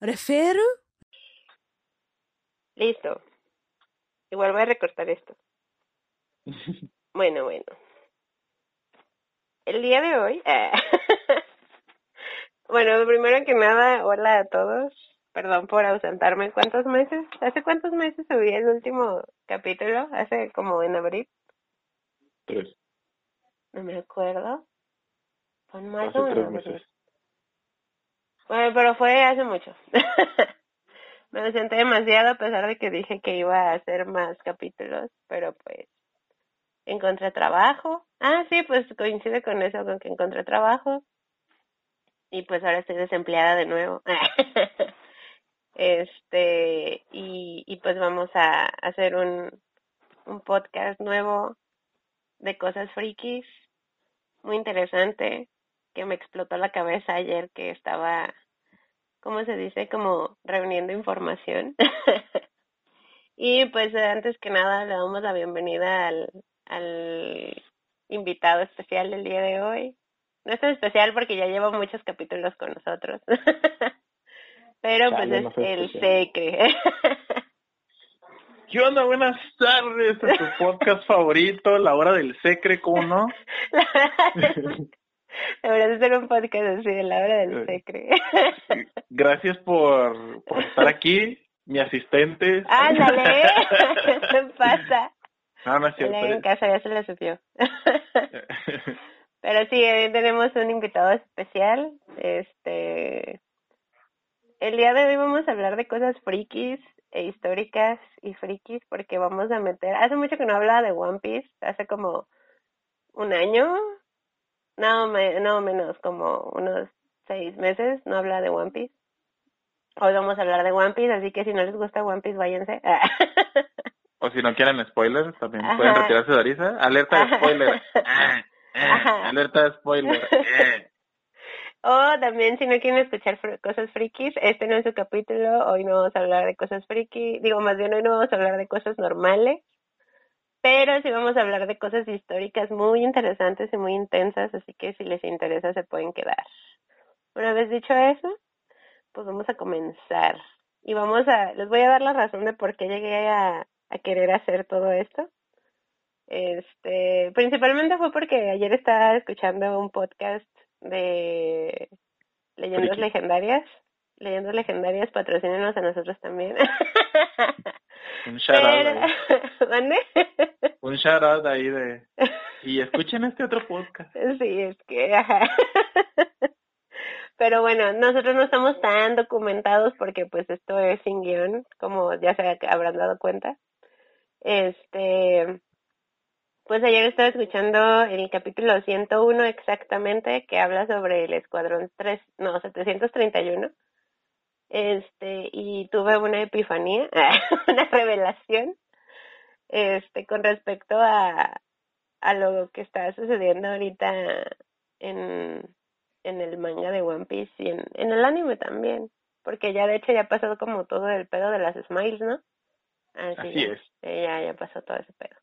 Refiero. Listo. Igual voy a recortar esto. Bueno, bueno. El día de hoy. bueno, primero que nada, hola a todos. Perdón por ausentarme. ¿Cuántos meses? ¿Hace cuántos meses subí el último capítulo? ¿Hace como en abril? Tres. No me acuerdo. ¿Fue en mayo Hace o tres meses. Bueno, pero fue hace mucho. me ausenté demasiado a pesar de que dije que iba a hacer más capítulos, pero pues encontré trabajo. Ah, sí, pues coincide con eso, con que encontré trabajo. Y pues ahora estoy desempleada de nuevo. este, y, y pues vamos a hacer un, un podcast nuevo de cosas frikis, muy interesante, que me explotó la cabeza ayer que estaba, ¿cómo se dice? Como reuniendo información. y pues antes que nada le damos la bienvenida al, al invitado especial del día de hoy. No es tan especial porque ya lleva muchos capítulos con nosotros. Pero pues es no el secre. ¿Qué onda? Buenas tardes a tu podcast favorito, La Hora del Secre, ¿cómo no? Deberías hacer un podcast así de la hora del Eh, secre. Gracias por, por estar aquí, mi asistente. Ándale, ¿qué pasa? No, no es cierto. en casa ya se la subió. Pero sí, hoy tenemos un invitado especial. Este, el día de hoy vamos a hablar de cosas frikis e históricas y frikis porque vamos a meter. Hace mucho que no hablaba de One Piece, hace como un año, no, me, no menos, como unos seis meses no hablaba de One Piece. Hoy vamos a hablar de One Piece, así que si no les gusta One Piece, váyanse. O si no quieren spoilers, también Ajá. pueden retirarse de Arisa. Alerta de spoiler. Ah, ah, Ajá. alerta de spoiler. Eh. O también si no quieren escuchar fr- cosas frikis, este no es su capítulo, hoy no vamos a hablar de cosas frikis, digo más bien hoy no vamos a hablar de cosas normales, pero sí vamos a hablar de cosas históricas muy interesantes y muy intensas, así que si les interesa se pueden quedar. Una vez dicho eso, pues vamos a comenzar. Y vamos a, les voy a dar la razón de por qué llegué a, a querer hacer todo esto. Este, principalmente fue porque ayer estaba escuchando un podcast de leyendas legendarias. Leyendas legendarias, patrocínenos a nosotros también. Un shout out. ¿Mande? Un shout out ahí de. Y escuchen este otro podcast. Sí, es que, ajá. Pero bueno, nosotros no estamos tan documentados porque pues esto es sin guion, como ya se habrán dado cuenta. Este, pues ayer estaba escuchando el capítulo 101 exactamente, que habla sobre el escuadrón 3, no, 731. Este, y tuve una epifanía, una revelación, este, con respecto a, a lo que está sucediendo ahorita en, en el manga de One Piece y en, en el anime también. Porque ya de hecho ya pasó como todo el pedo de las smiles, ¿no? Así ya, es. eh, ya, ya pasó todo ese pedo.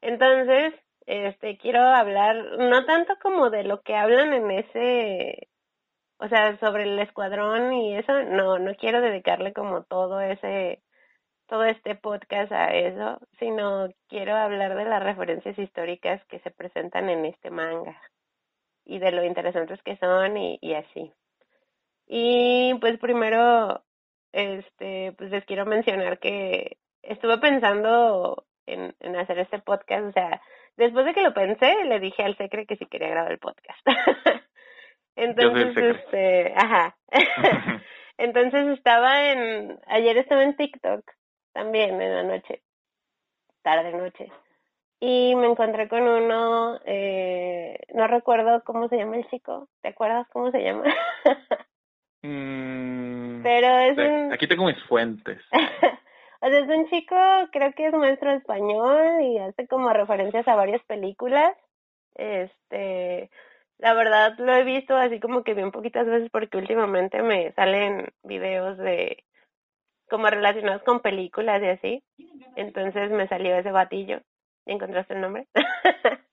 Entonces, este, quiero hablar, no tanto como de lo que hablan en ese, o sea, sobre el escuadrón y eso, no, no quiero dedicarle como todo ese, todo este podcast a eso, sino quiero hablar de las referencias históricas que se presentan en este manga y de lo interesantes que son y, así. Y pues primero, este, pues les quiero mencionar que estuve pensando en, en hacer este podcast, o sea, después de que lo pensé, le dije al Secre que si quería grabar el podcast. Entonces, este, ajá. Entonces estaba en, ayer estaba en TikTok también en la noche, tarde noche, y me encontré con uno, eh, no recuerdo cómo se llama el chico, ¿te acuerdas cómo se llama? Mm, Pero es un, Aquí tengo mis fuentes. o sea, es un chico, creo que es maestro de español y hace como referencias a varias películas. Este, la verdad lo he visto así como que bien poquitas veces porque últimamente me salen videos de como relacionados con películas y así. Entonces me salió ese batillo. ¿Encontraste el nombre?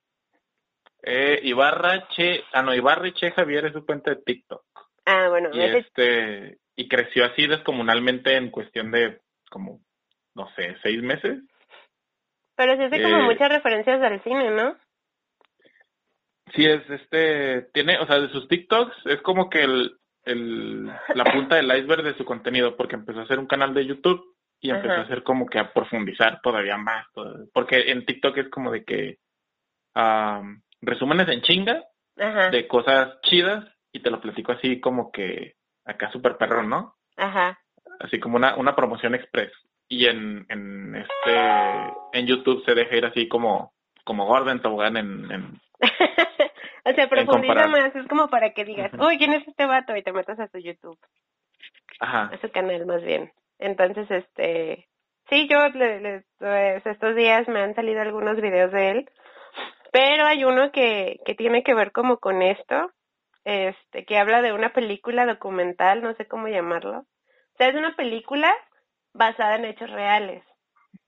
Eh, Ibarra Che, ah no, Ibarra y Che Javier es su cuenta de TikTok. ah, bueno, Y ese este, y creció así descomunalmente en cuestión de como, no sé, seis meses. Pero sí hace como Eh, muchas referencias al cine, ¿no? Sí, es este, tiene, o sea, de sus TikToks es como que el, el, la punta del iceberg de su contenido, porque empezó a hacer un canal de YouTube y empezó Ajá. a hacer como que a profundizar todavía más, porque en TikTok es como de que am, resúmenes en chinga Ajá, de cosas chidas y te lo platico así como que acá super perrón, ¿no? ajá. Así como una, una promoción express. Y en, en este, en YouTube se deja ir así como, como gorda en tobogán en, en, o sea, profundiza más, es como para que digas, uy, ¿quién es este vato? Y te metas a su YouTube, ajá, a su canal más bien. Entonces, este, sí, yo le- le- pues, estos días me han salido algunos videos de él, pero hay uno que, que tiene que ver como con esto, este, que habla de una película documental, no sé cómo llamarlo. O sea, es una película basada en hechos reales,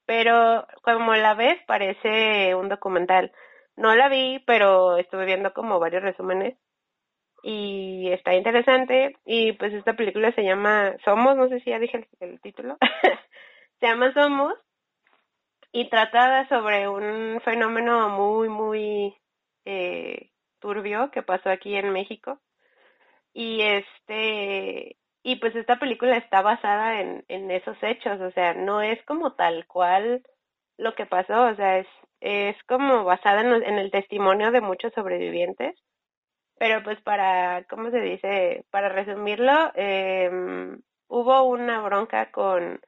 pero como la ves parece un documental. No la vi, pero estuve viendo como varios resúmenes y está interesante. Y pues esta película se llama Somos, no sé si ya dije el, título, se llama Somos y trata sobre un fenómeno muy, muy eh, turbio que pasó aquí en México. Y este y pues esta película está basada en, en esos hechos, o sea, no es como tal cual lo que pasó, o sea, es, es como basada en, el testimonio de muchos sobrevivientes, pero pues para, ¿cómo se dice? Para resumirlo, eh, hubo una bronca con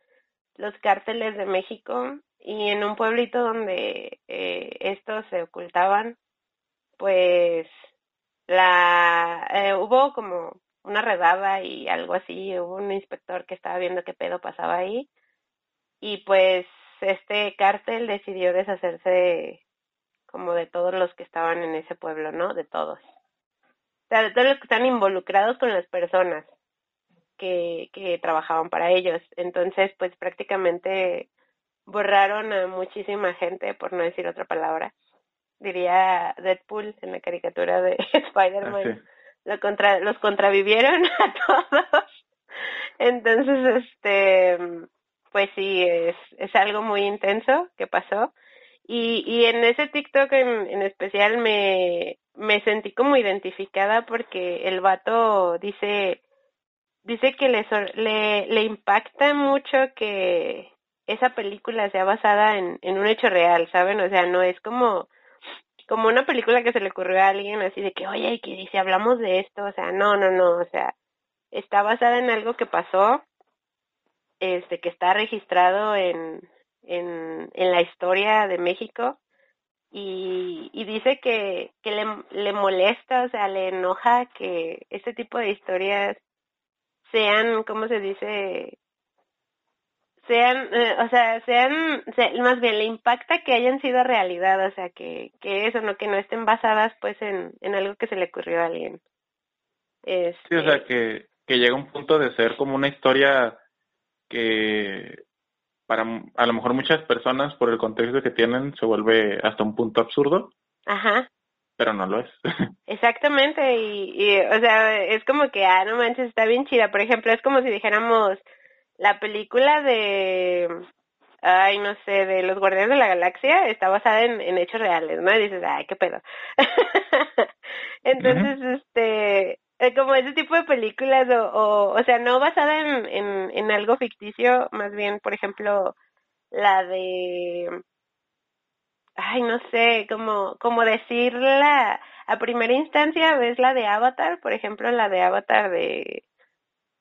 los cárteles de México y en un pueblito donde eh, estos se ocultaban, pues la eh, hubo como una redada y algo así, hubo un inspector que estaba viendo qué pedo pasaba ahí y pues este cártel decidió deshacerse como de todos los que estaban en ese pueblo, ¿no? De todos. O sea, de todos los que están involucrados con las personas que, que trabajaban para ellos. Entonces, pues prácticamente borraron a muchísima gente, por no decir otra palabra. Diría Deadpool en la caricatura de Spider-Man. así. Lo contra, los contravivieron a todos. Entonces, este, pues sí, es, es algo muy intenso que pasó. Y, y en ese TikTok en, en especial me, me sentí como identificada porque el vato dice, dice que le, le, le impacta mucho que esa película sea basada en, en un hecho real, ¿saben? O sea, no es como, como una película que se le ocurrió a alguien así de que, oye, que si hablamos de esto, o sea, no, no, no, o sea, está basada en algo que pasó, este, que está registrado en, en, en la historia de México y, y dice que, que le, le molesta, o sea, le enoja que este tipo de historias sean, ¿cómo se dice? Sean, eh, o sea, sean, se- más bien le impacta que hayan sido realidad, o sea, que, que eso, no que no estén basadas pues en, en algo que se le ocurrió a alguien. Este, Sí, o sea, que, que llega un punto de ser como una historia que para a lo mejor muchas personas por el contexto que tienen se vuelve hasta un punto absurdo, Ajá, pero no lo es. exactamente, y, y, o sea, es como que, ah, no manches, está bien chida. Por ejemplo, es como si dijéramos la película de, ay, no sé, de los Guardianes de la Galaxia está basada en, en hechos reales, ¿no? Y dices, ay, qué pedo. Entonces, este, eh, como ese tipo de películas, o, o, o sea, no basada en, en, en algo ficticio, más bien, por ejemplo, la de, ay, no sé, como, como decirla a primera instancia, ves la de Avatar, por ejemplo, la de Avatar de,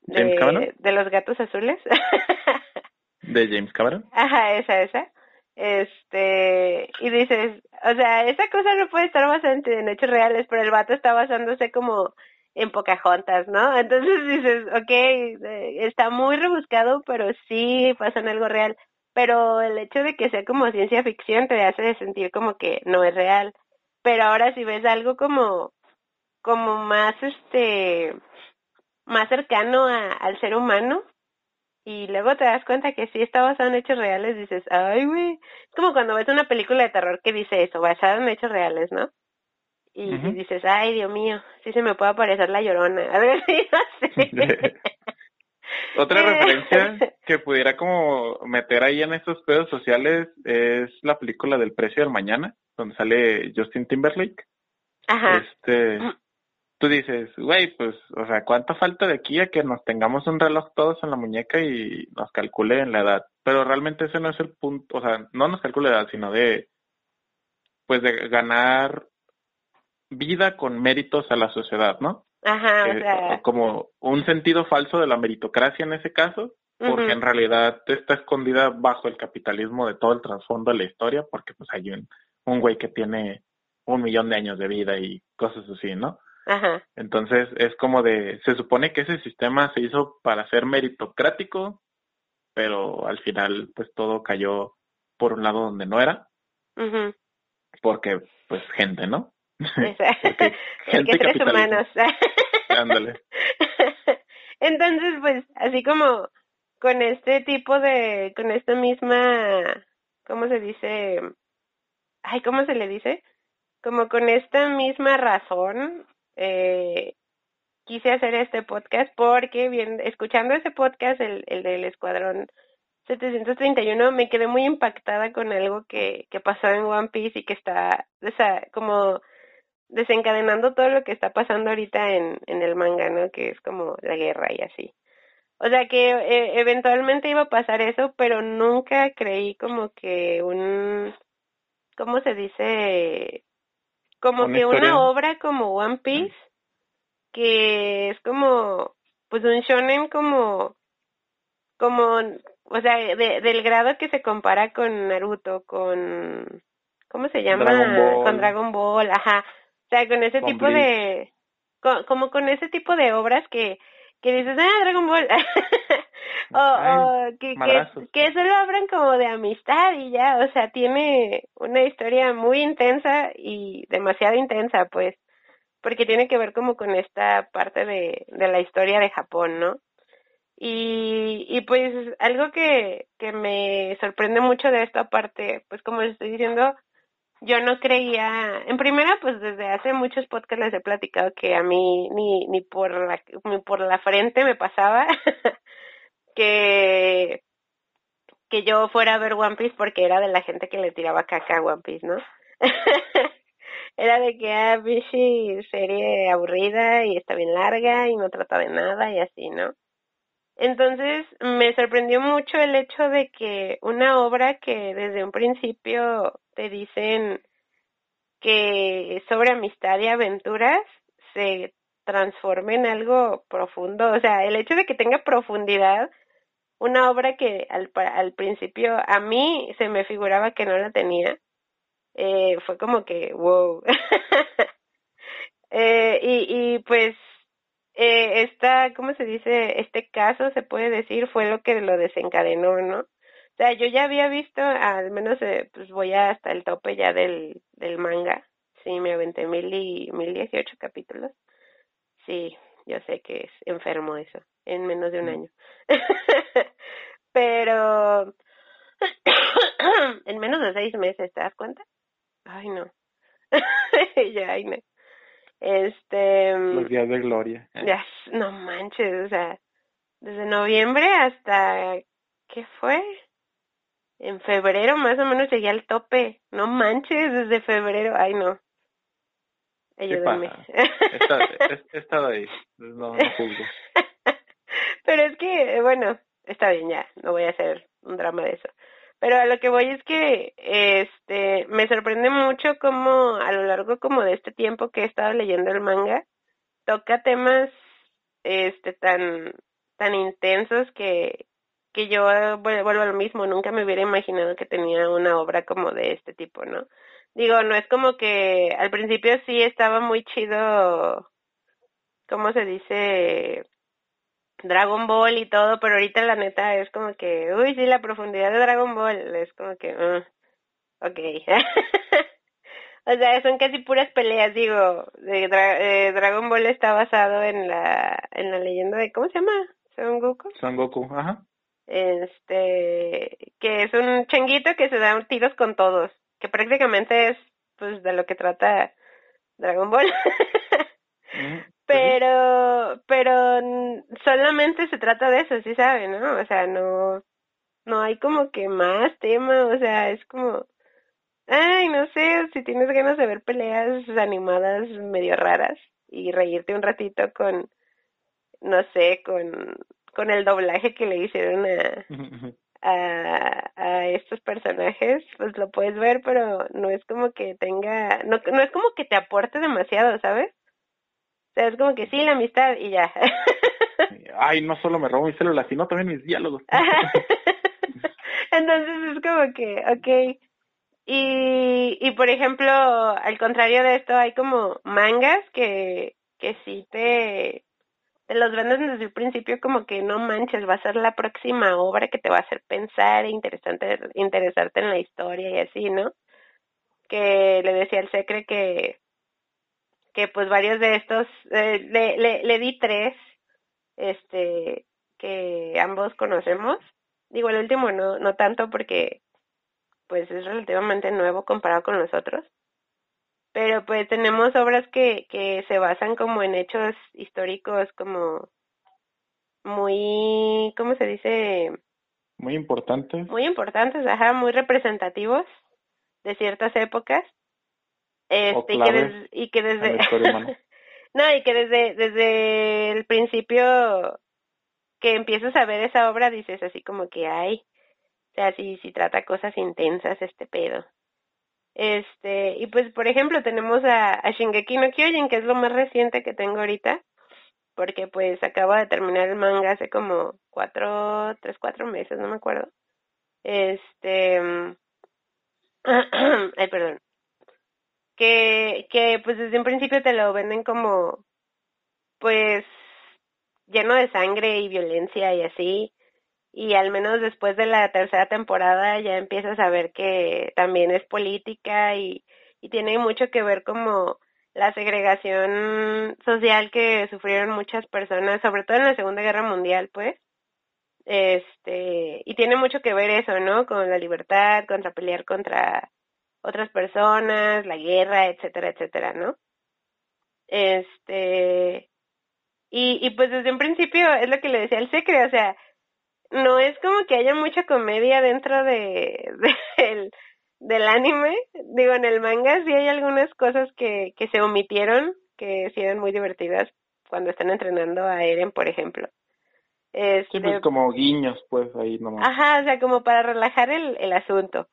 James de, Cameron. de los gatos azules. De James Cameron. Ajá, esa, esa. Este, y dices, o sea, esa cosa no puede estar basada en, hechos reales, pero el vato está basándose como en Pocahontas, ¿no? Entonces dices, ok, está muy rebuscado, pero sí pasa en algo real. Pero el hecho de que sea como ciencia ficción te hace sentir como que no es real. Pero ahora si ves algo como, como más, este, más cercano a, al ser humano, y luego te das cuenta que sí está basado en hechos reales, dices, ay, güey. Es como cuando ves una película de terror que dice eso, basado en hechos reales, ¿no? Y, dices, ay, Dios mío, sí se me puede aparecer la llorona. A ver. Otra referencia que pudiera como meter ahí en estos pedos sociales es la película del precio del mañana, donde sale Justin Timberlake. Ajá. Este, tú dices, güey, pues, o sea, ¿cuánto falta de aquí a que nos tengamos un reloj todos en la muñeca y nos calcule en la edad? Pero realmente ese no es el punto, o sea, no nos calcule la edad, sino de, pues, de ganar vida con méritos a la sociedad, ¿no? Ajá, o Eh, sea, como un sentido falso de la meritocracia en ese caso, porque en realidad está escondida bajo el capitalismo de todo el trasfondo de la historia, porque pues hay un, un güey que tiene un millón de años de vida y cosas así, ¿no? Ajá, Entonces es como de, se supone que ese sistema se hizo para ser meritocrático, pero al final pues todo cayó por un lado donde no era, porque pues gente, ¿no? Porque gente porque seres humanos. Ándale. Entonces, pues, así como con este tipo de, con esta misma, ¿cómo se dice? Ay, ¿cómo se le dice? Como con esta misma razón, eh, quise hacer este podcast porque bien, escuchando ese podcast, el, el del Escuadrón 731, me quedé muy impactada con algo que, que pasó en One Piece y que está, como desencadenando todo lo que está pasando ahorita en, en el manga, ¿no? Que es como la guerra y así. O sea que eh, eventualmente iba a pasar eso, pero nunca creí como que un, ¿cómo se dice? Como Una que una obra como One Piece, que es como, pues un shonen como, como, o sea, de, del grado que se compara con Naruto, con, ¿cómo se llama? Dragon. Con Dragon Ball, ajá. O sea, con ese Con tipo de, co- como con ese tipo de obras que, que dices, ah, Dragon Ball. o, o que, que, que solo hablan como de amistad y ya, o sea, tiene una historia muy intensa y demasiado intensa, pues, porque tiene que ver como con esta parte de, de la historia de Japón, ¿no? Y, y pues algo que, que me sorprende mucho de esta parte, pues como les estoy diciendo, yo no creía, en primera, pues desde hace muchos podcasts les he platicado que a mí ni, ni por la, ni por la frente me pasaba que, que yo fuera a ver One Piece porque era de la gente que le tiraba caca a One Piece, ¿no? era de que, ah, bichi, serie aburrida y está bien larga y no trata de nada y así, ¿no? Entonces me sorprendió mucho el hecho de que una obra que desde un principio te dicen que sobre amistad y aventuras se transforme en algo profundo, o sea, el hecho de que tenga profundidad, una obra que al, al principio a mí se me figuraba que no la tenía, eh, fue como que, wow. eh, y, y pues eh, esta, ¿cómo se dice? Este caso, se puede decir, fue lo que lo desencadenó, ¿no? O sea, yo ya había visto, al menos, eh, pues voy hasta el tope ya del, del manga. Sí, me aventé mil y mil dieciocho capítulos. Sí, yo sé que es enfermo eso, en menos de un año. Pero en menos de seis meses, ¿te das cuenta? Ay, no. ya, ay, no. Este. Los días de gloria. Ya, no manches, o sea, desde noviembre hasta, ¿qué fue? En febrero más o menos llegué al tope. No manches, desde febrero, ay no. ¿Qué Ayúdenme. He estado, he- he estado ahí. No, no juzgo. Pero es que, bueno, está bien ya, no voy a hacer un drama de eso. Pero a lo que voy es que, este, me sorprende mucho cómo a lo largo como de este tiempo que he estado leyendo el manga, toca temas, este, tan, tan intensos que, que yo vuel- vuelvo a lo mismo, nunca me hubiera imaginado que tenía una obra como de este tipo, ¿no? Digo, no es como que al principio sí estaba muy chido, ¿cómo se dice? Dragon Ball y todo, pero ahorita la neta es como que, uy, sí, la profundidad de Dragon Ball es como que, uh, ok. o sea, son casi puras peleas, digo, de Dra- eh, Dragon Ball está basado en la, en la leyenda de, ¿cómo se llama? Son Goku. Son Goku, ajá. Este, que es un changuito que se da tiros con todos, que prácticamente es, pues, de lo que trata Dragon Ball. pero, pero solamente se trata de eso, sí saben, ¿no? O sea, no, no hay como que más tema, o sea, es como, ay, no sé, si tienes ganas de ver peleas animadas medio raras y reírte un ratito con, no sé, con, con el doblaje que le hicieron a, a, a estos personajes, pues lo puedes ver, pero no es como que tenga, no, no es como que te aporte demasiado, ¿sabes? O sea, es como que sí, la amistad y ya. Ay, no solo me robo mi celular, sino también mis diálogos. Entonces es como que, okay. Y, y por ejemplo, al contrario de esto, hay como mangas que, que sí te, te los venden desde el principio como que no manches, va a ser la próxima obra que te va a hacer pensar e interesante, interesarte en la historia y así, ¿no? Que le decía al Secre que, que pues varios de estos, eh, le, le, le di tres, este, que ambos conocemos. Digo, el último no, no tanto porque pues es relativamente nuevo comparado con los otros pero pues tenemos obras que, que se basan como en hechos históricos como muy, ¿cómo se dice? Muy importantes. Muy importantes, ajá, muy representativos de ciertas épocas. Este, y, que y que desde no, y que desde desde el principio que empiezas a ver esa obra dices así como que ay, o sea, si si trata cosas intensas este pedo. Este, y pues por ejemplo tenemos a, a Shingeki no Kyojin, que es lo más reciente que tengo ahorita, porque pues acaba de terminar el manga hace como cuatro, tres, cuatro meses, no me acuerdo. Este, ay, perdón. Que, que pues desde un principio te lo venden como, pues, lleno de sangre y violencia y así y al menos después de la tercera temporada ya empiezas a ver que también es política y, y tiene mucho que ver como la segregación social que sufrieron muchas personas, sobre todo en la Segunda Guerra Mundial, pues. Este, y tiene mucho que ver eso, ¿no? Con la libertad, contra pelear contra otras personas, la guerra, etcétera, etcétera, ¿no? Este, y, y pues desde un principio es lo que le decía el secre, o sea, no es como que haya mucha comedia dentro de, del, del anime. Digo, en el manga sí hay algunas cosas que, que se omitieron, que sí eran muy divertidas cuando están entrenando a Eren, por ejemplo. Este, sí, pues como guiños, pues ahí nomás. Ajá, o sea, como para relajar el, el asunto.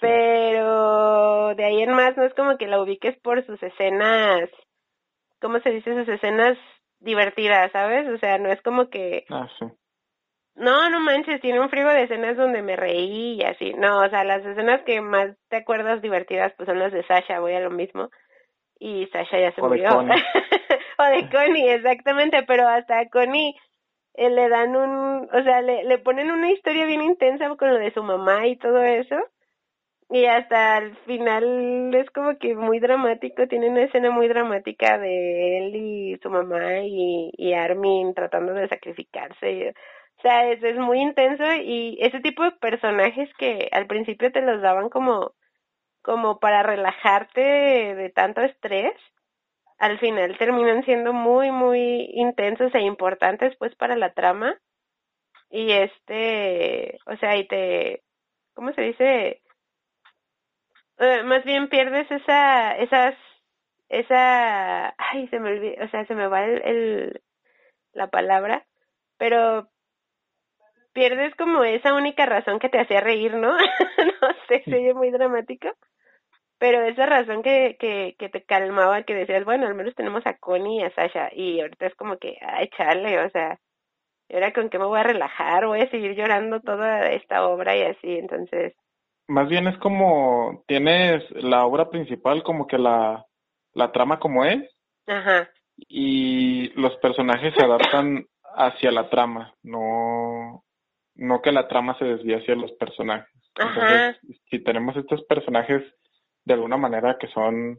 Pero de ahí en más no es como que la ubiques por sus escenas, ¿cómo se dice? Sus escenas divertidas, ¿sabes? O sea, no es como que ah, sí. No, no manches, tiene un frigo de escenas donde me reí y así. No, o sea, las escenas que más te acuerdas divertidas pues son las de Sasha, voy a lo mismo. Y Sasha ya se murió. o de Connie, exactamente, pero hasta a Connie eh, le dan un, o sea, le, le ponen una historia bien intensa con lo de su mamá y todo eso. Y hasta el final es como que muy dramático, tiene una escena muy dramática de él y su mamá y, y Armin tratando de sacrificarse. O sea, es, es muy intenso y ese tipo de personajes que al principio te los daban como, como para relajarte de, tanto estrés, al final terminan siendo muy, muy intensos e importantes pues para la trama. Y este, o sea, y te, ¿cómo se dice? Eh, más bien pierdes esa, esas, esa, ay, se me olvida, o sea, se me va el, el la palabra, pero pierdes como esa única razón que te hacía reír, ¿no? no sé, se oye muy dramático, pero esa razón que, que, que te calmaba, que decías, bueno, al menos tenemos a Connie y a Sasha, y ahorita es como que, ay, chale, o sea, ¿y ahora con qué me voy a relajar? Voy a seguir llorando toda esta obra y así, entonces... Más bien es como, tienes la obra principal como que la, la trama como es, Ajá. y los personajes se adaptan hacia la trama, no no que la trama se desvíe hacia los personajes. Entonces, si tenemos estos personajes de alguna manera que son,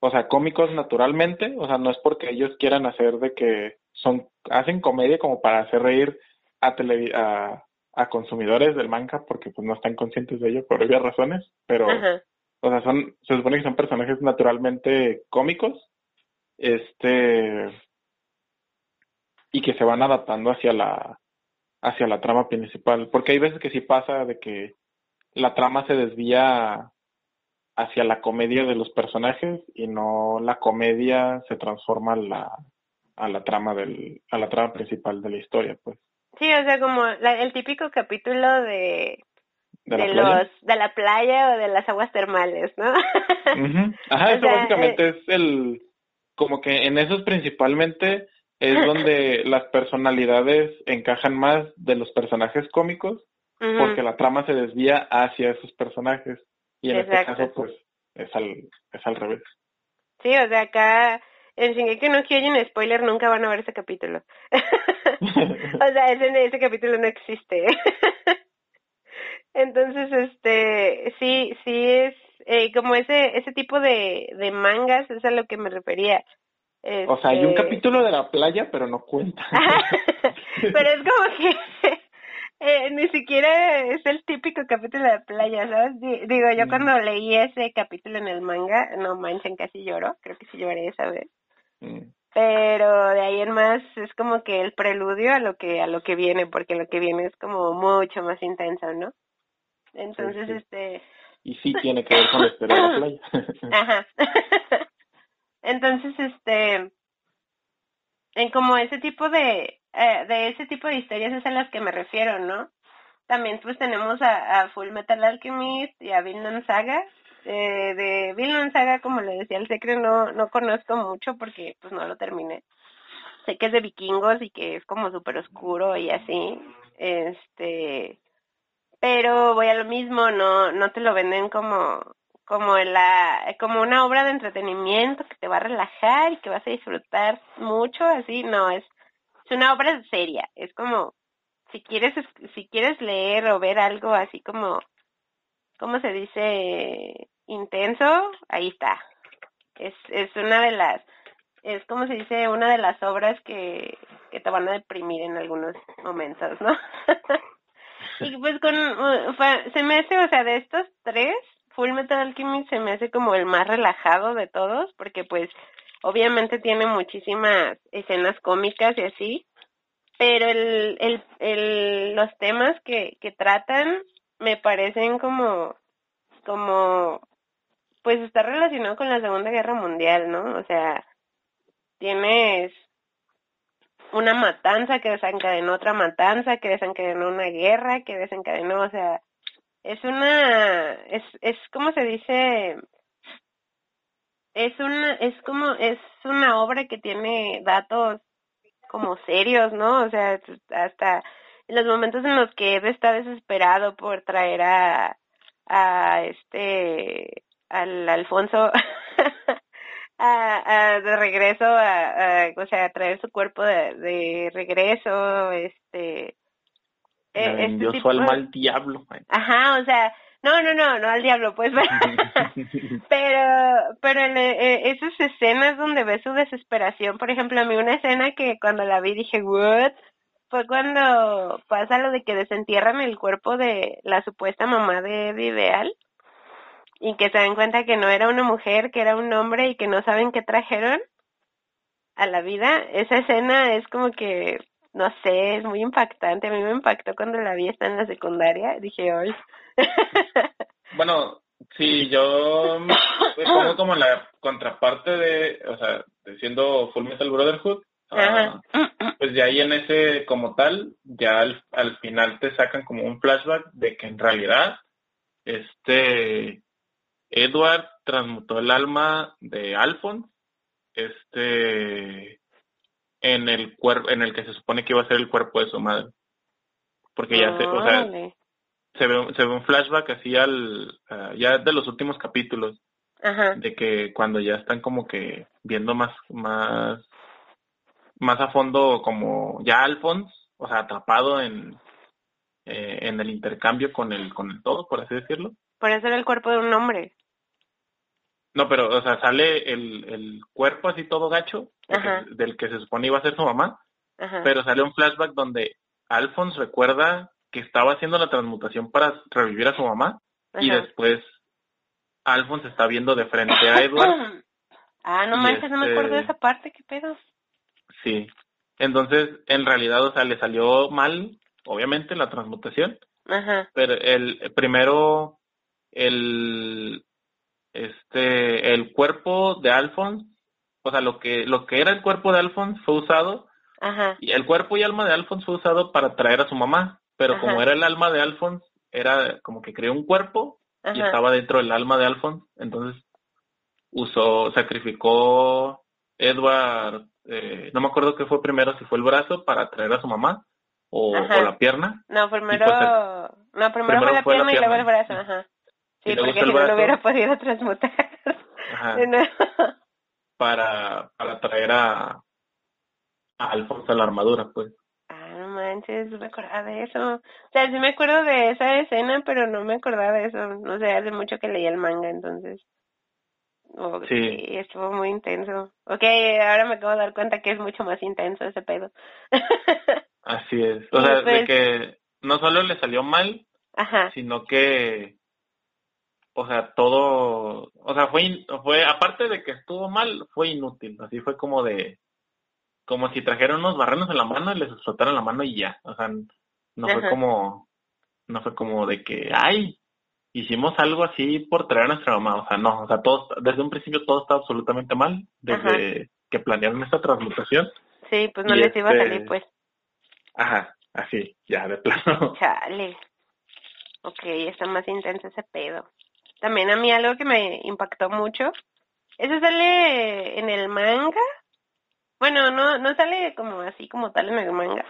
o sea, cómicos naturalmente, o sea, no es porque ellos quieran hacer de que son, hacen comedia como para hacer reír a, tele, a, a consumidores del manga porque pues no están conscientes de ello por obvias razones, pero, o sea, son, se supone que son personajes naturalmente cómicos este y que se van adaptando hacia la hacia la trama principal, porque hay veces que sí pasa de que la trama se desvía hacia la comedia de los personajes y no la comedia se transforma a la, a la trama del a la trama principal de la historia, pues. Sí, o sea, como el típico capítulo de de, los de la playa o de las aguas termales, ¿no? Ajá, eso básicamente eh, es el como que en esos principalmente es donde las personalidades encajan más de los personajes cómicos porque la trama se desvía hacia esos personajes y en este caso pues es al es al revés. Sí, o sea, acá en Shingeki no Kyojin spoiler nunca van a ver ese capítulo. o sea, ese, ese capítulo no existe. Entonces, este, sí, sí es eh, como ese ese tipo de, de mangas, es a lo que me refería. O sea, hay un este capítulo de la playa, pero no cuenta. pero es como que eh, ni siquiera es el típico capítulo de playa, ¿sabes? Digo, yo cuando leí ese capítulo en el manga, no manchen, casi lloro, creo que sí lloré esa vez. Pero de ahí en más es como que el preludio a lo que a lo que viene, porque lo que viene es como mucho más intenso, ¿no? Entonces, este... Y sí tiene que ver con de la playa. Ajá. Entonces, este... En como ese tipo de... Eh, de ese tipo de historias es a las que me refiero, ¿no? También pues tenemos a, a Full Metal Alchemist y a Vinland Saga. Eh, de Vinland Saga, como le decía el secreto, no, no conozco mucho porque pues no lo terminé. Sé que es de vikingos y que es como súper oscuro y así. Este, pero voy a lo mismo, no, no te lo venden como, como la, como una obra de entretenimiento que te va a relajar y que vas a disfrutar mucho, así, no, es, es una obra seria, es como, si quieres, si quieres leer o ver algo así como, ¿cómo se dice? Intenso, ahí está. Es, es una de las, es como se dice, una de las obras que, que te van a deprimir en algunos momentos, ¿no? Y pues con, uh, se me hace, o sea, de estos tres, Full Metal Alchemist se me hace como el más relajado de todos, porque pues obviamente tiene muchísimas escenas cómicas y así, pero el, el, el, los temas que, que tratan me parecen como, como, pues está relacionado con la Segunda Guerra Mundial, ¿no? O sea, tienes una matanza que desencadenó otra matanza, que desencadenó una guerra, que desencadenó, o sea, es una, es, es como se dice, es una, es como, es una obra que tiene datos como serios, ¿no? O sea, hasta en los momentos en los que Ed está desesperado por traer a, a este, al Alfonso a, de regreso, a, o sea, a traer su cuerpo de, de regreso, este... Eh, este su alma al diablo. Ajá, o sea, no, no, no, no al diablo, pues. pero, pero en, eh, esas escenas donde ves su desesperación, por ejemplo, a mí una escena que cuando la vi dije, what? Fue cuando pasa lo de que desentierran el cuerpo de la supuesta mamá de Ideal y que se dan cuenta que no era una mujer, que era un hombre y que no saben qué trajeron a la vida, esa escena es como que, no sé, es muy impactante. A mí me impactó cuando la vi, está en la secundaria, dije, hoy. bueno, sí, yo pongo como la contraparte de, o sea, de siendo Full Metal Brotherhood. Ah, pues de ahí en ese como tal, ya al, al final te sacan como un flashback de que en realidad este Edward transmutó el alma de Alphonse este en el cuerpo en el que se supone que iba a ser el cuerpo de su madre. Porque ya se o sea se ve se ve un flashback así al ya de los últimos capítulos. De que cuando ya están como que viendo más más más a fondo como ya Alphonse o sea atrapado en eh, en el intercambio con el con el todo por así decirlo. Por eso era el cuerpo de un hombre no, pero, o sea, sale el, el cuerpo así todo gacho, del que se supone iba a ser su mamá, pero sale un flashback donde Alphonse recuerda que estaba haciendo la transmutación para revivir a su mamá y después Alphonse está viendo de frente a Edward. Ah, no manches, no me acuerdo de este- esa parte, qué pedo. Sí. Entonces, en realidad, o sea, le salió mal, obviamente, la transmutación, Ajá, pero el primero, el, este, el cuerpo de Alphonse, o sea, lo que, lo que era el cuerpo de Alphonse fue usado, ajá, y el cuerpo y alma de Alphonse fue usado para traer a su mamá, pero como era el alma de Alphonse, era como que creó un cuerpo y estaba dentro del alma de Alphonse, entonces usó, sacrificó Edward, eh, no me acuerdo qué fue primero, si fue el brazo para traer a su mamá o, la pierna, No, primero, pues, no, primero, primero fue la fue la pierna y luego el pierna. brazo, ajá. Sí, porque si no lo hubiera podido transmutar. Ajá, De nuevo. para, para traer a, a Alfonso a la armadura, pues. Ah, no manches, no me acordaba de eso. O sea, sí me acuerdo de esa escena, pero no me acordaba de eso. No sé, hace mucho que leí el manga, entonces. Ok, Sí. estuvo muy intenso. Ok, ahora me acabo de dar cuenta que es mucho más intenso ese pedo. Así es. O sea, de pues- que no solo le salió mal, Ajá, sino que, o sea, todo, o sea, fue, fue, aparte de que estuvo mal, fue inútil. Así fue como de, como si trajeran unos barrenos en la mano y les explotaran la mano y ya. O sea, no fue como, no fue como de que, ay, hicimos algo así por traer a nuestra mamá. O sea, no, o sea, todo, desde un principio todo estaba absolutamente mal, desde que planearon esta transmutación. sí, pues no les iba a este- salir, pues. Ajá, así, ya, de plano. Chale. Ok, está más intenso ese pedo. También a mí algo que me impactó mucho. Eso sale en el manga. Bueno, no, no sale como así como tal en el manga.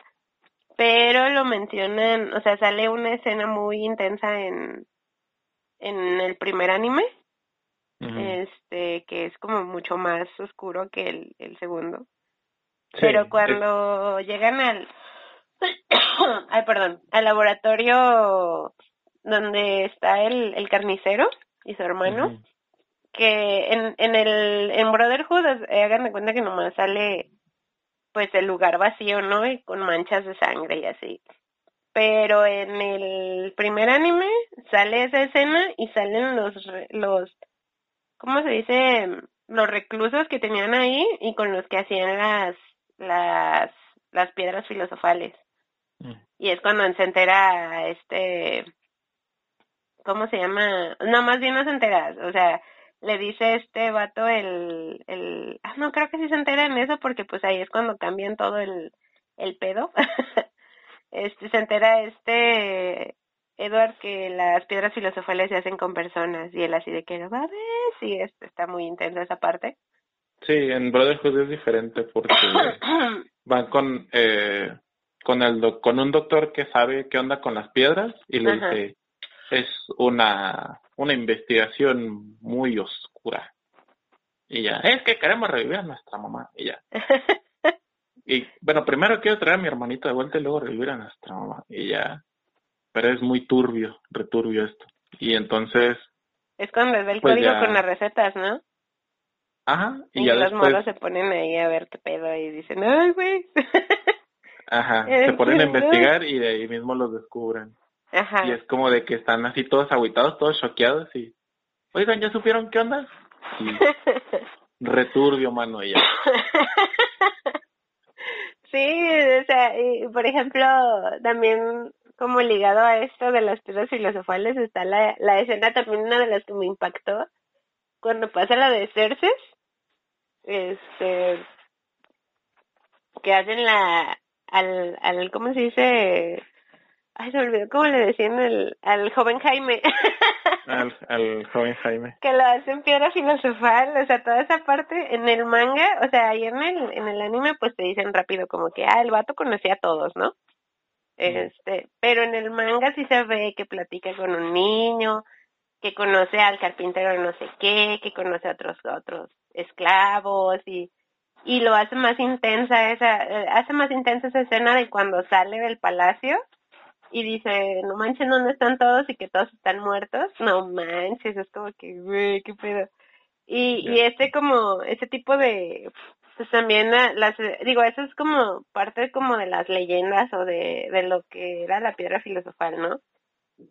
Pero lo mencionan, o sea, sale una escena muy intensa en, en el primer anime. Este, que es como mucho más oscuro que el, el segundo. Sí, Pero es- cuando llegan al, ay, perdón, al laboratorio donde está el, el carnicero y su hermano, que en, en el en Brotherhood eh, hagan de cuenta que nomás sale pues el lugar vacío, ¿no? Y con manchas de sangre y así. Pero en el primer anime sale esa escena y salen los los ¿cómo se dice? los reclusos que tenían ahí y con los que hacían las las las piedras filosofales. Mm. Y es cuando se entera este ¿cómo se llama? No, más bien no se entera, o sea, le dice este vato el, el, ah, no, creo que sí se entera en eso porque pues ahí es cuando cambian todo el, el pedo. este, se entera este Edward que las piedras filosofales se hacen con personas y él así de que, va a ver, sí, este, está muy intensa esa parte. Sí, en Brotherhood es diferente porque van con eh, con el doc- con un doctor que sabe qué onda con las piedras y le Ajá. dice es una una investigación muy oscura y ya es que queremos revivir a nuestra mamá y ya y bueno primero quiero traer a mi hermanito de vuelta y luego revivir a nuestra mamá y ya pero es muy turbio returbio esto y entonces es cuando les da el Pues código ya. con las recetas, ¿no? ajá y, Y, ya los después moros se ponen ahí a ver qué pedo y dicen, ay, güey. ajá se ponen a investigar y de ahí mismo los descubren Ajá. Y es como de que están así todos agüitados, todos choqueados y... Oigan, ¿ya supieron qué onda? Y returbio, mano, ya. Sí, o sea, y, por ejemplo, también como ligado a esto de las piedras filosofales está la, la escena también una de las que me impactó cuando pasa la de Cerces, este, que hacen la, al, al, ¿cómo se dice? Ay, se me olvidó cómo le decían el, al joven Jaime. Al, al joven Jaime. que lo hacen piedra filosofal, o sea, toda esa parte en el manga, o sea, ahí en el, en el anime pues te dicen rápido como que, ah, el vato conocía a todos, ¿no? Este, pero en el manga sí se ve que platica con un niño, que conoce al carpintero de no sé qué, que conoce a otros, otros esclavos y, y lo hace más intensa esa, eh, hace más intensa esa escena de cuando sale del palacio y dice, no manches, ¿dónde están todos? Y que todos están muertos. No manches, es como que, güey, qué pedo. Y, y este como, ese tipo de, pues también la- las, digo, eso es como parte como de las leyendas o de, de lo que era la piedra filosofal, ¿no?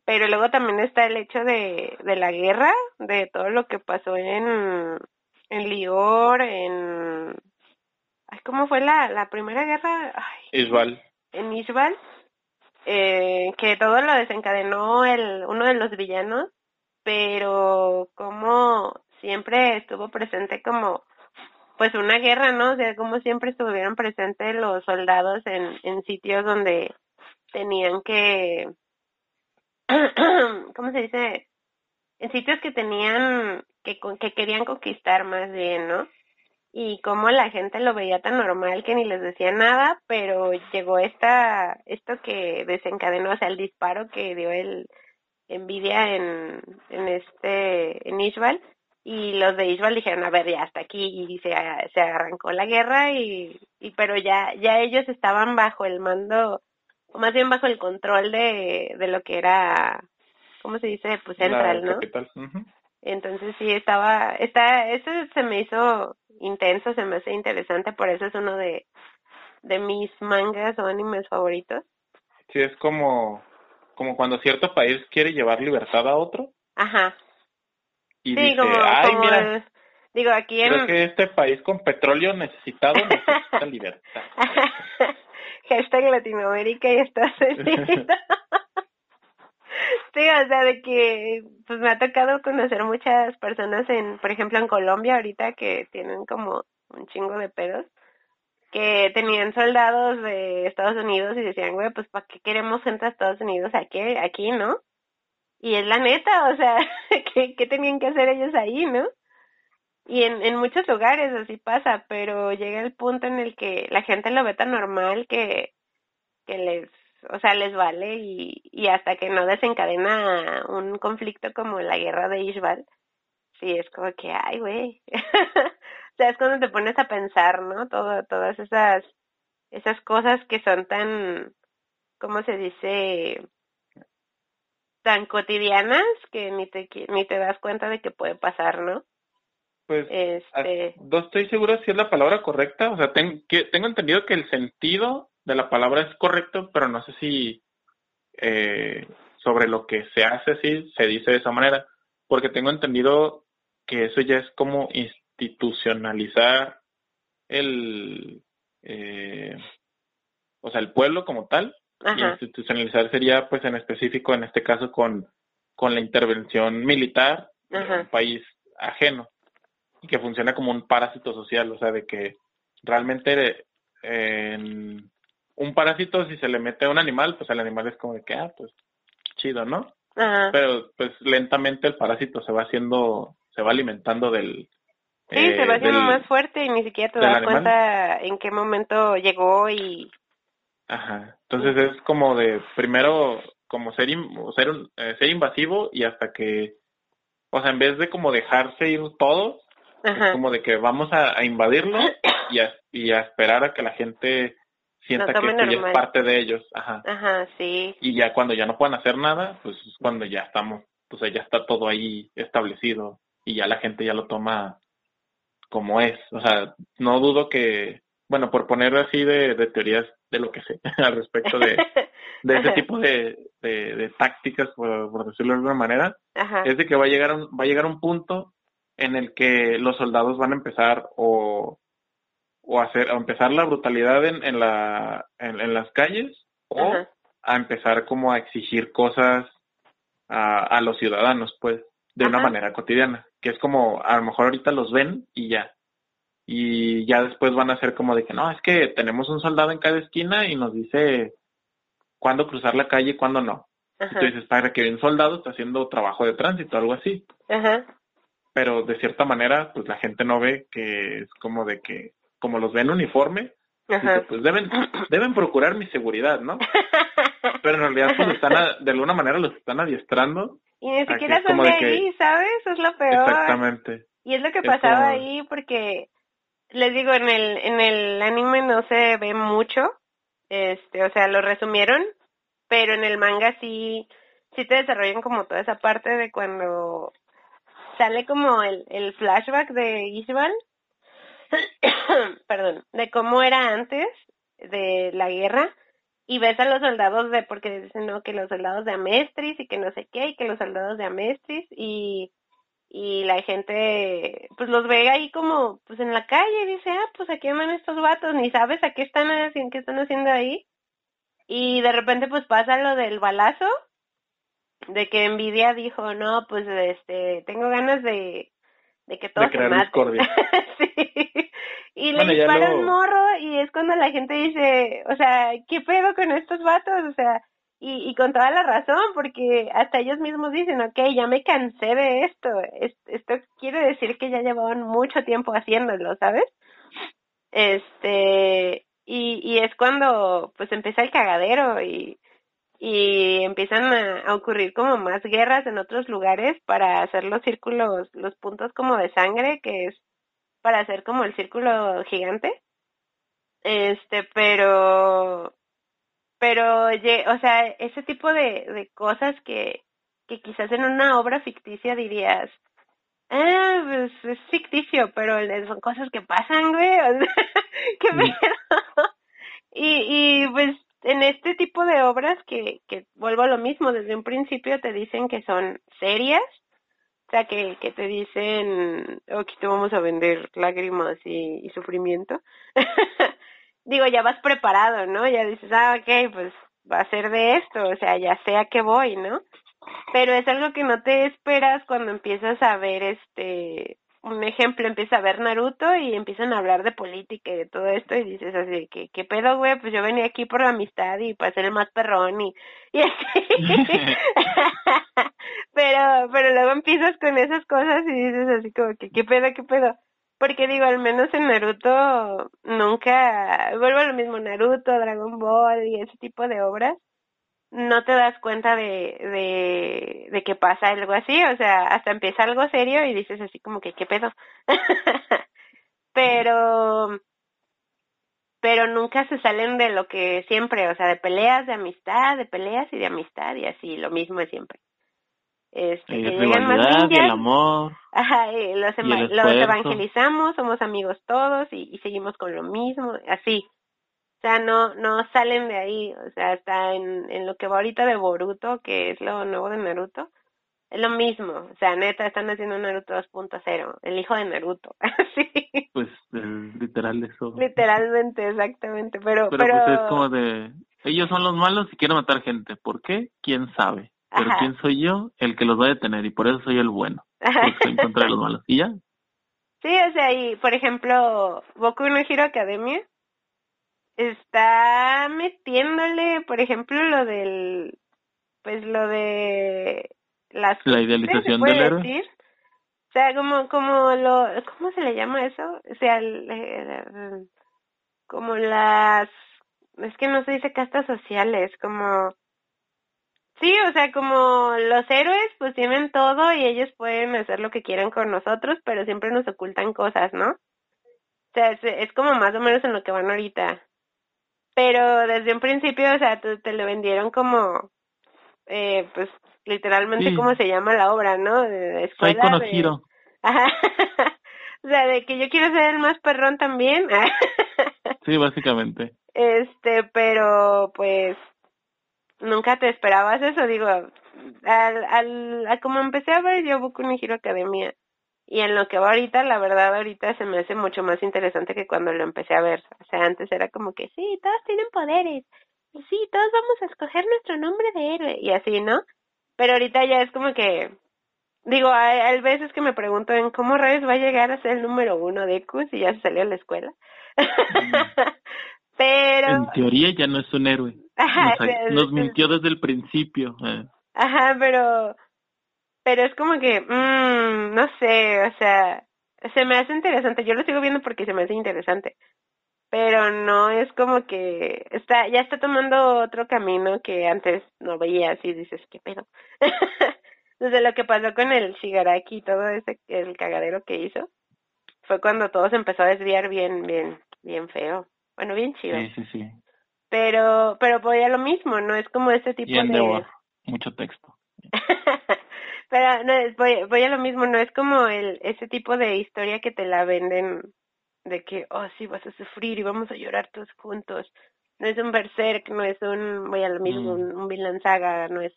Pero luego también está el hecho de, de la guerra, de todo lo que pasó en, en Lior, en... Ay, ¿Cómo fue la, la primera guerra? Ay, Isbal. En Isbal, eh, que todo lo desencadenó el uno de los villanos, pero como siempre estuvo presente como pues una guerra, ¿no? O sea, como siempre estuvieron presentes los soldados en, en sitios donde tenían que, ¿cómo se dice? En sitios que tenían, que, que querían conquistar más bien, ¿no? Y como la gente lo veía tan normal que ni les decía nada, pero llegó esta, esto que desencadenó, o sea, el disparo que dio el envidia en, en este, en Ishbal, y los de Ishbal dijeron, a ver, ya hasta aquí, y se, se arrancó la guerra, y, y pero ya, ya ellos estaban bajo el mando o más bien bajo el control de, de lo que era, ¿cómo se dice? Pues central, ¿no? Entonces sí, estaba, está, eso se me hizo intenso, se me hace interesante, por eso es uno de, de mis mangas o animes favoritos. Sí, es como, como cuando cierto país quiere llevar libertad a otro. Ajá. Y sí, dice, como, ay, mira, digo, aquí en... Creo que este país con petróleo necesitado necesita libertad. hashtag Latinoamérica y Estados Unidos. Sí, o sea, de que pues me ha tocado conocer muchas personas en, por ejemplo, en Colombia ahorita que tienen como un chingo de pedos, que tenían soldados de Estados Unidos y decían, güey, pues ¿para qué queremos gente de Estados Unidos aquí, aquí, no? Y es la neta, o sea, ¿qué, ¿qué tenían que hacer ellos ahí, no? Y en, en muchos lugares así pasa, pero llega el punto en el que la gente lo ve tan normal que, que les, o sea, les vale y, y hasta que no desencadena un conflicto como la guerra de Ishbal, sí es como que, ay, güey. o sea, es cuando te pones a pensar, ¿no? Todo, todas esas, esas cosas que son tan, ¿cómo se dice? tan cotidianas que ni te ni te das cuenta de que puede pasar, ¿no? Pues este... no estoy seguro si es la palabra correcta. O sea, que, tengo entendido que el sentido de la palabra es correcto, pero no sé si eh, sobre lo que se hace así se dice de esa manera. Porque tengo entendido que eso ya es como institucionalizar el, eh, o sea, el pueblo como tal. Y institucionalizar sería, pues, en específico, en este caso, con, con la intervención militar en un país ajeno y que funciona como un parásito social, o sea, de que realmente un parásito si se le mete a un animal, pues el animal es como de que, ah, pues chido, ¿no? Pero pues lentamente el parásito se va haciendo, se va alimentando del... Sí, se va eh, haciendo más fuerte y ni siquiera te das cuenta en qué momento llegó y... Ajá, entonces es como de primero como ser, ser, eh, ser invasivo y hasta que, o sea, en vez de como dejarse ir todos, como de que vamos a, invadirlo y a, y a esperar a que la gente sienta que ya es parte de ellos. Ajá. Ajá, sí. Y ya cuando ya no puedan hacer nada, pues es cuando ya estamos, pues ya está todo ahí establecido y ya la gente ya lo toma como es. O sea, no dudo que, bueno, por poner así de, de teorías de lo que sé al respecto de, de ese tipo de, de, de tácticas, por, por, decirlo de alguna manera, es de que va a llegar un, va a llegar un punto en el que los soldados van a empezar o, o hacer a empezar la brutalidad en, en la en, las calles o a empezar como a exigir cosas a, a los ciudadanos pues de una manera cotidiana que es como a lo mejor ahorita los ven y ya. Y ya después van a ser como de que no es que tenemos un soldado en cada esquina y nos dice cuándo cruzar la calle y cuándo no entonces para que un soldado está haciendo trabajo de tránsito algo así. Ajá. Pero de cierta manera, pues la gente no ve que es como de que, como los ven uniforme, pues deben, deben procurar mi seguridad, ¿no? Pero en realidad, pues están, de alguna manera los están adiestrando. Y ni siquiera son de, ahí, ¿sabes? Es lo peor. Exactamente. Y es lo que pasaba ahí porque, les digo, en el, en el anime no se ve mucho, este, o sea, lo resumieron, pero en el manga sí, sí te desarrollan como toda esa parte de cuando sale como el, el flashback de Ishbal, perdón, de cómo era antes de la guerra y ves a los soldados de, porque dicen, no, que los soldados de Amestris y que no sé qué, y que los soldados de Amestris y, y la gente pues los ve ahí como pues en la calle y dice, ah, pues aquí andan estos vatos, ni sabes a qué están haciendo, qué están haciendo ahí. Y de repente pues pasa lo del balazo, de que Nvidia dijo, no, pues este, tengo ganas de, de que todos se maten. sí. Y le dispara un morro y es cuando la gente dice, o sea, ¿qué pedo con estos vatos? O sea, y, y con toda la razón, porque hasta ellos mismos dicen, ok, ya me cansé de esto. esto quiere decir que ya llevaban mucho tiempo haciéndolo, ¿sabes? Este, y, y es cuando pues empieza el cagadero y, y empiezan a, ocurrir como más guerras en otros lugares para hacer los círculos, los puntos como de sangre, que es para hacer como el círculo gigante. Este, pero, pero, o sea, ese tipo de, de cosas que, que quizás en una obra ficticia dirías, ah, pues es ficticio, pero son cosas que pasan, güey, o sea, qué miedo. y, y pues en este tipo de obras que, que vuelvo a lo mismo, desde un principio te dicen que son serias, o sea, que, que te dicen, aquí te vamos a vender lágrimas y, y sufrimiento. Digo, ya vas preparado, ¿no? Ya dices, ah, ok, pues va a ser de esto, o sea, ya sé a qué voy, ¿no? Pero es algo que no te esperas cuando empiezas a ver este un ejemplo, empieza a ver Naruto y empiezan a hablar de política y de todo esto y dices así, que qué pedo, güey? Pues yo venía aquí por la amistad y para ser el más perrón y, y así. pero, pero luego empiezas con esas cosas y dices así como que qué pedo, qué pedo. Porque digo, al menos en Naruto nunca, vuelvo a lo mismo, Naruto, Dragon Ball y ese tipo de obras, no te das cuenta de, de, de que pasa algo así, o sea, hasta empieza algo serio y dices así como que, ¿qué pedo? pero, pero nunca se salen de lo que siempre, o sea, de peleas, de amistad, de peleas y de amistad y así, lo mismo de siempre. Este, que llegan más y el amor. Ajá, y los, los evangelizamos, somos amigos todos y, y seguimos con lo mismo, así. O sea, no, no salen de ahí. O sea, está en, en lo que va ahorita de Boruto, que es lo nuevo de Naruto. Es lo mismo. O sea, neta, están haciendo Naruto 2.0. El hijo de Naruto. Así. Pues, literal eso. Literalmente, exactamente. Pero, pero, pero... Pues es como de... Ellos son los malos y quieren matar gente. ¿Por qué? ¿Quién sabe? Pero ¿quién soy yo? El que los va a detener. Y por eso soy el bueno. Porque estoy en contra de los malos. ¿Y ya? Sí, o sea, y por ejemplo, Boku no Hero Academia está metiéndole, por ejemplo, lo del, pues lo de las... La idealización del héroe. Decir? O sea, como, como lo, ¿cómo se le llama eso? O sea, como las, es que no se dice castas sociales, como, sí, o sea, como los héroes pues tienen todo y ellos pueden hacer lo que quieran con nosotros, pero siempre nos ocultan cosas, ¿no? O sea, es, es como más o menos en lo que van ahorita pero desde un principio, o sea, te, te lo vendieron como, eh, pues, literalmente como se llama la obra, ¿no? De, escuela. Soy conocido. Ajá. o sea, de que yo quiero ser el más perrón también. sí, básicamente. Este, pero pues nunca te esperabas eso, digo, al, al, a como empecé a ver yo Boku no Hero Academia y en lo que va ahorita, la verdad, ahorita se me hace mucho más interesante que cuando lo empecé a ver. O sea, antes era como que sí, todos tienen poderes. Y sí, todos vamos a escoger nuestro nombre de héroe. Y así, ¿no? Pero ahorita ya es como que. Digo, hay, veces que me pregunto en cómo Reyes va a llegar a ser el número uno de Q y ya se salió a la escuela. pero. En teoría ya no es un héroe. nos, mintió desde el principio. Eh. Ajá, pero pero es como que, mmm, no sé, o sea, se me hace interesante. Yo lo sigo viendo porque se me hace interesante. Pero no es como que está, ya está tomando otro camino que antes no veía así dices, ¿qué pedo? Desde lo que pasó con el Shigaraki y todo ese, el cagadero que hizo, fue cuando todo se empezó a desviar bien, bien, bien feo. Bueno, bien chido. Sí, sí, sí. Pero, pero voy a lo mismo, ¿no? Es como ese tipo de... Mucho texto. Pero no, voy, voy a lo mismo, no es como el ese tipo de historia que te la venden de que, oh, sí, vas a sufrir y vamos a llorar todos juntos. No es un berserk, no es un, voy a lo mismo, mm. un, un Saga, no es,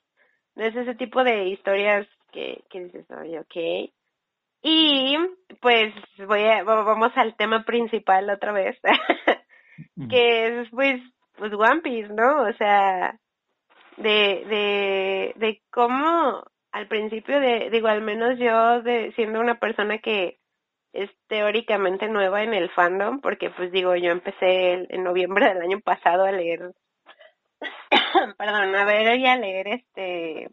no es ese tipo de historias que, que dices, oye, ok. Y pues voy a, vamos al tema principal otra vez, que es pues, pues One Piece, ¿no? O sea, de, de, de cómo al principio de, digo, al menos yo de siendo una persona que es teóricamente nueva en el fandom, porque pues digo, yo empecé en noviembre del año pasado a leer, perdón, a ver y a leer este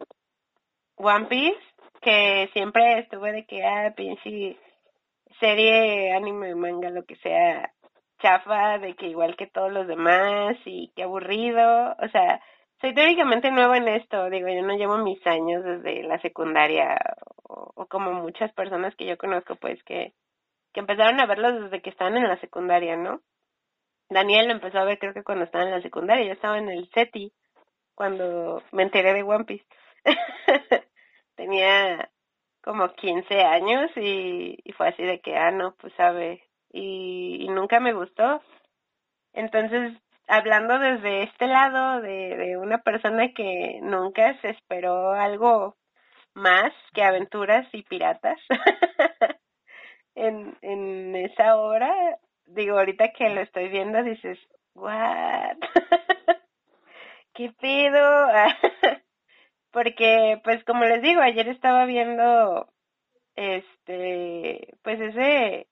One Piece, que siempre estuve de que, ah, pinche serie, anime, manga, lo que sea, chafa, de que igual que todos los demás y qué aburrido, o sea, soy teóricamente nueva en esto, digo, yo no llevo mis años desde la secundaria o, como muchas personas que yo conozco, pues que, que empezaron a verlos desde que estaban en la secundaria, ¿no? Daniel lo empezó a ver creo que cuando estaba en la secundaria, yo estaba en el SETI cuando me enteré de One Piece. Tenía como 15 años y, fue así de que, ah, no, pues sabe, y nunca me gustó. Entonces hablando desde este lado de, una persona que nunca se esperó algo más que aventuras y piratas en, en esa obra, digo, ahorita que lo estoy viendo dices, what? ¿Qué pido? Porque, pues como les digo, ayer estaba viendo, este, pues ese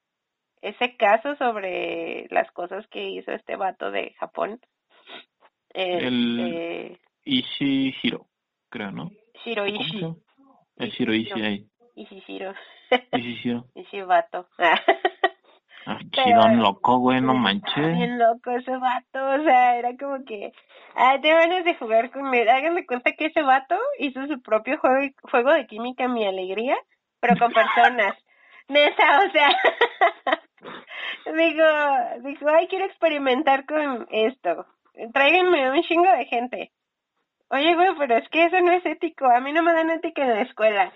ese caso sobre las cosas que hizo este vato de Japón. el este, Ishihiro, creo, ¿no? Shiro Ishi. El Shiro Ishi ahí. Ishihiro. Ishihiro. Ishibato. Ah, chidón loco, güey, no manches. Bien loco ese vato, o sea, era como que, ah, te ganas de jugar con él. Háganme cuenta que ese vato hizo su propio juego, juego de química, mi alegría, pero con personas. Neta, o sea, digo, digo, ay, quiero experimentar con esto. Tráiganme un chingo de gente. Oye, güey, pero es que eso no es ético. A mí no me dan ética en la escuela.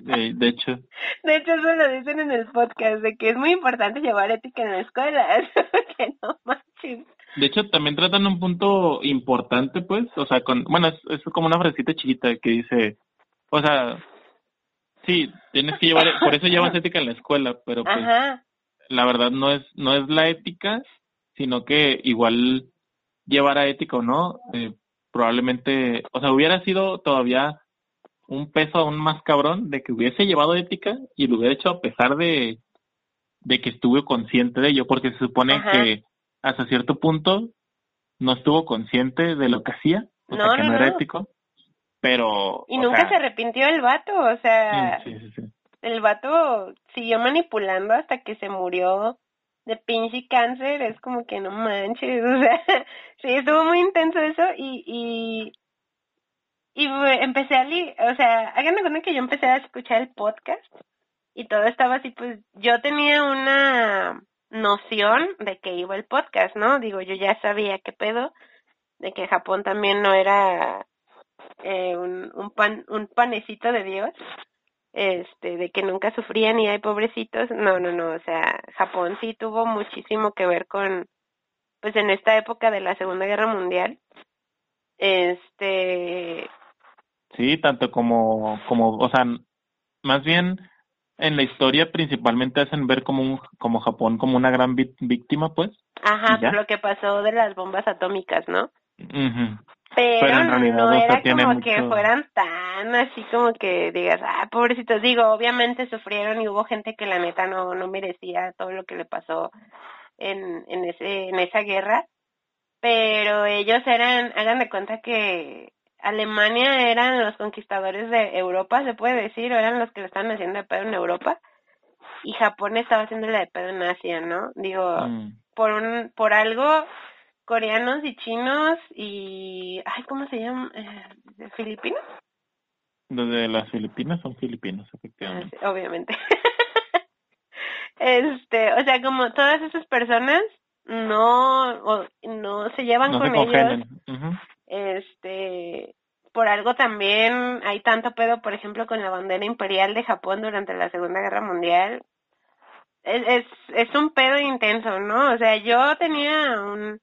de, hecho. De hecho, eso lo dicen en el podcast, de que es muy importante llevar ética en la escuela. que no manches. De hecho, también tratan un punto importante, pues, o sea, con, bueno, es, es como una frasecita chiquita que dice, o sea, Sí, tienes que llevar, por eso llevas ética en la escuela, pero pues la verdad no es no es la ética, sino que igual llevar a ética o no, eh, probablemente, o sea, hubiera sido todavía un peso aún más cabrón de que hubiese llevado ética y lo hubiera hecho a pesar de, de que estuve consciente de ello, porque se supone que hasta cierto punto no estuvo consciente de lo que hacía, o sea, que no, era ético pero... Y nunca se arrepintió el vato, o sea, el vato siguió manipulando hasta que se murió de pinche cáncer, es como que no manches, o sea, sí, estuvo muy intenso eso y, y, y empecé a, li o sea, háganme cuenta que yo empecé a escuchar el podcast y todo estaba así, pues yo tenía una noción de que iba el podcast, ¿no? Digo, yo ya sabía qué pedo, de que Japón también no era eh, un, un, pan, un panecito de Dios, este, de que nunca sufrían y hay pobrecitos. No, no, no, o sea, Japón sí tuvo muchísimo que ver con, pues en esta época de la Segunda Guerra Mundial. Este. Sí, tanto como, como, o sea, más bien en la historia principalmente hacen ver como un, como Japón como una gran víctima, pues. Ajá, lo que pasó de las bombas atómicas, ¿no? Pero, no era como que fueran tan así como que digas, ah, pobrecitos, digo, obviamente sufrieron y hubo gente que la neta no, no merecía todo lo que le pasó en, en, ese, en esa guerra, pero ellos eran, hagan de cuenta que Alemania eran los conquistadores de Europa, se puede decir, o eran los que le estaban haciendo de pedo en Europa, y Japón estaba haciéndole de pedo en Asia, ¿no? Digo, mm. por un, por algo coreanos y chinos y ay cómo se llaman eh, filipinos los de las Filipinas son filipinos efectivamente. ah, obviamente. Este o sea como todas esas personas no no se llevan con ellos. este por algo también hay tanto pedo por ejemplo con la bandera imperial de Japón durante la Segunda Guerra Mundial. Es, es, es un pedo intenso, ¿no? O sea, yo tenía un,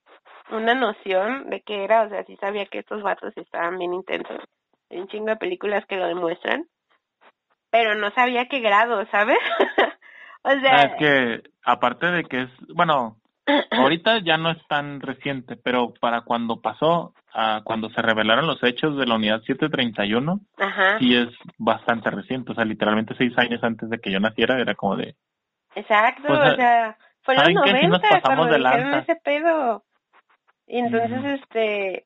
una noción de qué era, o sea, sí sabía que estos vatos estaban bien intensos. Hay un chingo de películas que lo demuestran. pero no sabía qué grado, ¿sabes? o sea... Ah, es que, aparte de que es, bueno, ahorita ya no es tan reciente, pero para cuando pasó, a cuando se revelaron los hechos de la unidad 731, Ajá. sí es bastante reciente, o sea, literalmente seis años antes de que yo naciera era como de... Exacto, O sea, o sea, fue los ¿saben qué? Sí nos 90 pasamos cuando de lanza. ese pedo. Y entonces, este,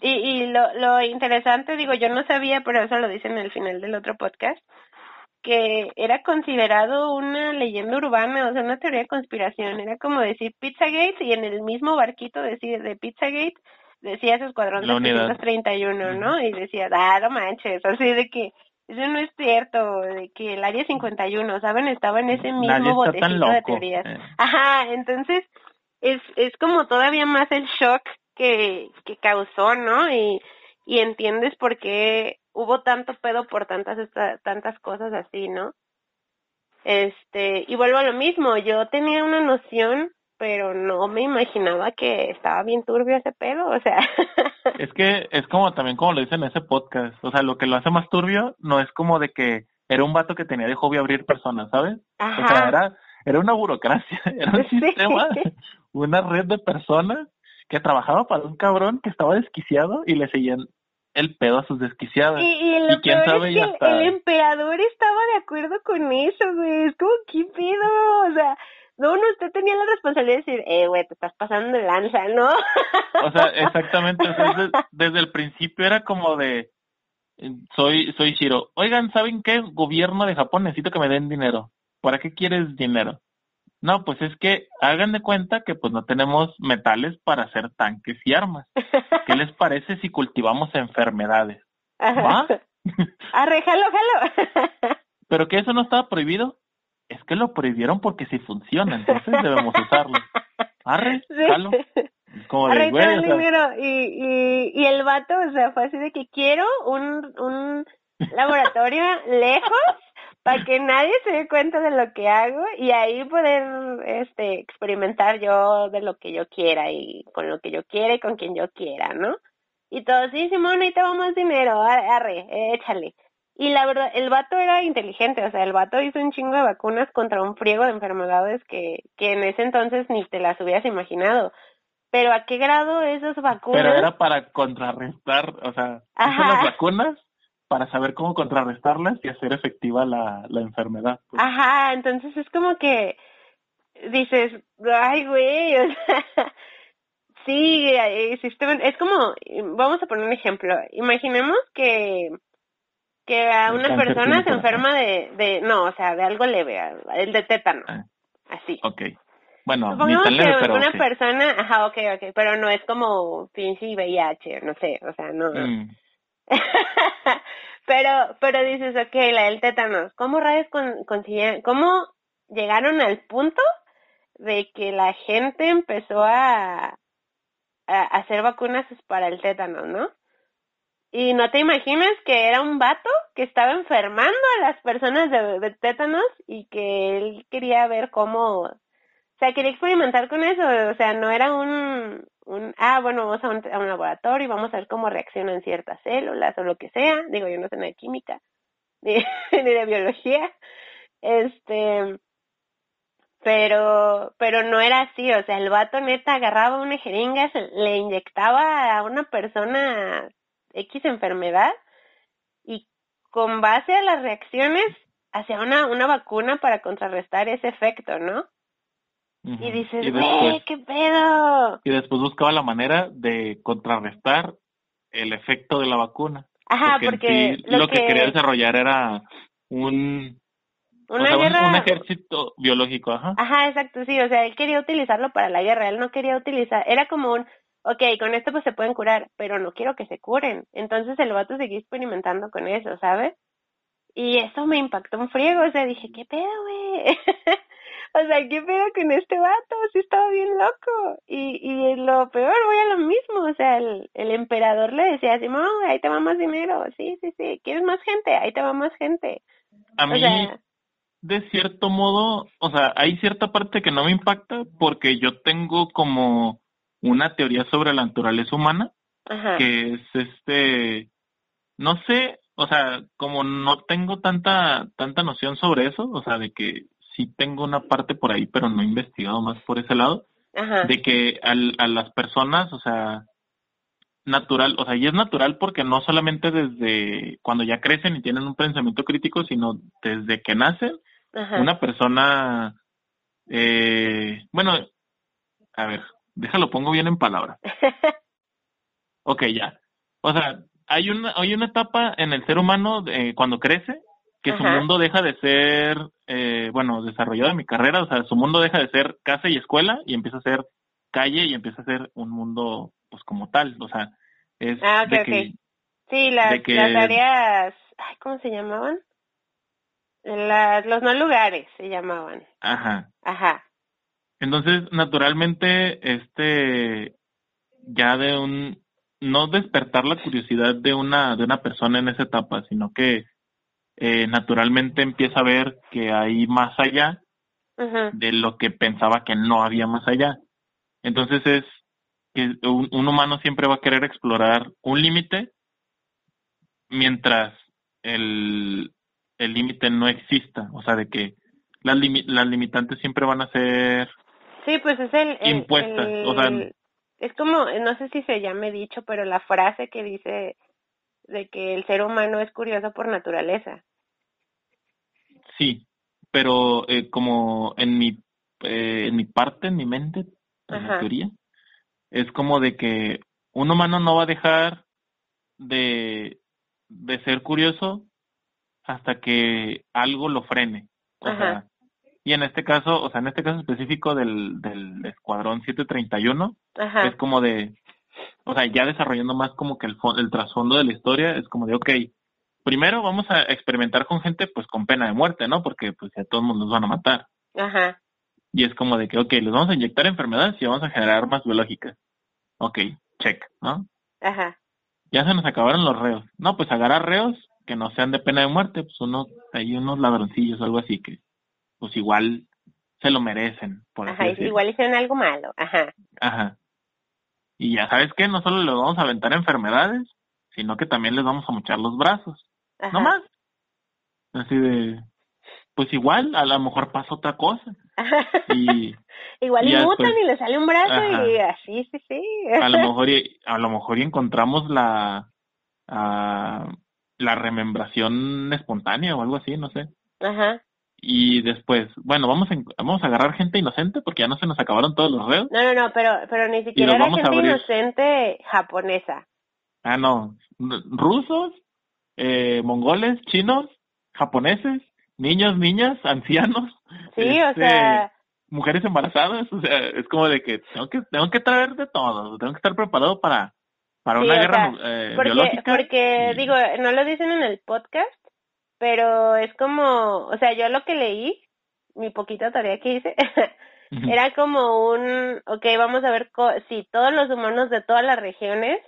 y, y lo, lo interesante, digo, yo no sabía, pero eso lo dicen en el final del otro podcast, que era considerado una leyenda urbana, o sea, una teoría de conspiración. Era como decir Pizzagate y en el mismo barquito de Pizzagate decía ese escuadrón La unidad. 731, ¿no? Y decía, ah, no manches, así de que eso no es cierto, de que el área 51, ¿saben? Estaba en ese mismo botecito de teorías. eh. Ajá, entonces es, es como todavía más el shock que, que causó, ¿no? Y, y entiendes por qué hubo tanto pedo por tantas esta- tantas cosas así, ¿no? Este, y vuelvo a lo mismo, yo tenía una noción, pero no me imaginaba que estaba bien turbio ese pedo, o sea. Es que es como también como lo dicen en ese podcast, o sea, lo que lo hace más turbio no es como de que era un vato que tenía de hobby abrir personas, ¿sabes? O sea, Ajá. era, era una burocracia, era un Sí. sistema, una red de personas que trabajaba para un cabrón que estaba desquiciado y le seguían el pedo a sus desquiciadas. Y, y lo Y quién sabe, es ya que el, está. el emperador estaba de acuerdo con eso, güey. Es como, ¿qué pedo? O sea, no, no, usted tenía la responsabilidad de decir, eh, güey, te estás pasando de lanza, ¿no? O sea, exactamente, o sea, desde, desde el principio era como de, soy, soy Shiro, oigan, ¿saben qué? Gobierno de Japón, necesito que me den dinero. ¿Para qué quieres dinero? No, pues es que hagan de cuenta que pues no tenemos metales para hacer tanques y armas. ¿Qué les parece si cultivamos enfermedades? ¿Va? Arre, jalo, jalo. Pero que eso no estaba prohibido. Es que lo prohibieron porque sí funciona, entonces debemos usarlo. Arre, Sí. jalo. Como de, Arre, güey, todo el o sea, dinero. Y, y, y el vato, o sea, fue así de que quiero un, un laboratorio lejos para que nadie se dé cuenta de lo que hago y ahí poder este experimentar yo de lo que yo quiera y con lo que yo quiera y con quien yo quiera, ¿no? Y todo, sí, Simón, ahí te va más dinero, arre, échale. Y la verdad, el vato era inteligente, o sea, el vato hizo un chingo de vacunas contra un friego de enfermedades que, que en ese entonces ni te las hubieras imaginado. Pero ¿a qué grado esas vacunas? Pero era para contrarrestar, o sea, Ajá. las vacunas para saber cómo contrarrestarlas y hacer efectiva la, la enfermedad. pues. Ajá, entonces es como que dices, ay, güey, o sea, sí, eh, existe- es como, vamos a poner un ejemplo, imaginemos que que a una persona se enferma de, de, no, o sea, de algo leve, el de tétano, Ah, así. ok. Bueno, ni Supongamos tan leve, que pero una persona, ajá, ok, ok, pero no es como pinche VIH, no sé, o sea, no. Mm, pero, pero dices, ok, la del tétanos, ¿cómo rayos con, consiguieron, cómo llegaron al punto de que la gente empezó a, hacer vacunas para el tétanos, ¿no? Y no te imaginas que era un vato que estaba enfermando a las personas de tétanos y que él quería ver cómo, o sea, quería experimentar con eso, o sea, no era un, un ah, bueno, vamos a un, laboratorio y vamos a ver cómo reaccionan ciertas células o lo que sea, digo, yo no sé nada de química, ni, ni de biología, este, pero, pero no era así, o sea, el vato neta agarraba una jeringa, se- le inyectaba a una persona X enfermedad y con base a las reacciones hacía una, una vacuna para contrarrestar ese efecto, ¿no? Y dices, y qué pedo. y después buscaba la manera de contrarrestar el efecto de la vacuna. Ajá, en porque sí lo, lo que... que, quería desarrollar era un, o una sea, un- guerra, un, ejército biológico, ajá. ajá, exacto, sí, o sea, él quería utilizarlo para la guerra, él no quería utilizar, era como un, ok, con esto pues se pueden curar, pero no quiero que se curen, entonces el vato seguía experimentando con eso, ¿sabes? Y eso me impactó un friego, o sea, dije, ¿qué pedo, güey? o sea, ¿qué pedo con este vato? Sí estaba bien loco. Y, y lo peor, voy a lo mismo, o sea, el, el emperador le decía, Simón, ahí te va más dinero, sí, sí, sí, ¿quieres más gente? Ahí te va más gente. A O mí, sea, de cierto modo, o sea, hay cierta parte que no me impacta porque yo tengo como una teoría sobre la naturaleza humana ajá. que es este, no sé, o sea, como no tengo tanta tanta noción sobre eso, o sea, de que sí tengo una parte por ahí, pero no he investigado más por ese lado, Ajá. de que al, a las personas, o sea, natural, o sea, y es natural porque no solamente desde cuando ya crecen y tienen un pensamiento crítico, sino desde que nacen, Ajá. una persona, eh, bueno, a ver, déjalo pongo bien en palabras. Ok, ya. O sea, hay una, hay una etapa en el ser humano eh, cuando crece que su mundo deja de ser, eh, bueno, desarrollado en mi carrera, o sea, su mundo deja de ser casa y escuela y empieza a ser calle y empieza a ser un mundo, pues como tal, o sea, es Ah, ok, de ok. que, Sí, las, de que- las áreas, ay, ¿cómo se llamaban? Las, los no lugares se llamaban. ajá. Ajá. Entonces, naturalmente, este, ya de un, no despertar la curiosidad de una, de una persona en esa etapa, sino que eh, naturalmente empieza a ver que hay más allá de lo que pensaba que no había más allá. Entonces es que un, un humano siempre va a querer explorar un límite mientras el el límite no exista, o sea, de que las, limi- las limitantes siempre van a ser Sí, pues es el... el- Impuestas, el- o sea- es como, no sé si se llame dicho, pero la frase que dice de que el ser humano es curioso por naturaleza. Sí, pero eh, como en mi eh, en mi parte, en mi mente, en Ajá. la teoría, es como de que un humano no va a dejar de, de ser curioso hasta que algo lo frene. O Ajá. sea, y en este caso, o sea, en este caso específico del, del Escuadrón 731, Ajá. es como de, o sea, ya desarrollando más como que el, el trasfondo de la historia, es como de, ok, primero vamos a experimentar con gente pues con pena de muerte, ¿no? Porque pues ya todos nos van a matar. Ajá. Y es como de que, ok, les vamos a inyectar enfermedades y vamos a generar armas biológicas. Ok, check, ¿no? Ajá. Ya se nos acabaron los reos. No, pues agarrar reos que no sean de pena de muerte, pues uno, hay unos ladroncillos o algo así que, pues igual se lo merecen, por así Ajá. decirlo. Igual hicieron algo malo. Ajá. Ajá. Y ya sabes que no solo les vamos a aventar enfermedades, sino que también les vamos a mochar los brazos. Ajá. No más. Así de, pues igual, a lo mejor pasa otra cosa. Y Igual y ya mutan y le sale un brazo Ajá. y así, sí, sí. a lo mejor y, a lo mejor y encontramos la la remembración espontánea o algo así, no sé. Ajá. Y después, bueno, vamos a, vamos a agarrar gente inocente porque ya no se nos acabaron todos los reos. No, no, no, pero, pero ni siquiera era gente inocente japonesa. Ah, no, rusos, eh, mongoles, chinos, japoneses, niños, niñas, ancianos, Sí, o este, sea, mujeres embarazadas, o sea, es como de que tengo que tengo que traer de todo, tengo que estar preparado para para Sí, una guerra sea, eh, porque, biológica. porque y- digo, no lo dicen en el podcast, pero es como, o sea, yo lo que leí, mi poquita tarea que hice, era como un, ok, vamos a ver co- si todos los humanos de todas las regiones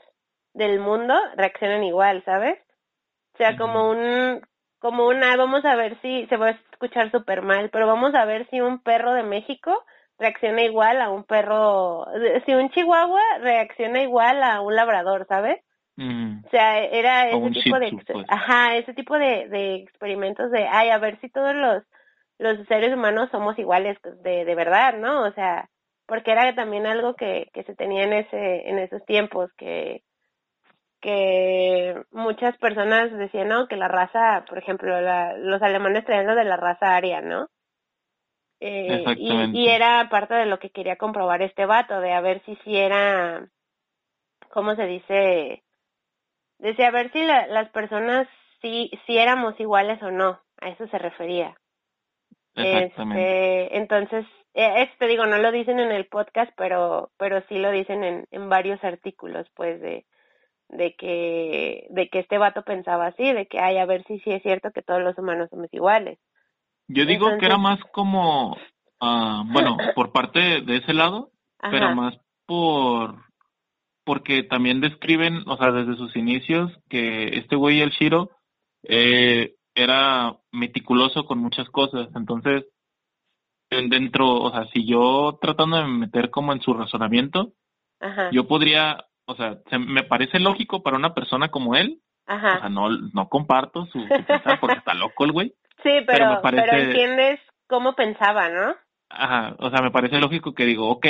del mundo reaccionan igual, ¿sabes? O sea, como un, como una, vamos a ver si, se va a escuchar súper mal, pero vamos a ver si un perro de México reacciona igual a un perro, si un chihuahua reacciona igual a un labrador, ¿sabes? O sea, era ese tipo de, Shih Tzu, ex- pues. ajá, ese tipo de, de experimentos de, ay, a ver si todos los, los seres humanos somos iguales de, de verdad, ¿no? O sea, porque era también algo que, que se tenía en ese, en esos tiempos, que, que muchas personas decían, no, que la raza, por ejemplo, la, los alemanes traían lo de la raza aria, ¿no? Eh, y, y era parte de lo que quería comprobar este vato, de a ver si si era, ¿cómo se dice? Decía, a ver si la- las personas sí, si éramos iguales o no, a eso se refería. Exactamente. Este, entonces, este digo, no lo dicen en el podcast, pero, pero sí lo dicen en, en varios artículos, pues, de, de que, de que este vato pensaba así, de que, ay, a ver si sí es cierto que todos los humanos somos iguales. Yo digo que era más como, ah, bueno, por parte de ese lado, pero más por porque también describen, o sea, desde sus inicios, que este güey, el Shiro, eh, era meticuloso con muchas cosas. Entonces, en- dentro, o sea, si yo tratando de meter como en su razonamiento, ajá, yo podría, o sea, se- me parece lógico para una persona como él Ajá. O sea, no, no comparto su, su pensar porque está loco el güey. Sí, pero, Pero me pero, parece- entiendes cómo pensaba, ¿no? Ajá, o sea, me parece lógico que digo, ok,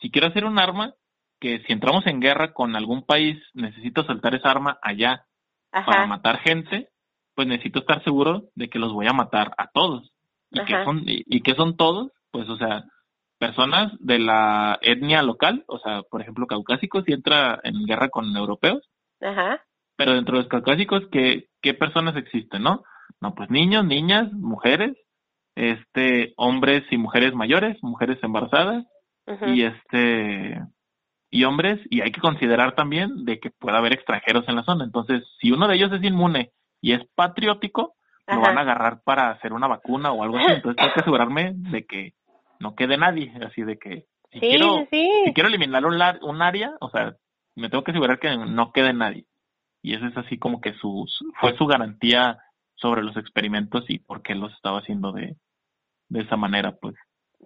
si quiero hacer un arma, que si entramos en guerra con algún país, necesito soltar esa arma allá para Ajá. matar gente, pues necesito estar seguro de que los voy a matar a todos. ¿Y que Ajá. son y, y qué son todos? Pues, o sea, personas de la etnia local, o sea, por ejemplo, caucásicos, y entra en guerra con europeos, Ajá. pero dentro de los caucásicos, ¿qué, qué personas existen, no? No, pues niños, niñas, mujeres, este, hombres y mujeres mayores, mujeres embarazadas, y este y hombres y hay que considerar también de que pueda haber extranjeros en la zona entonces si uno de ellos es inmune y es patriótico lo van a agarrar para hacer una vacuna o algo así entonces tengo que asegurarme de que no quede nadie así de que si Sí, quiero sí. si quiero eliminar un, lar- un área o sea me tengo que asegurar que no quede nadie y eso es así como que su su- fue su garantía sobre los experimentos y por qué los estaba haciendo de de esa manera pues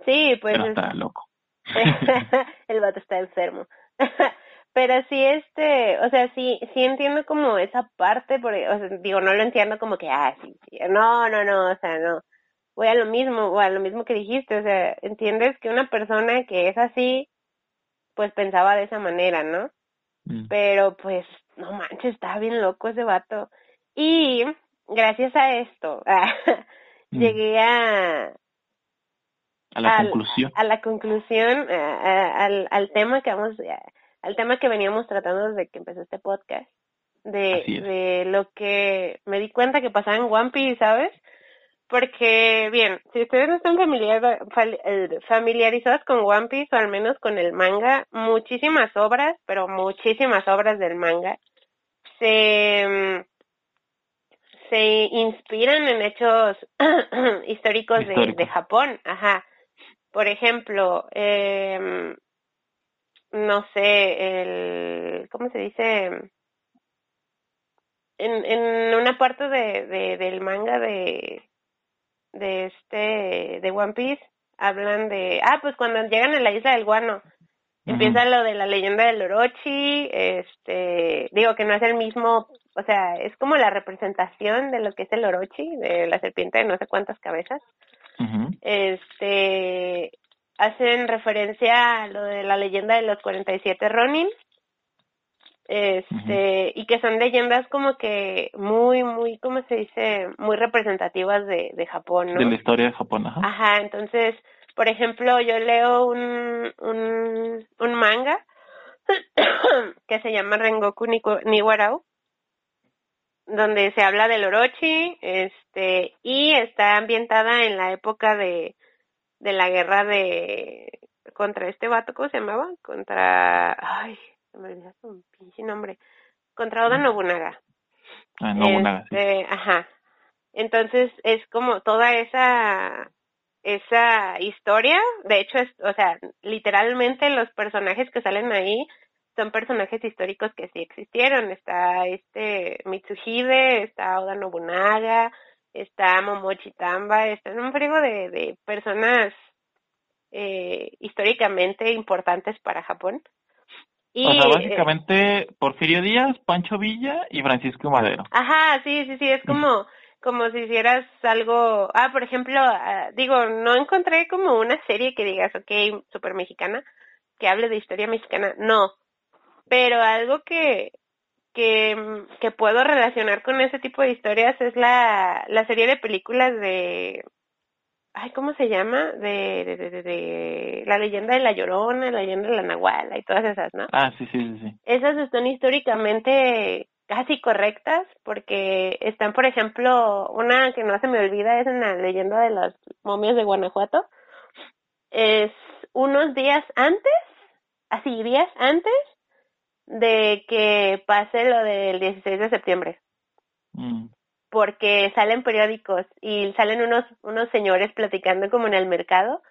Sí, pues pero es- está loco el vato está enfermo. Pero sí, este, o sea, sí, sí entiendo como esa parte, porque, o sea, digo, no lo entiendo como que, ah, sí, sí, no, no, no, o sea, no. Voy a lo mismo, o a lo mismo que dijiste, o sea, entiendes que una persona que es así, pues pensaba de esa manera, ¿no? Mm. Pero pues, no manches, está bien loco ese vato. Y gracias a esto, Mm. llegué a, a la conclusión a la conclusión, a- al, al tema que vamos, al tema que veníamos tratando desde que empezó este podcast, de, es. de lo que me di cuenta que pasaba en One Piece, ¿sabes? Porque, bien, si ustedes no están familiar, familiarizados con One Piece, o al menos con el manga, muchísimas obras, pero muchísimas obras del manga, se, mm, se inspiran en hechos históricos, De, de Japón, ajá. Por ejemplo, eh, no sé, el, ¿cómo se dice? En, en una parte de, de, del manga de, de este, de One Piece, hablan de, ah, pues cuando llegan a la isla del guano, empieza lo de la leyenda del Orochi, este, digo que no es el mismo, o sea, es como la representación de lo que es el Orochi, de la serpiente de no sé cuántas cabezas. Este hacen referencia a lo de la leyenda de los 47 Ronin este y que son leyendas como que muy muy cómo se dice muy representativas de, de Japón no de la historia de Japón ajá. ajá entonces por ejemplo yo leo un un, un manga que se llama Rengoku Niwarao donde se habla del Orochi, este, y está ambientada en la época de, de la guerra de contra este vato, ¿cómo se llamaba? Contra, ay, se me olvidó su pinche nombre, contra Oda Nobunaga. Ah, Nobunaga, sí. Este, ajá. Entonces es como toda esa esa historia, de hecho es, o sea, literalmente los personajes que salen ahí son personajes históricos que sí existieron. Está este Mitsuhide, está Oda Nobunaga, está Momochi Tamba, están un frigo de, de personas eh, históricamente importantes para Japón. Y, o sea, eh, básicamente Porfirio Díaz, Pancho Villa y Francisco Madero. Ajá, sí, sí, sí, es como, como si hicieras algo, ah, por ejemplo, ah, digo, no encontré como una serie que digas, ok, super mexicana, que hable de historia mexicana, no, pero algo que, que, que puedo relacionar con ese tipo de historias es la, la serie de películas de, ay, ¿cómo se llama? De, de, de, de, la leyenda de la Llorona, la leyenda de la Nahuala y todas esas, ¿no? Ah, sí, sí, sí, sí. esas están históricamente casi correctas porque están, por ejemplo, una que no se me olvida es en la leyenda de las momias de Guanajuato. Es unos días antes, así días antes de que pase lo del 16 de septiembre Mm. Porque salen periódicos y salen unos unos señores platicando como en el mercado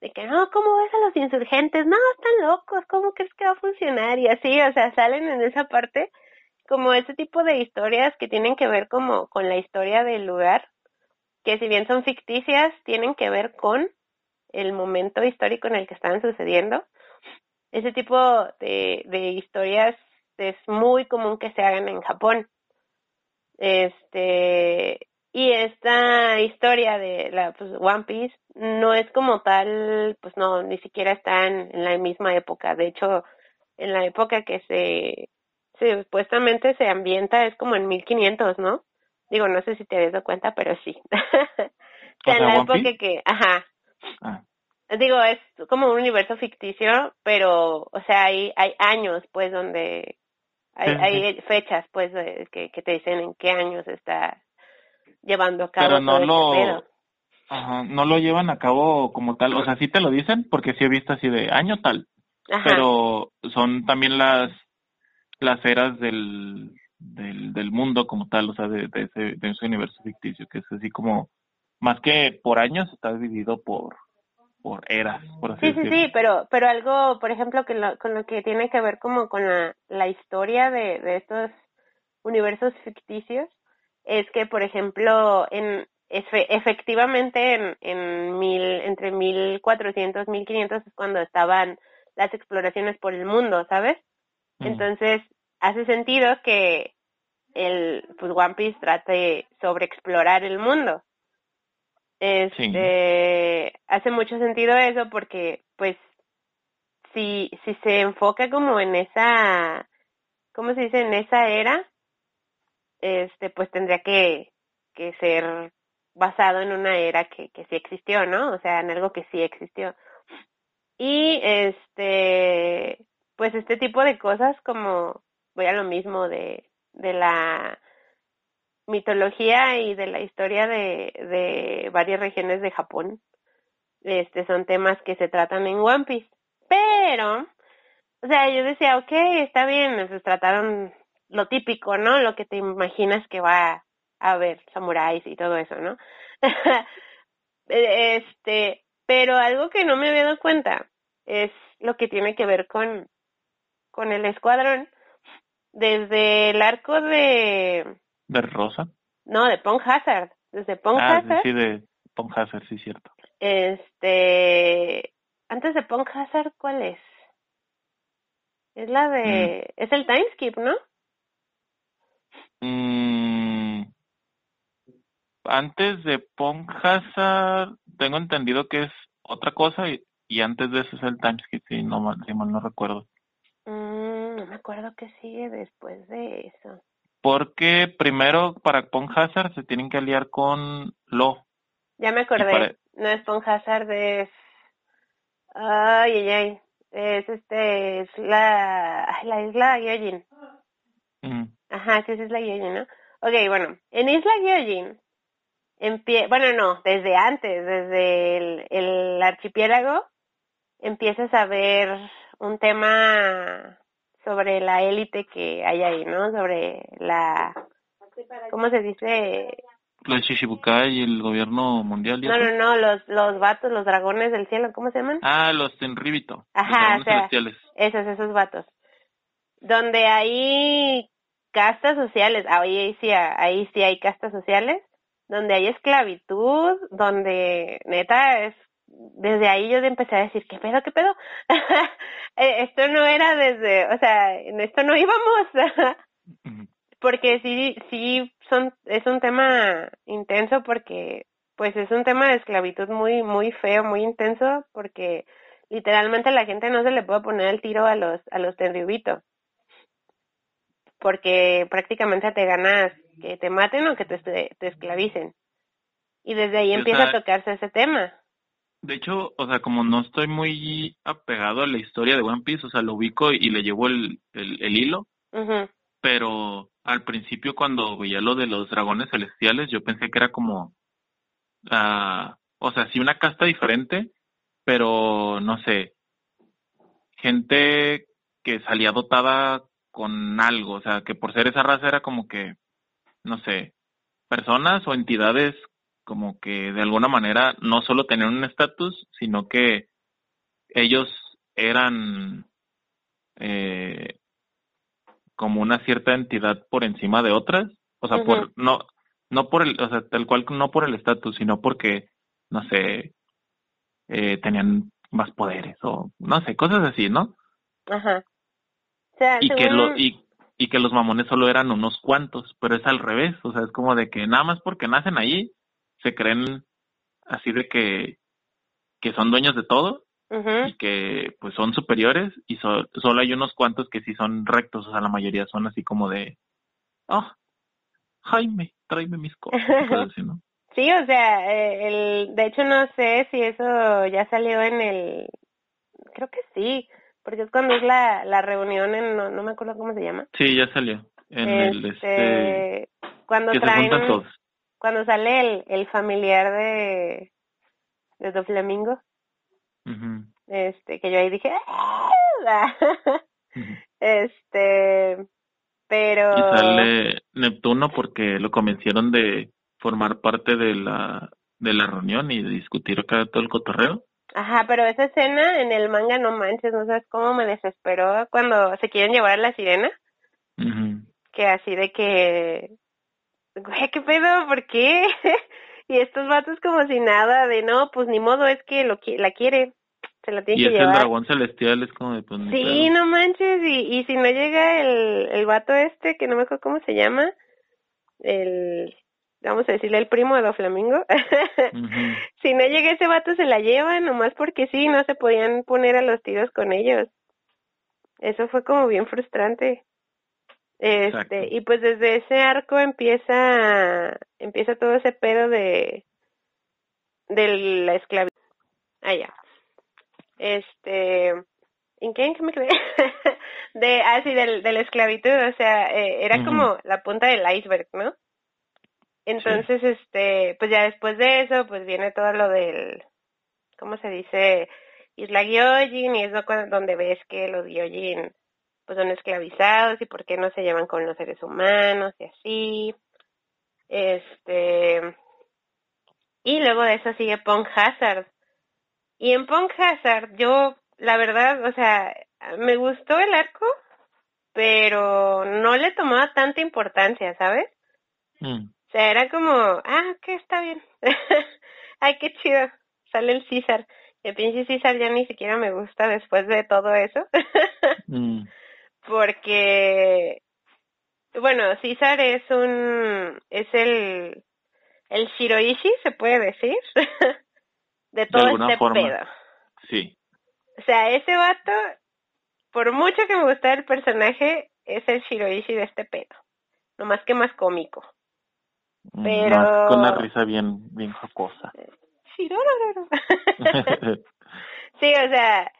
de que no, ¿cómo ves a los insurgentes? No, están locos, ¿cómo crees que va a funcionar? Y así, o sea, salen en esa parte como ese tipo de historias que tienen que ver como con la historia del lugar, que si bien son ficticias, tienen que ver con el momento histórico en el que estaban sucediendo. Ese tipo de, de historias es muy común que se hagan en Japón. Este, y esta historia de la pues, One Piece no es como tal, pues no, ni siquiera está en, la misma época. De hecho, en la época que se, se supuestamente se ambienta es como en 1500, ¿no? Digo, no sé si te has dado cuenta, pero sí. o sea, en la época que, ajá. Ah. Digo, es como un universo ficticio, pero, o sea, hay, hay años, pues, donde hay, hay fechas, pues, que, que te dicen en qué años está llevando a cabo. Pero no lo, ajá, no lo llevan a cabo como tal, o sea, sí te lo dicen, porque sí he visto así de año tal, pero son también las las eras del, del, del mundo como tal, o sea, de, de, ese, de ese universo ficticio, que es así como, más que por años, está dividido por por eras, por así Sí, sí, sí, pero, pero algo, por ejemplo, que lo, con lo que tiene que ver como con la, la historia de, de estos universos ficticios, es que, por ejemplo, en efectivamente en, en mil, entre 1400 1500 es cuando estaban las exploraciones por el mundo, ¿sabes? Mm. Entonces, hace sentido que el pues One Piece trate sobre explorar el mundo. Este, hace mucho sentido eso porque pues si si se enfoca como en esa ¿cómo se dice? en esa era este, pues tendría que, que ser basado en una era que, que sí existió, ¿no? O sea, en algo que sí existió. Y este, pues este tipo de cosas como, voy a lo mismo de, de la mitología y de la historia de, de varias regiones de Japón. Este son temas que se tratan en One Piece. Pero, o sea, yo decía, ok, está bien, se trataron lo típico, ¿no? Lo que te imaginas que va a haber, samuráis y todo eso, ¿no? este, pero algo que no me había dado cuenta es lo que tiene que ver con, con el escuadrón. Desde el arco de... ¿De Rosa? No, de Pong Hazard. Desde Pong ah, Hazard. Sí, de Pong Hazard, sí, cierto. Este... Antes de Pong Hazard, ¿cuál es? Es la de... Mm. Es el Timeskip, ¿no? Mm, antes de Pong Hazard, tengo entendido que es otra cosa y, y antes de eso es el timeskip, si, no, mal, si mal no recuerdo. Mm, no me acuerdo qué sigue después de eso. Porque primero para Pong Hazard se tienen que aliar con Lo. Ya me acordé. No es Pong Hazard, es... Ay, ay, ay. Es este, es la, la isla Gyojin. Ajá, sí, es Isla Gyojin, ¿no? Ok, bueno, en Isla Gyojin, pie, bueno, no, desde antes, desde el, el archipiélago, empiezas a ver un tema sobre la élite que hay ahí, ¿no? Sobre la, ¿cómo se dice? La Chichibukai y el gobierno mundial. No, no, no, los, los vatos, los dragones del cielo, ¿cómo se llaman? Ah, los Tenribito. Ajá, o sea, esos, esos vatos. Donde ahí castas sociales, ahí sí, ahí sí hay castas sociales, donde hay esclavitud, donde neta es, desde ahí yo empecé a decir, ¿qué pedo, qué pedo? Eh, esto no era desde, o sea, en esto no íbamos, porque sí, sí, son, es un tema intenso porque, pues es un tema de esclavitud muy, muy feo, muy intenso, porque literalmente la gente no se le puede poner el tiro a los, a los terribitos porque prácticamente te ganas que te maten o que te, te esclavicen. Y desde ahí empieza a tocarse ese tema. De hecho, o sea, como no estoy muy apegado a la historia de One Piece, o sea, lo ubico y le llevo el, el, hilo, pero al principio cuando veía lo de los dragones celestiales, yo pensé que era como, uh, o sea, sí una casta diferente, pero no sé, gente que salía dotada con algo, o sea, que por ser esa raza era como que, no sé, personas o entidades como que de alguna manera no solo tenían un estatus, sino que ellos eran eh, como una cierta entidad por encima de otras, o sea, por no no por el, o sea, tal cual no por el estatus, sino porque no sé, eh, tenían más poderes o no sé, cosas así, ¿no? Ajá. Y que lo y, y que los mamones solo eran unos cuantos, pero es al revés, o sea, es como de que nada más porque nacen ahí, se creen así de que, que son dueños de todo y que pues son superiores y solo hay unos cuantos que sí son rectos, o sea, la mayoría son así como de, oh, Jaime, tráeme mis cosas, ¿no? Sí, o sea, eh, el, de hecho no sé si eso ya salió en el, creo que sí, porque es cuando es la, la reunión en, no, no me acuerdo cómo se llama. Sí, ya salió. En el, este, este cuando traen, cuando sale el, el familiar de, de Doflamingo. Este, que yo ahí dije, ¡Ah! este, pero... Y sale Neptuno porque lo convencieron de formar parte de la, de la reunión y de discutir acá todo el cotorreo. Ajá, pero esa escena en el manga no manches, no sabes cómo me desesperó cuando se quieren llevar a la sirena. Que así de que, güey, ¿qué pedo? ¿Por qué? y estos vatos como si nada, de no, pues ni modo, es que lo la quiere. Se la tiene y que llevar. Es el dragón celestial, es como de pues, Sí, no manches, y, y si no llega el, el vato este, que no me acuerdo cómo se llama, el vamos a decirle el primo de Doflamingo, si no llega ese vato se la lleva, nomás porque sí, no se podían poner a los tiros con ellos. Eso fue como bien frustrante. Este, y pues desde ese arco empieza empieza todo ese pedo de de la esclavitud. Ah, ya. Este, ¿en qué, me quedé? de, ah, sí, del, de la esclavitud, o sea, eh, era como la punta del iceberg, ¿no? Entonces, este, pues ya después de eso, pues viene todo lo del, ¿cómo se dice? Isla Gyojin, y es donde ves que los Gyojin pues son esclavizados y por qué no se llevan con los seres humanos y así. Este, y luego de eso sigue Pong Hazard. Y en Pong Hazard, yo, la verdad, o sea, me gustó el arco, pero no le tomaba tanta importancia, ¿sabes? Mm. O sea, era como, ah, que está bien. Ay, qué chido. Sale el César. El pinche César ya ni siquiera me gusta después de todo eso. mm. Porque, bueno, César es un, es el, el Shiroishi, se puede decir, de todo este pedo. Sí. O sea, ese vato, por mucho que me gusta el personaje, es el Shiroishi de este pedo. No más que más cómico. Mm, Pero... con una risa bien, bien jocosa. Sí, sí, o sea,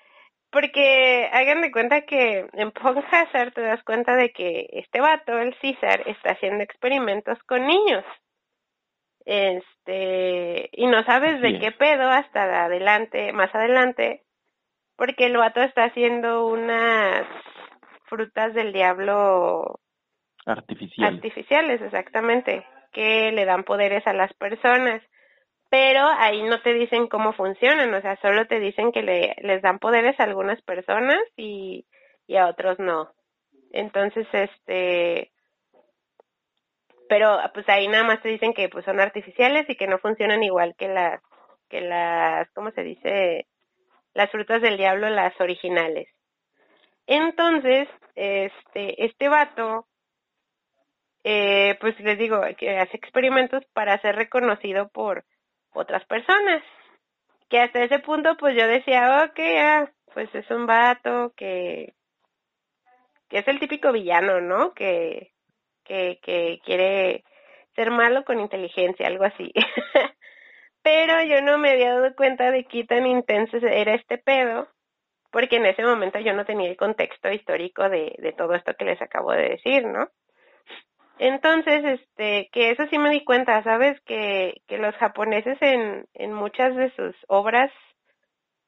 porque hagan de cuenta que en Hazard te das cuenta de que este vato, el César, está haciendo experimentos con niños. Este, y no sabes de qué pedo hasta adelante, más adelante, porque el vato está haciendo unas frutas del diablo artificiales. Artificiales, exactamente que le dan poderes a las personas, pero ahí no te dicen cómo funcionan, o sea, solo te dicen que le, les dan poderes a algunas personas y, y a otros no. Entonces, este, pero pues ahí nada más te dicen que pues son artificiales y que no funcionan igual que las, que las, ¿cómo se dice? Las frutas del diablo, las originales. Entonces, este, este vato eh, pues les digo, que hace experimentos para ser reconocido por otras personas. Que hasta ese punto, pues yo decía, ok, ah, pues es un vato que, que es el típico villano, ¿no? Que, que, que quiere ser malo con inteligencia, algo así. Pero yo no me había dado cuenta de qué tan intenso era este pedo, porque en ese momento yo no tenía el contexto histórico de, de todo esto que les acabo de decir, ¿no? Entonces, este, que eso sí me di cuenta, ¿sabes? Que, que los japoneses en, en muchas de sus obras,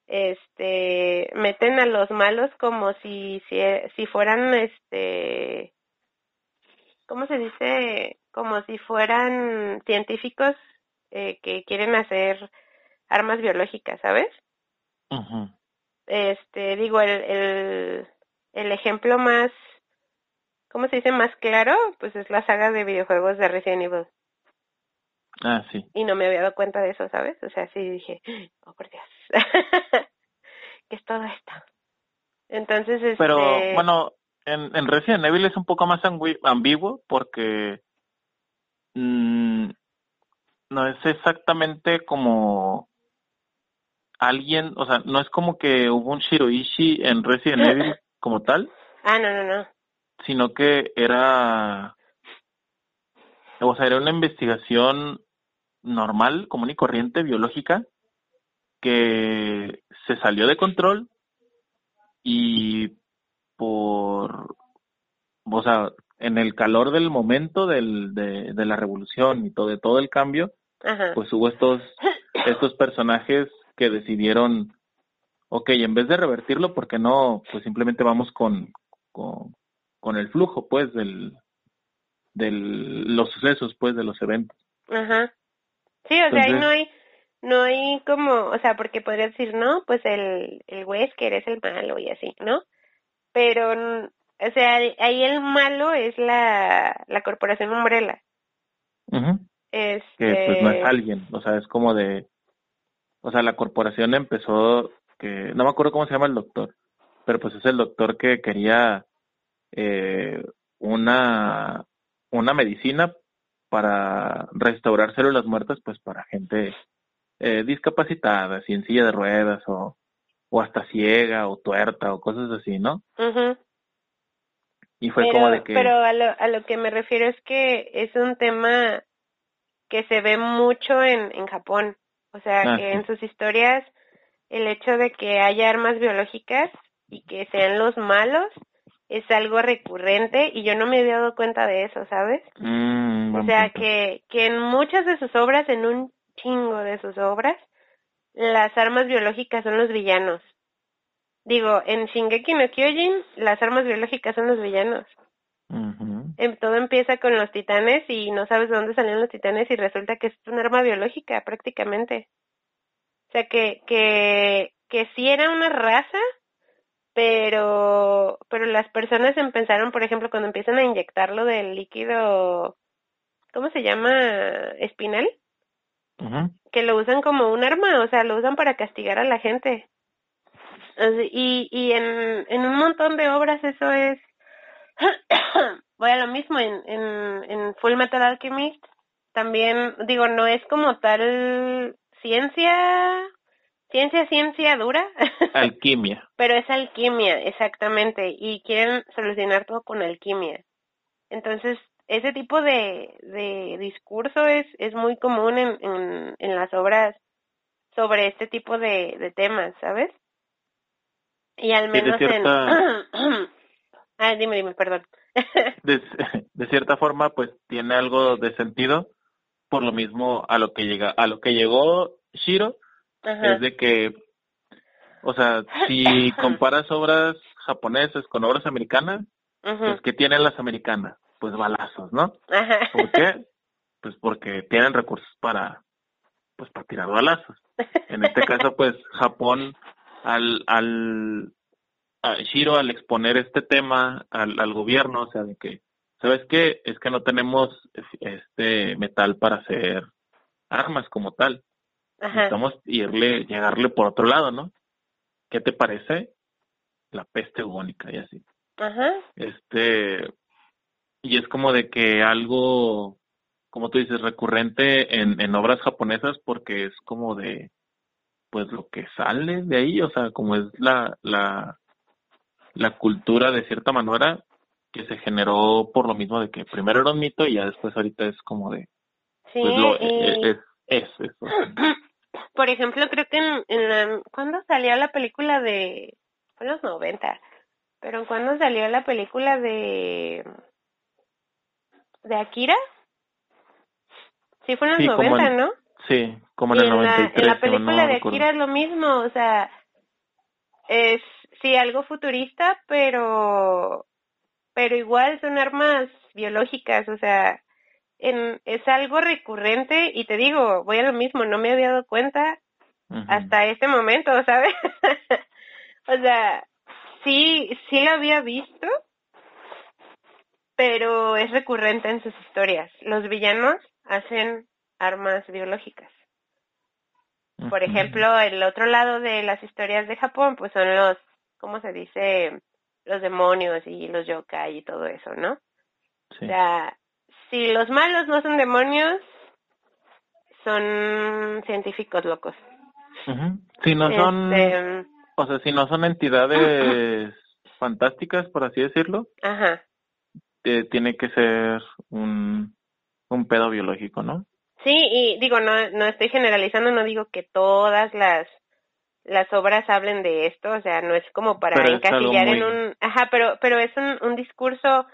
este, meten a los malos como si, si, si fueran, este, ¿cómo se dice? Como si fueran científicos eh, que quieren hacer armas biológicas, ¿sabes? Este, digo, el, el, el ejemplo más ¿cómo se dice más claro? Pues es la saga de videojuegos de Resident Evil. Ah, sí. Y no me había dado cuenta de eso, ¿sabes? O sea, sí dije, oh, por Dios, ¿qué es todo esto? Entonces, este... Pero, bueno, en, en Resident Evil es un poco más ambiguo porque mm, no es exactamente como alguien, o sea, no es como que hubo un Shiroishi en Resident Evil como tal. Ah, no, no, no. Sino que era, o sea, era una investigación normal, común y corriente, biológica, que se salió de control y por, o sea, en el calor del momento del, de, de la revolución y todo, de todo el cambio, pues hubo estos, estos personajes que decidieron, ok, en vez de revertirlo, ¿por qué no? Pues simplemente vamos con, con, con el flujo, pues, del, del, los sucesos, pues, de los eventos. Ajá. Sí, o sea, ahí no hay, no hay como, o sea, porque podría decir, no, pues el, el que eres el malo y así, ¿no? Pero, o sea, ahí el malo es la, la corporación Umbrella. Este... Que pues no es alguien, o sea, es como de, o sea, la corporación empezó, que no me acuerdo cómo se llama el doctor, pero pues es el doctor que quería eh, una, una medicina para restaurar células muertas, pues para gente eh, discapacitada, en silla de ruedas o, o hasta ciega o tuerta o cosas así, ¿no? Y fue como de que... Pero a lo, a lo que me refiero es que es un tema que se ve mucho en, en Japón. O sea, ah, que en sus historias el hecho de que haya armas biológicas y que sean los malos es algo recurrente y yo no me había dado cuenta de eso, ¿sabes? Mm, o sea, que, que en muchas de sus obras, en un chingo de sus obras, las armas biológicas son los villanos. Digo, en Shingeki no Kyojin, las armas biológicas son los villanos. Em, todo empieza con los titanes y no sabes de dónde salieron los titanes y resulta que es un arma biológica prácticamente. O sea, que, que, que sí era una raza, pero, pero las personas empezaron, por ejemplo, cuando empiezan a inyectarlo del líquido, ¿cómo se llama? Espinal. Que lo usan como un arma, o sea, lo usan para castigar a la gente. Y, y en, en un montón de obras eso es voy a lo mismo en, en, en Full Metal Alchemist. También, digo, no es como tal ciencia, ciencia, ciencia dura. Alquimia. Pero es alquimia, exactamente. Y quieren solucionar todo con alquimia. Entonces, ese tipo de, de discurso es, es muy común en, en, en las obras sobre este tipo de, de temas, ¿sabes? Y al menos en... Ah, dime, dime, perdón. de, cierta forma, pues tiene algo de sentido por lo mismo a lo que llega, a lo que llegó Shiro, es de que, o sea, si comparas obras japonesas con obras americanas, pues ¿qué tienen las americanas? Pues balazos, ¿no? ¿Por qué? Pues porque tienen recursos para, pues para tirar balazos. En este caso, pues Japón al, al a Shiro al exponer este tema al, al gobierno, o sea, de que, ¿sabes qué? Es que no tenemos este metal para hacer armas como tal. Ajá. Necesitamos irle, llegarle por otro lado, ¿no? ¿Qué te parece? La peste bubónica y así. Ajá. Este, y es como de que algo, como tú dices, recurrente en, en obras japonesas porque es como de, pues lo que sale de ahí, o sea, como es la, la, la cultura de cierta manera que se generó por lo mismo de que primero era un mito y ya después ahorita es como de sí, pues lo, es, es, eso. por ejemplo creo que en, en la ¿cuándo salió la película de fue en los 90 pero cuando salió la película de de Akira sí fue en los 90 ¿no? sí como en el 93 en la película de Akira es lo mismo o sea es sí, algo futurista, pero, pero igual son armas biológicas, o sea, en, es algo recurrente y te digo, voy a lo mismo, no me había dado cuenta hasta este momento, ¿sabes? o sea, sí, sí lo había visto, pero es recurrente en sus historias. Los villanos hacen armas biológicas. Por ejemplo, el otro lado de las historias de Japón, pues son los ¿cómo se dice? los demonios y los yokai y todo eso, ¿no? O sea, si los malos no son demonios, son científicos locos. Si no son, este, o sea, si no son entidades fantásticas, por así decirlo, Ajá. Eh, tiene que ser un, un pedo biológico, ¿no? Sí, y digo, no, no estoy generalizando, no digo que todas las las obras hablen de esto, o sea, no es como para encasillar en un, ajá, pero pero es un, un discurso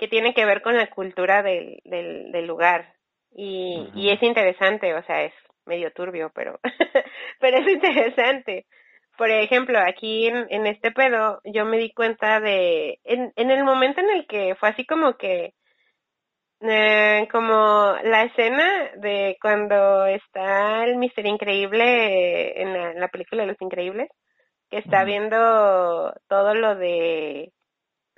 que tiene que ver con la cultura del, del, del lugar. Y, y es interesante, o sea, es medio turbio, pero pero es interesante. Por ejemplo, aquí en, en este pedo yo me di cuenta de en, en el momento en el que fue así como que eh, como la escena de cuando está el Mister Increíble en la, película de Los Increíbles, que está viendo todo lo de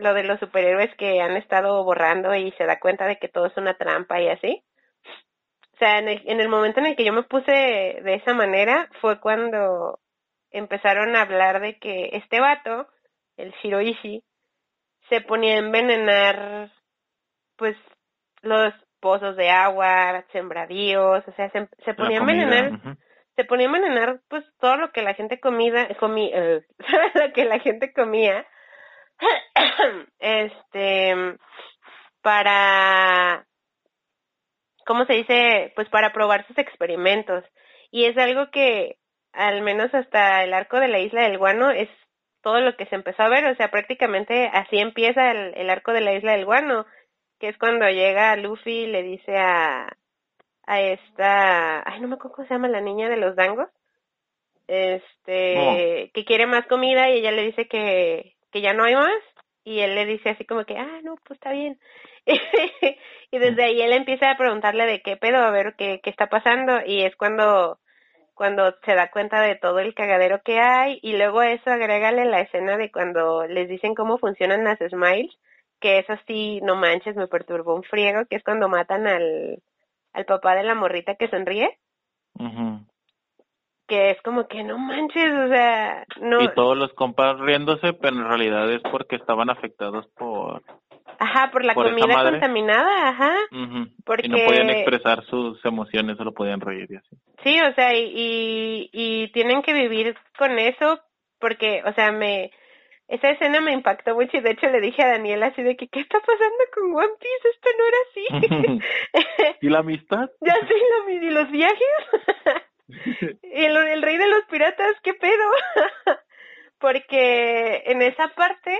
lo de los superhéroes que han estado borrando y se da cuenta de que todo es una trampa y así. O sea, en el, en el momento en el que yo me puse de esa manera fue cuando empezaron a hablar de que este vato, el Shiroishi, se ponía a envenenar pues los pozos de agua, sembradíos, o sea, se, se ponía a envenenar, se ponía a envenenar pues todo lo que la gente comida, comía, eh, lo que la gente comía, este, para, ¿cómo se dice? Pues para probar sus experimentos. Y es algo que, al menos hasta el arco de la isla del guano, es todo lo que se empezó a ver, o sea, prácticamente así empieza el, el arco de la isla del guano que es cuando llega Luffy y le dice a, a esta, ay, no me acuerdo cómo se llama la niña de los dangos, este, que quiere más comida y ella le dice que, que ya no hay más y él le dice así como que, ah, no, pues está bien. y desde ahí él empieza a preguntarle de qué pedo, a ver qué, qué está pasando y es cuando cuando se da cuenta de todo el cagadero que hay y luego a eso agrégale la escena de cuando les dicen cómo funcionan las smiles que eso sí, no manches, me perturbó un friego, que es cuando matan al, al papá de la morrita que sonríe. Que es como que no manches, o sea, no. Y todos los compas riéndose, pero en realidad es porque estaban afectados por. Ajá, por la comida contaminada, ajá. Porque... Y no podían expresar sus emociones, solo podían reír y así. Sí, o sea, y, y, y tienen que vivir con eso, porque, o sea, me esa escena me impactó mucho y de hecho le dije a Daniela así de que, ¿qué está pasando con One Piece? Esto no era así. ¿Y la amistad? Ya sí, lo, y los viajes. el rey de los piratas, ¿qué pedo? Porque en esa parte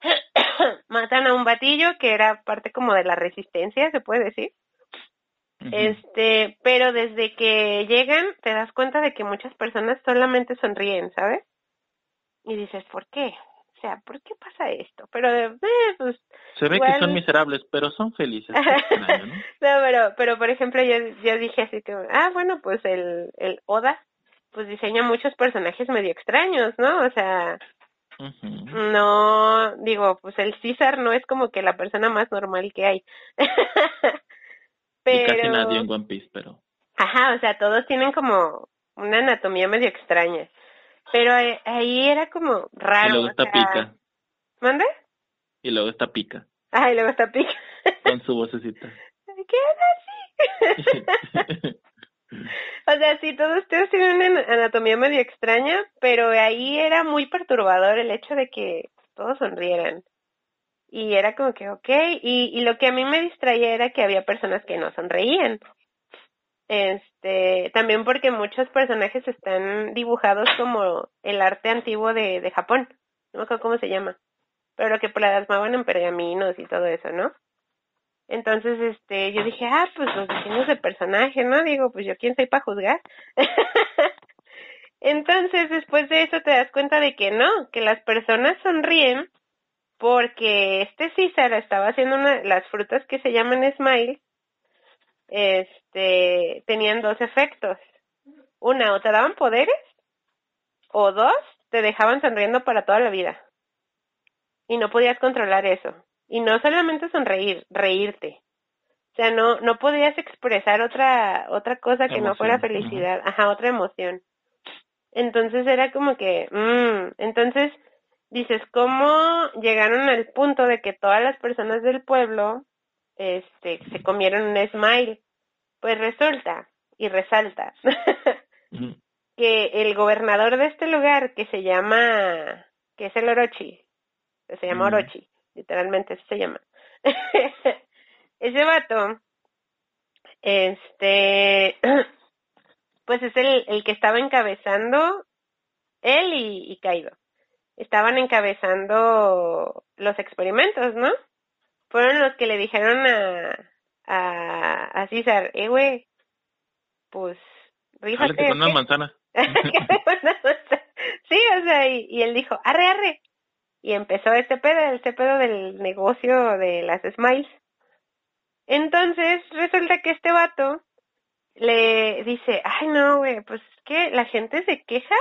matan a un batillo que era parte como de la resistencia, se puede decir. Este, pero desde que llegan te das cuenta de que muchas personas solamente sonríen, ¿sabes? Y dices, ¿por qué? O sea, ¿por qué pasa esto? Pero, eh, pues... Se ve que son miserables, pero son felices. ¿no? pero, pero por ejemplo, yo, yo dije así que, ah, bueno, pues el, el Oda, pues diseña muchos personajes medio extraños, ¿no? O sea, no, digo, pues el César no es como que la persona más normal que hay. pero... Y casi nadie en One Piece, pero... Ajá, o sea, todos tienen como una anatomía medio extraña. Pero eh, ahí era como raro. Y luego está pica. ¿Mande? Y luego está pica. Ah, y luego está pica. Con su vocecita. ¿Qué es así? o sea, sí, todos ustedes tienen una anatomía medio extraña, pero ahí era muy perturbador el hecho de que todos sonrieran. Y era como que, ok, y, y lo que a mí me distraía era que había personas que no sonreían. Este, también porque muchos personajes están dibujados como el arte antiguo de, Japón. No sé cómo se llama. Pero que plasmaban en pergaminos y todo eso, ¿no? Entonces, este, yo dije, ah, pues los diseños de personaje, ¿no? Digo, pues yo quién soy para juzgar. Entonces, después de eso te das cuenta de que no, que las personas sonríen porque este César estaba haciendo una, las frutas que se llaman smile este, tenían dos efectos. Una, o te daban poderes, o dos, te dejaban sonriendo para toda la vida. Y no podías controlar eso. Y no solamente sonreír, reírte. O sea, no, no podías expresar otra, otra cosa que no fuera felicidad, ajá, otra emoción. Entonces era como que, mmm, entonces dices, ¿cómo llegaron al punto de que todas las personas del pueblo este, se comieron un smile? Pues resulta y resalta que el gobernador de este lugar, que se llama, que es el Orochi, se llama Orochi, literalmente se llama. Ese vato, este, pues es el, el que estaba encabezando, él y, y Kaido, estaban encabezando los experimentos, ¿no? Fueron los que le dijeron a, a, a César, eh, güey, pues, rífate. con una manzana. sí, o sea, y, y él dijo, arre, arre. Y empezó este pedo, este pedo del negocio de las smiles. Entonces, resulta que este vato le dice, ay no, güey, pues es que la gente se queja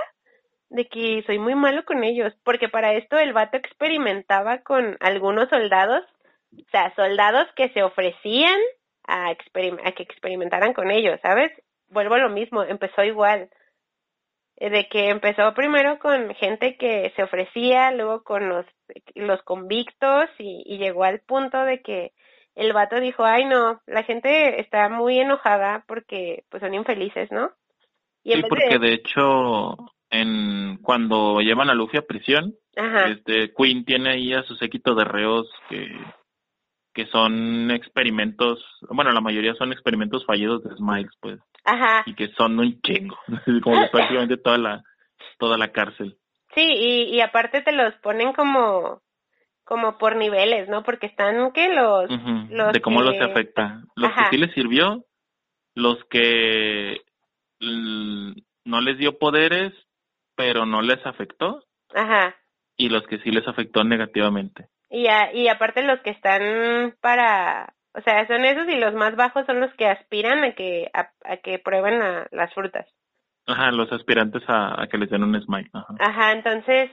de que soy muy malo con ellos, porque para esto el vato experimentaba con algunos soldados, o sea, soldados que se ofrecían a, a que experimentaran con ellos, ¿sabes? Vuelvo a lo mismo, empezó igual, eh, de que empezó primero con gente que se ofrecía, luego con los, los convictos y, y llegó al punto de que el vato dijo, ay no, la gente está muy enojada porque pues son infelices, ¿no? Y sí, porque de... hecho, en cuando llevan a Luffy a prisión, este Queen tiene ahí a su séquito de reos que que son experimentos, bueno, la mayoría son experimentos fallidos de Smiles, pues. Ajá. Y que son un chingo, como prácticamente toda la toda la cárcel. Sí, y, y aparte te los ponen como como por niveles, ¿no? Porque están que los, los de cómo los afecta. Los que sí les sirvió, los que no les dio poderes, pero no les afectó. Ajá. Y los que sí les afectó negativamente. Y, a, y aparte los que están para, o sea, son esos y los más bajos son los que aspiran a que a, que prueben las frutas. Ajá, los aspirantes a, a que les den un smile. Ajá. Ajá, entonces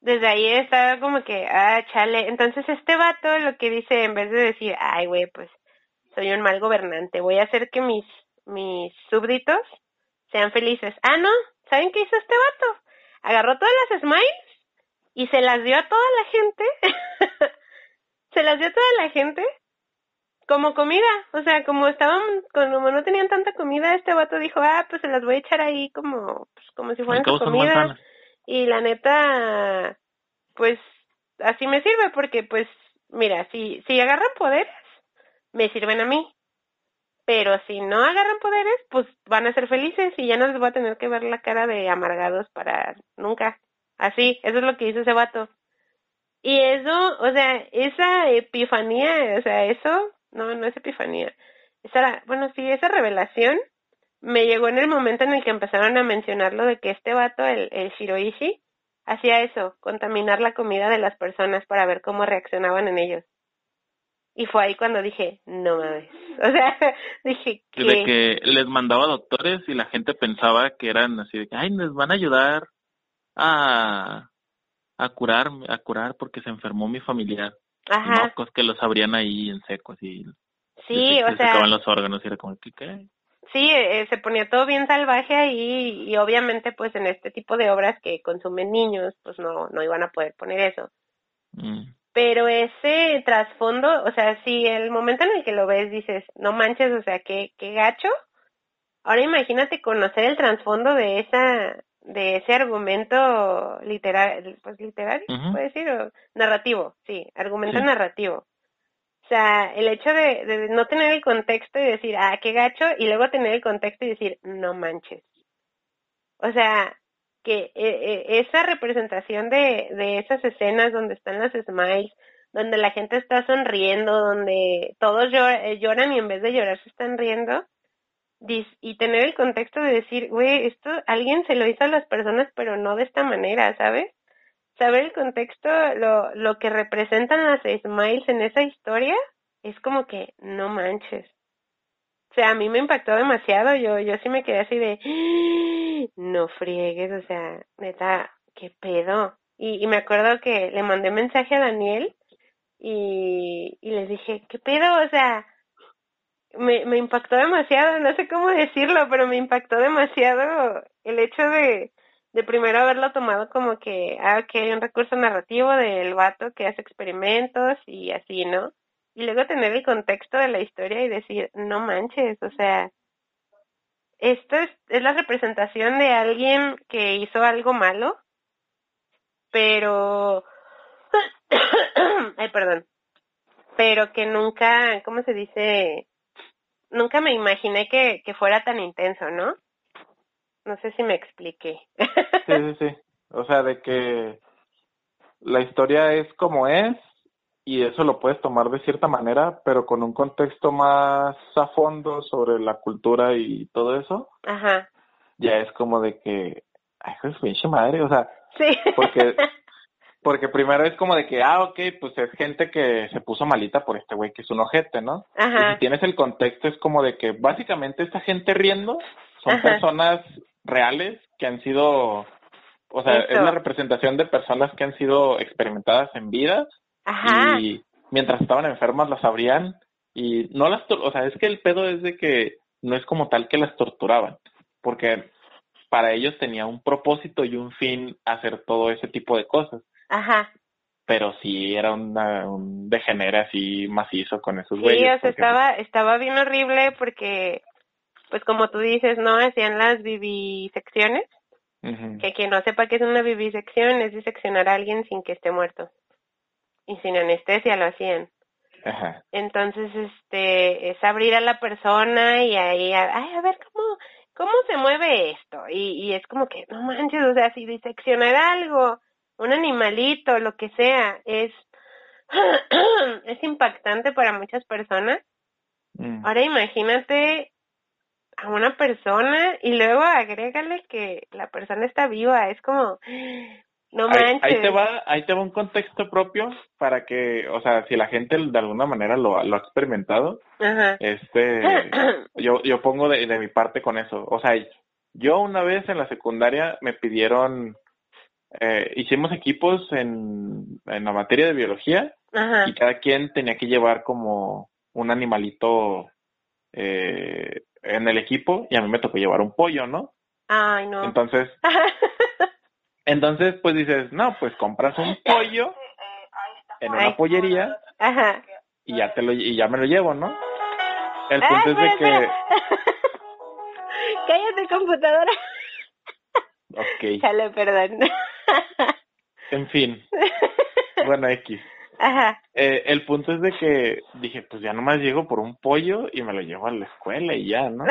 desde ahí estaba como que, ah, chale. Entonces este vato lo que dice, en vez de decir, ay, güey, pues soy un mal gobernante, voy a hacer que mis, mis súbditos sean felices. Ah, no, ¿saben qué hizo este vato? Agarró todas las smiles y se las dio a toda la gente. se las dio a toda la gente como comida. O sea, como estaban, como no tenían tanta comida, este vato dijo, ah, pues se las voy a echar ahí como, pues, como si fueran comida y la neta, pues así me sirve porque pues mira, si, si agarran poderes, me sirven a mí. Pero si no agarran poderes, pues van a ser felices y ya no les voy a tener que ver la cara de amargados para nunca. Así, eso es lo que hizo ese vato. Y eso, o sea, esa epifanía, o sea, eso, no, no es epifanía. Esa, bueno, sí, esa revelación me llegó en el momento en el que empezaron a mencionar lo de que este vato, el, el Shiroishi, hacía eso, contaminar la comida de las personas para ver cómo reaccionaban en ellos. Y fue ahí cuando dije, no mames. O sea, dije que... De que les mandaba doctores y la gente pensaba que eran así de que, ay, nos van a ayudar a, a curar, a curar porque se enfermó mi familiar. Ajá. Y que los abrían ahí en seco, así. Sí, o sea... Los órganos y era como, ¿qué? sí, eh, se ponía todo bien salvaje ahí y obviamente pues en este tipo de obras que consumen niños pues no, no iban a poder poner eso. Mm. Pero ese trasfondo, o sea, si el momento en el que lo ves dices, no manches, o sea, qué, qué gacho. Ahora imagínate conocer el trasfondo de esa de ese argumento literal, pues literario, puede decir, o narrativo, sí, argumento narrativo. O sea, el hecho de, de, no tener el contexto y decir, ah, qué gacho, y luego tener el contexto y decir, no manches. O sea, que eh, eh, esa representación de, de esas escenas donde están las smiles, donde la gente está sonriendo, donde todos eh, lloran y en vez de llorar se están riendo, y tener el contexto de decir, güey, esto alguien se lo hizo a las personas, pero no de esta manera, ¿sabes? saber el contexto, lo, lo que representan las Smiles en esa historia, es como que no manches. O sea, a mí me impactó demasiado, yo, yo sí me quedé así de, ¡Ah! no friegues, o sea, neta, qué pedo. Y, y me acuerdo que le mandé mensaje a Daniel y, y les dije, ¿qué pedo? O sea, me, me impactó demasiado, no sé cómo decirlo, pero me impactó demasiado el hecho de, de primero haberlo tomado como que, ah, ok, un recurso narrativo del vato que hace experimentos y así, ¿no? Y luego tener el contexto de la historia y decir, no manches, o sea, esto es, es la representación de alguien que hizo algo malo, pero, ay, perdón, pero que nunca, ¿cómo se dice? Nunca me imaginé que, que fuera tan intenso, ¿no? No sé si me expliqué. Sí, sí, sí. O sea, de que la historia es como es y eso lo puedes tomar de cierta manera, pero con un contexto más a fondo sobre la cultura y todo eso. Ajá. Ya es como de que, ay, es pinche madre, o sea, Sí. porque porque primero es como de que, ah, ok, pues es gente que se puso malita por este güey que es un ojete, ¿no? Y Ajá. si tienes el contexto es como de que básicamente esta gente riendo son Ajá. personas reales que han sido, o sea, es la representación de personas que han sido experimentadas en vida Ajá. y mientras estaban enfermas las abrían y no las, o sea, es que el pedo es de que no es como tal que las torturaban, porque para ellos tenía un propósito y un fin hacer todo ese tipo de cosas, Ajá. pero sí era una, un degenere así macizo con esos Sí, güeyes. o sea, porque- estaba, estaba bien horrible porque, pues como tú dices, ¿no? Hacían las vivisecciones, que quien no sepa qué es una vivisección es diseccionar a alguien sin que esté muerto. Y sin anestesia lo hacían. Ajá. Entonces, este, es abrir a la persona y ahí, ay, a ver cómo, cómo se mueve esto. Y, y es como que, no manches, o sea, si diseccionar algo, un animalito, lo que sea, es, es impactante para muchas personas. Mm. Ahora imagínate a una persona y luego agrégale que la persona está viva, es como, no Ahí, manches. ahí te va, ahí te va un contexto propio para que, o sea, si la gente de alguna manera lo, lo ha experimentado, Ajá. este, yo, yo pongo de, de mi parte con eso. O sea, yo una vez en la secundaria me pidieron, eh, hicimos equipos en, en la materia de biología Ajá. y cada quien tenía que llevar como un animalito eh, en el equipo y a mí me tocó llevar un pollo, ¿no? Ay, no. Entonces, entonces pues dices, no, pues compras un pollo en una pollería Ajá. y ya te lo y ya me lo llevo, ¿no? El Ah, punto es de espera, que espera. Cállate, computadora. ok, Chale, perdón. En fin, bueno, X. Ajá. Eh, el punto es de que dije, pues ya nomás llego por un pollo y me lo llevo a la escuela y ya, ¿no?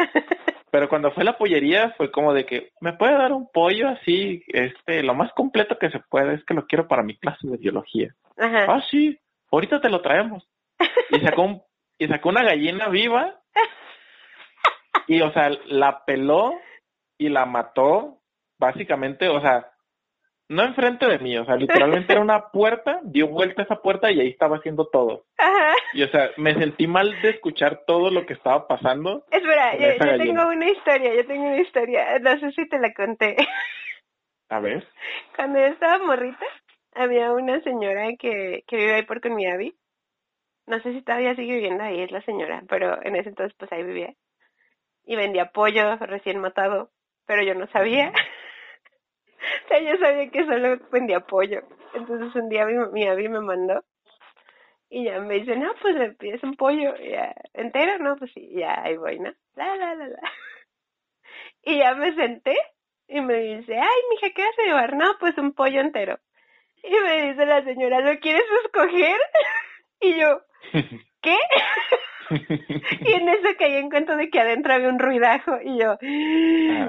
Pero cuando fue a la pollería fue como de que, ¿me puede dar un pollo así, este, lo más completo que se puede? Es que lo quiero para mi clase de biología. Ajá. Ah, sí, ahorita te lo traemos. Y sacó, un, y sacó una gallina viva y, o sea, la peló y la mató, básicamente, o sea, no enfrente de mí, o sea, literalmente era una puerta, dio vuelta a esa puerta y ahí estaba haciendo todo. Ajá. Y, o sea, me sentí mal de escuchar todo lo que estaba pasando. Espera, yo, yo tengo una historia, yo tengo una historia. No sé si te la conté. A ver. Cuando yo estaba morrita, había una señora que, que vive ahí por con mi Abby. No sé si todavía sigue viviendo ahí, es la señora, pero en ese entonces pues ahí vivía. Y vendía pollo recién matado, pero yo no sabía. O sea, yo sabía que solo vendía pollo. Entonces un día mi, mi Abby me mandó y ya me dice, no, pues le pides un pollo. Y ya, ¿entero? No, pues sí, ya ahí voy, ¿no? La, la, la, la. Y ya me senté y me dice, ay, mija, ¿qué vas a llevar? No, pues un pollo entero. Y me dice la señora, ¿lo quieres escoger? Y yo, ¿qué? y en eso caí en cuenta de que adentro había un ruidajo y yo,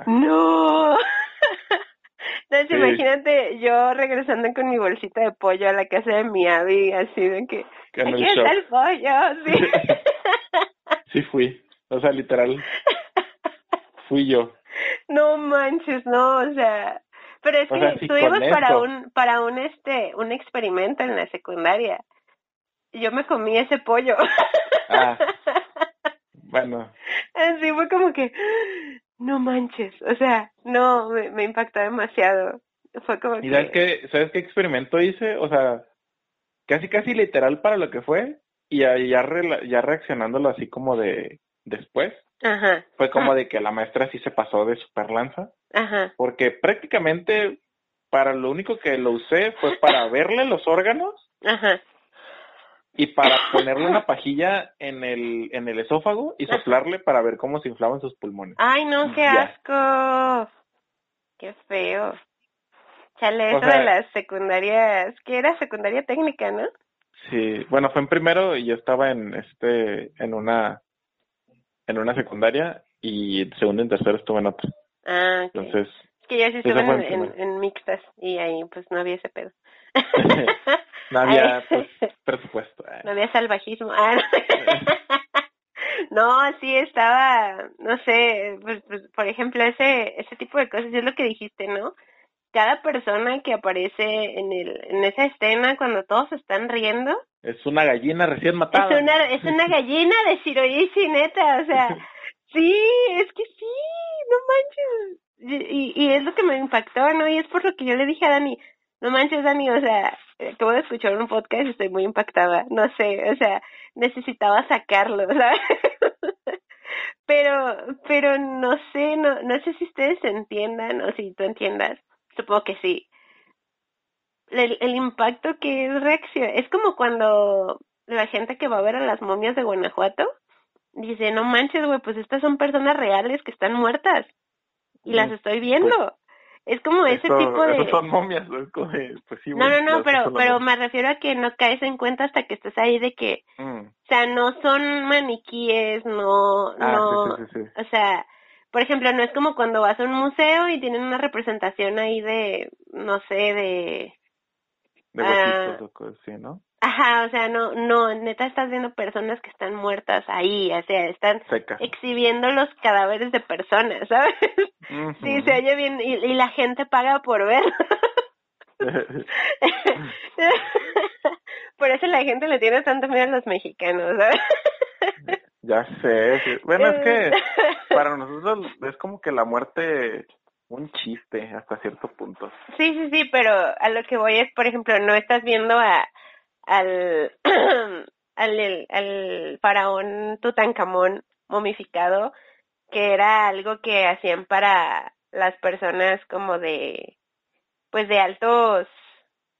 no. Entonces Sí. imagínate yo regresando con mi bolsita de pollo a la casa de mi Abby, así de que, el aquí está el pollo, sí. Sí fui. O sea, literal, fui yo. No manches, no, o sea, pero es O que sea, estuvimos para eso. un para un este un experimento en la secundaria. Y Yo me comí ese pollo. Ah. Bueno, Así fue como que no manches, o sea, no me, me impactó demasiado. Fue como ¿y que sabes qué, sabes qué experimento hice? O sea, casi casi literal para lo que fue y ya, ya reaccionándolo así como de después. Ajá. Fue como de que la maestra sí se pasó de super lanza. Ajá. Porque prácticamente para lo único que lo usé fue para verle los órganos Ajá. Y para ponerle una pajilla en el, en el esófago y soplarle para ver cómo se inflaban sus pulmones. Ay, no, qué Ya. asco. Qué feo. Chale, O eso sea- de las secundarias, que era secundaria técnica, ¿no? Sí, bueno, fue en primero y yo estaba en este, en una, en una secundaria y en segundo y en tercero estuve en otra. Ah. Entonces, Es que yo sí eso estuve fue en, en mixtas y ahí pues no había ese pedo. no había pues, presupuesto. eh. No había salvajismo. Ah, no. no, sí estaba, no sé, pues, pues, por ejemplo, ese ese tipo de cosas, es lo que dijiste, ¿no? Cada persona que aparece en el en esa escena cuando todos están riendo, Es una gallina recién matada. es una es una gallina de Shiroishi, neta, o sea, sí, es que sí, no manches. Y, y es lo que me impactó, ¿no? Y es por lo que yo le dije a Dani, no manches, Dani, o sea, acabo de escuchar un podcast y estoy muy impactada, no sé, o sea, necesitaba sacarlo, ¿sabes? pero, pero no sé, no, no sé si ustedes entiendan o si tú entiendas, supongo que sí. El, el impacto que es reacción, es como cuando la gente que va a ver a las momias de Guanajuato dice, no manches, güey, pues estas son personas reales que están muertas y las Mm, estoy viendo. Es como ese Esto- tipo de... Esos son momias, ¿no? Es como de, pues sí, No, no, no, pero, pero me refiero a que no caes en cuenta hasta que estés ahí de que, Mm. o sea, no son maniquíes, no, Ah, no, sí, sí, o sea, por ejemplo, no es como cuando vas a un museo y tienen una representación ahí de, no sé, de, De Ah. o cosas así, ¿no? Ajá, o sea, no, no, neta estás viendo personas que están muertas ahí, o sea, están exhibiendo los cadáveres de personas, ¿sabes? Sí, se oye bien y, y la gente paga por ver. por eso la gente le tiene tanto miedo a los mexicanos, ¿sabes? ya sé. sí. Bueno, es que para nosotros es como que la muerte un chiste hasta cierto punto. Sí, sí, sí, pero a lo que voy es, por ejemplo, no estás viendo a al al, al faraón Tutankamón momificado, que era algo que hacían para las personas como de pues de altos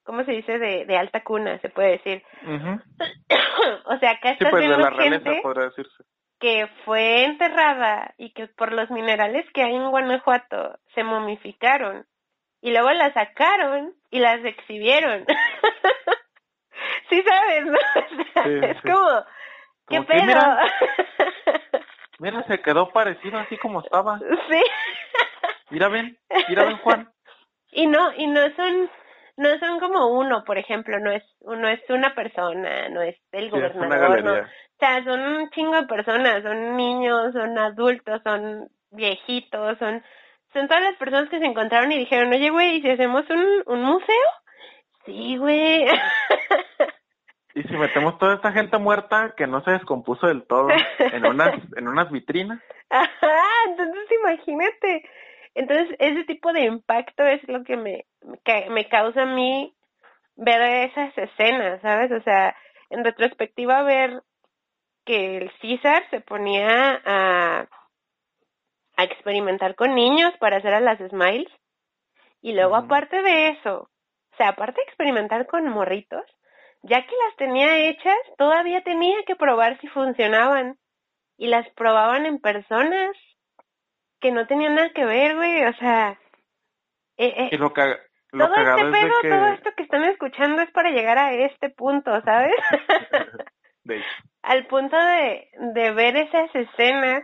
¿cómo se dice? de, de alta cuna, se puede decir. O sea, acá Sí, estás pues de viendo la realeza gente podría decirse. que fue enterrada y que por los minerales que hay en Guanajuato se momificaron y luego las sacaron y las exhibieron. sí sabes, ¿no? O sea, Sí, es sí. como, ¿qué pedo? mira. Mira, se quedó parecido así como estaba. sí. Mira, ven, mira, ven, Juan. y no y no son no son como uno, por ejemplo, no es uno es una persona, no es el Sí, es una gobernador, no. galería. O sea, son un chingo de personas, son niños, son adultos, son viejitos, son son todas las personas que se encontraron y dijeron, oye, güey, ¿y si hacemos un, un museo? Sí, güey. Y si metemos toda esta gente muerta que no se descompuso del todo en unas, en unas vitrinas. Ajá, entonces imagínate. Entonces, ese tipo de impacto es lo que me, ca- me causa a mí ver esas escenas, ¿sabes? O sea, en retrospectiva ver que el César se ponía a, a experimentar con niños para hacer a las smiles y luego aparte de eso, o sea, aparte de experimentar con morritos, ya que las tenía hechas, todavía tenía que probar si funcionaban y las probaban en personas que no tenían nada que ver, güey, o sea, eh, eh, Y lo, ca- lo todo este es pedo, que... todo esto que están escuchando es para llegar a este punto, ¿sabes? De hecho. Al punto de, de ver esas escenas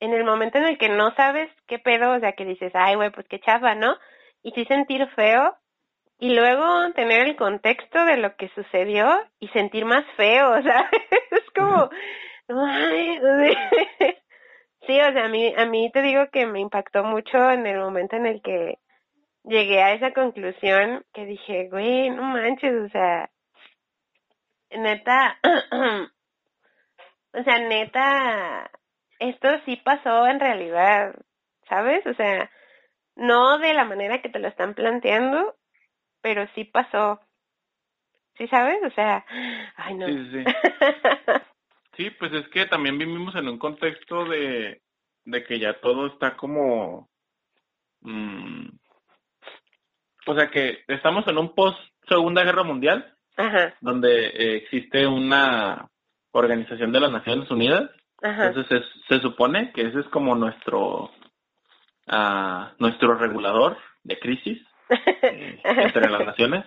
en el momento en el que no sabes qué pedo, o sea, que dices, ay, güey, pues qué chafa, ¿no? Y sí sentir feo, y luego tener el contexto de lo que sucedió y sentir más feo, ¿sabes? Es como, sí, o sea, a mí, a mí te digo que me impactó mucho en el momento en el que llegué a esa conclusión que dije, güey, no manches, o sea, neta, o sea, neta, esto sí pasó en realidad, ¿sabes? O sea, no de la manera que te lo están planteando, pero sí pasó. ¿Sí sabes? O sea, ay no. Sí, sí, Sí, pues es que también vivimos en un contexto de, de que ya todo está como... mm, o sea que estamos en un post Segunda Guerra Mundial, Ajá, donde eh, existe una organización de las Naciones Unidas. ajá. Entonces se, se supone que ese es como nuestro ah, nuestro regulador de crisis entre las naciones,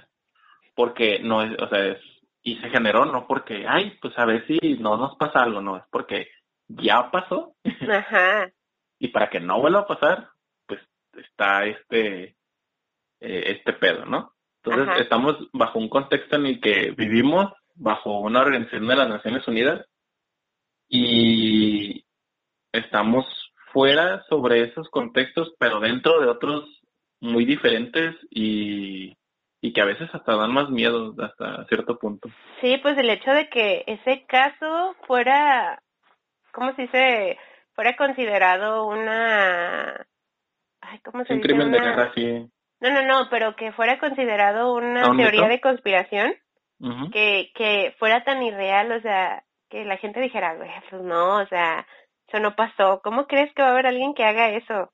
porque no es, o sea, es, y se generó no porque, ay, pues a ver si no nos pasa algo, no, es porque ya pasó Ajá, y para que no vuelva a pasar, pues está este eh, este pedo, ¿no? Entonces Ajá. estamos bajo un contexto en el que vivimos bajo una organización de las Naciones Unidas y estamos fuera sobre esos contextos, pero dentro de otros muy diferentes y, y que a veces hasta dan más miedo hasta cierto punto. Sí, pues el hecho de que ese caso fuera, ¿cómo se dice? Fuera considerado una... Ay, ¿cómo se un dice? crimen de guerra. No, no, no, pero que fuera considerado una ¿A un teoría de conspiración, que, que fuera tan irreal, o sea, que la gente dijera, "Güey, pues no, o sea, eso no pasó, ¿cómo crees que va a haber alguien que haga eso?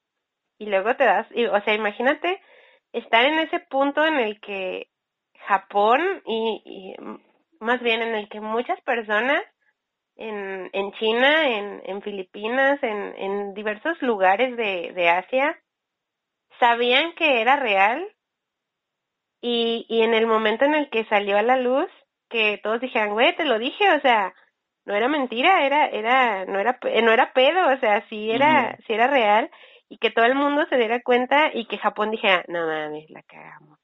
Y luego te das, y, o sea, imagínate estar en ese punto en el que Japón y, y más bien en el que muchas personas en, en China, en, en Filipinas, en, en diversos lugares de, de Asia, sabían que era real y, y en el momento en el que salió a la luz, que todos dijeran, güey, te lo dije, o sea, no era mentira, era, era, no era, no era pedo, o sea, sí era, sí era real, y que todo el mundo se diera cuenta y que Japón dijera, no mames, la cagamos.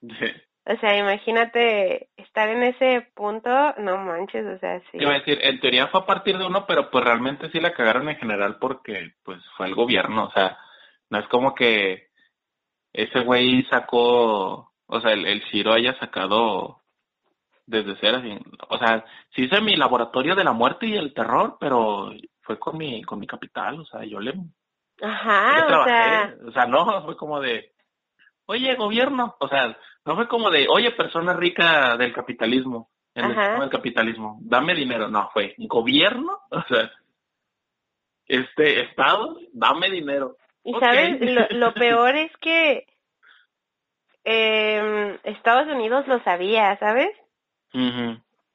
Sí. O sea, imagínate estar en ese punto, no manches, o sea, sí. Iba a decir, en teoría fue a partir de uno, pero pues realmente sí la cagaron en general porque pues fue el gobierno, o sea, no es como que ese güey sacó, o sea, el, el Ciro haya sacado desde cero, así, o sea, sí hice mi laboratorio de la muerte y el terror, pero fue con mi, con mi capital, o sea, yo le, yo Ajá, o trabajé, sea, o sea, no, fue como de, oye, gobierno, o sea, no fue como de, oye, persona rica del capitalismo, en el del capitalismo, dame dinero, no, fue, gobierno, o sea, este, estado, dame dinero. y sabes, lo, lo peor es que eh, Estados Unidos lo sabía, ¿sabes?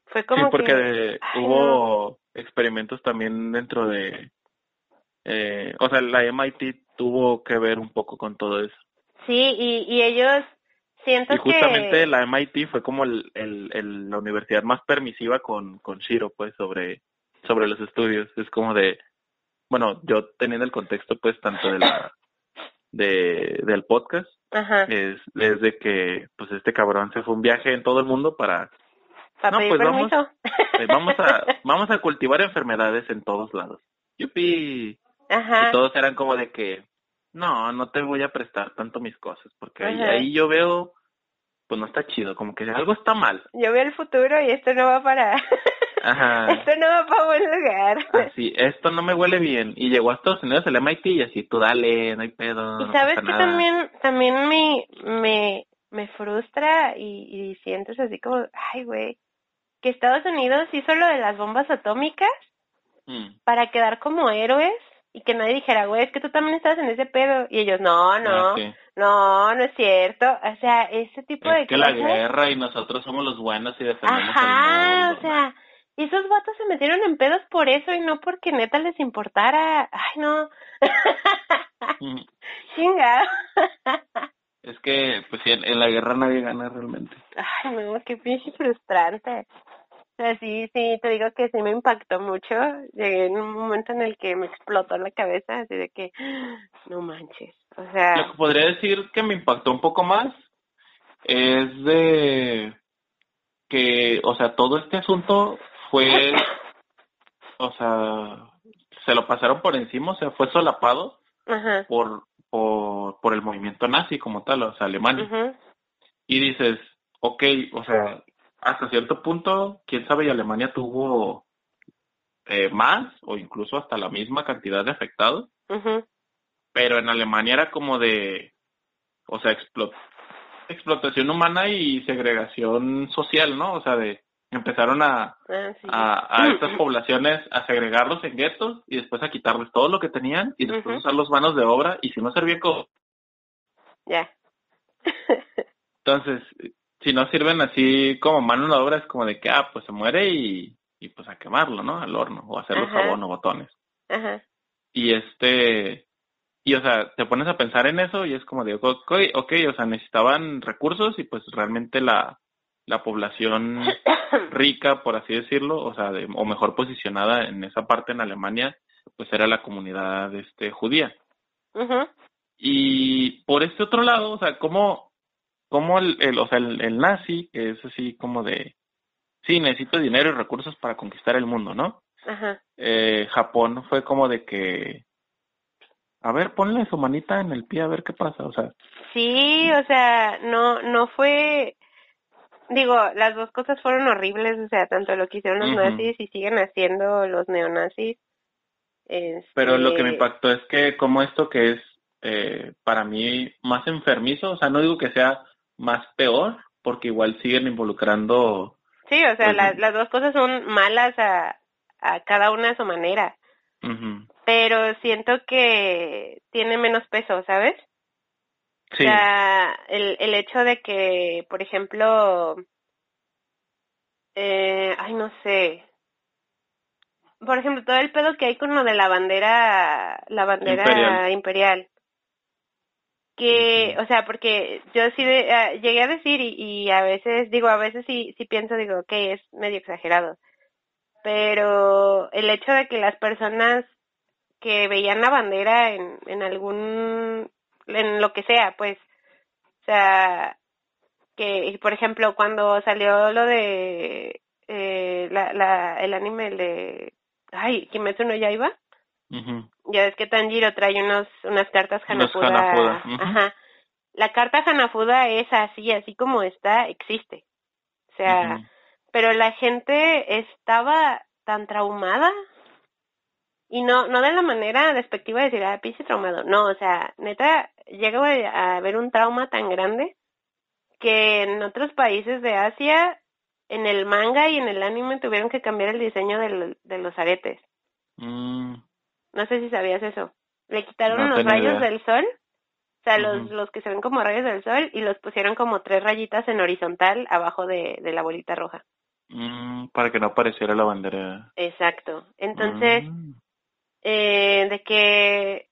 Fue Sí, como porque que, ay, hubo experimentos también dentro de, eh, o sea, la MIT tuvo que ver un poco con todo eso. sí, y, y ellos siento Y justamente que la MIT fue como el, el, el- la universidad más permisiva con, con Shiro, pues, sobre, sobre los estudios. Es como de, bueno, yo teniendo el contexto, pues, tanto de la, de, del podcast, ajá, es, es de que, pues, este cabrón se fue un viaje en todo el mundo para, no, pues, vamos- eh, vamos a, vamos a cultivar enfermedades en todos lados. Yupi. Ajá. Y todos eran como de que, no, no te voy a prestar tanto mis cosas, porque ahí, ahí yo veo, pues no está chido, como que algo está mal. Yo veo el futuro y esto no va para Ajá. esto no va para buen lugar. Así, esto no me huele bien. Y llegó a Estados Unidos el MIT y así, tú dale, no hay pedo. Y no sabes pasa que nada. también también me me me frustra y, y sientes así como, ay, güey, que Estados Unidos hizo lo de las bombas atómicas Mm. para quedar como héroes y que nadie dijera, güey, es que tú también estás en ese pedo. Y ellos, no, no, Ah, sí. no, no es cierto. O sea, ese tipo de Es que la cosas. guerra y nosotros somos los buenos y defendemos Ajá, el mundo. o sea, esos vatos se metieron en pedos por eso y no porque neta les importara. Ay, no. Mm. Chinga. Es que, pues sí, en, en la guerra nadie gana realmente. Ay, no, qué pinche frustrante. Sea, sí, sí, te digo que sí me impactó mucho. Llegué en un momento en el que me explotó la cabeza, así de que, no manches. O Lo sea, que podría decir que me impactó un poco más es de que, o sea, todo este asunto fue, o sea, se lo pasaron por encima, o sea, fue solapado ajá. por, por, por el movimiento nazi como tal, o sea, Alemania. Y dices, ok, o sea, hasta cierto punto, quién sabe, y Alemania tuvo eh, más o incluso hasta la misma cantidad de afectados, pero en Alemania era como de, o sea, explo- explotación humana y segregación social, ¿no? O sea, de, empezaron a, Ah, sí. a, a estas poblaciones a segregarlos en guetos y después a quitarles todo lo que tenían y después Ujú. usar los manos de obra y si no servían como Ya. entonces si no sirven así como mano de obra es como de que ah pues se muere y, y pues a quemarlo no al horno o a hacerlo Ajá. jabón o botones Ajá. y este y o sea te pones a pensar en eso y es como de ok, ok o sea necesitaban recursos y pues realmente la la población rica, por así decirlo, o sea, de- o mejor posicionada en esa parte en Alemania, pues era la comunidad este judía. Ujú. Y por este otro lado, o sea, cómo, cómo el, el, o sea, el, el nazi, que es así como de, sí, necesito dinero y recursos para conquistar el mundo, ¿no? Ajá. Eh, Japón fue como de que, a ver, ponle su manita en el pie a ver qué pasa, o sea, Sí, o sea, no, no fue, digo, las dos cosas fueron horribles, o sea, tanto lo que hicieron los nazis y siguen haciendo los neonazis. Pero lo que me Este, impactó es que como esto que es eh, para mí más enfermizo, o sea, no digo que sea más peor, porque igual siguen involucrando, Sí, o sea, Pues, las, las dos cosas son malas a, a cada una a su manera, pero siento que tiene menos peso, ¿sabes? sí, O sea, el, el hecho de que, por ejemplo, eh, ay, no sé. Por ejemplo, todo el pedo que hay con lo de la bandera, la bandera Imperial. imperial. Que, o sea, porque yo sí de- ah, llegué a decir y, y a veces, digo, a veces sí, sí pienso, digo, que es medio exagerado. Pero el hecho de que las personas que veían la bandera en, en algún, en lo que sea, pues, o sea, que, por ejemplo, cuando salió lo de eh, la, la, el anime el de, ay, Kimetsu no Yaiba, ya ves que Tanjiro trae unos, unas cartas Hanafuda. Ajá. La carta Hanafuda es así, así como está, existe. O sea, pero la gente estaba tan traumada y no no de la manera despectiva de decir, ah, pinche traumado. No, o sea, neta, llega a haber un trauma tan grande que en otros países de Asia, en el manga y en el anime tuvieron que cambiar el diseño del- de los aretes. Mm, No sé si sabías eso. Le quitaron No los rayos idea. del sol, o sea, los, los que se ven como rayos del sol, y los pusieron como tres rayitas en horizontal abajo de, de la bolita roja. mm, para que no apareciera la bandera. Exacto. Entonces, Mm, eh, de que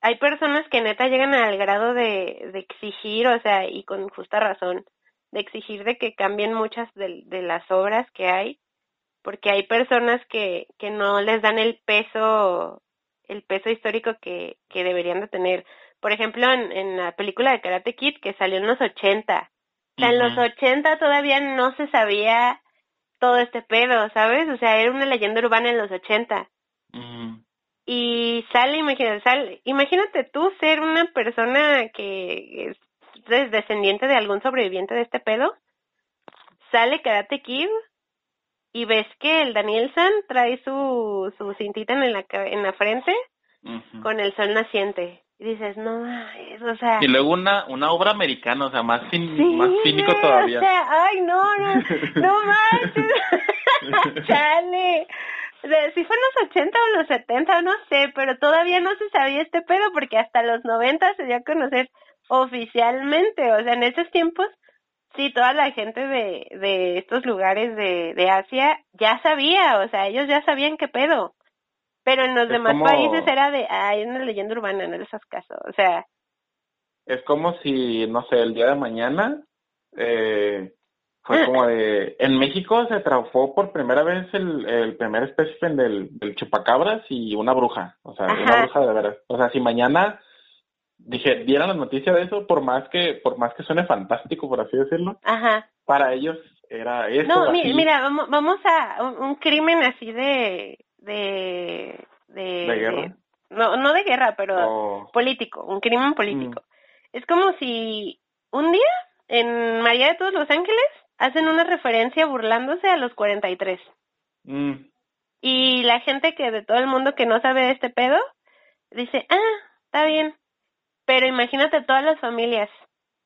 hay personas que neta llegan al grado de, de exigir, o sea, y con justa razón, de exigir de que cambien muchas de, de las obras que hay, porque hay personas que, que no les dan el peso, el peso histórico que, que deberían de tener. Por ejemplo, en, en la película de Karate Kid que salió en los 80, o sea, en los Ujú. 80 todavía no se sabía todo este pedo, ¿sabes? O sea, era una leyenda urbana en los 80 mm, y sale, imagínate, sale, imagínate tú ser una persona que es des- descendiente de algún sobreviviente de este pedo, sale Karate Kid y ves que el Daniel San trae su, su cintita en la, en la frente con el sol naciente. Y dices, no, o sea... Y luego una, una obra americana, o sea, más, cin- Sí, más cínico todavía. O sea, ay, no, no, no manches. Chale. O sea, si fue en los 80 o los 70, no sé, pero todavía no se sabía este pedo porque hasta los 90 se dio a conocer oficialmente. O sea, en esos tiempos, sí, toda la gente de, de estos lugares de, de Asia ya sabía, o sea, ellos ya sabían qué pedo. Pero en los Es demás como- países era de, ay, es una leyenda urbana, no les hagas caso. O sea, Es como si, no sé, el día de mañana eh, fue como de... En México se trabajó por primera vez el, el primer espécimen del, del chupacabras y una bruja, o sea, Ajá. una bruja de veras. O sea, si mañana dije, dieran la noticia de eso, por más que por más que suene fantástico, por así decirlo, ajá. para ellos era eso. No, mi- mira, vamos, vamos a un, un crimen así de de de, ¿De guerra? no, no de guerra, pero político, un crimen político. Es como si un día en María de todos los Ángeles hacen una referencia burlándose a los 43 Mm, y la gente que de todo el mundo que no sabe de este pedo dice, "Ah, está bien." Pero imagínate todas las familias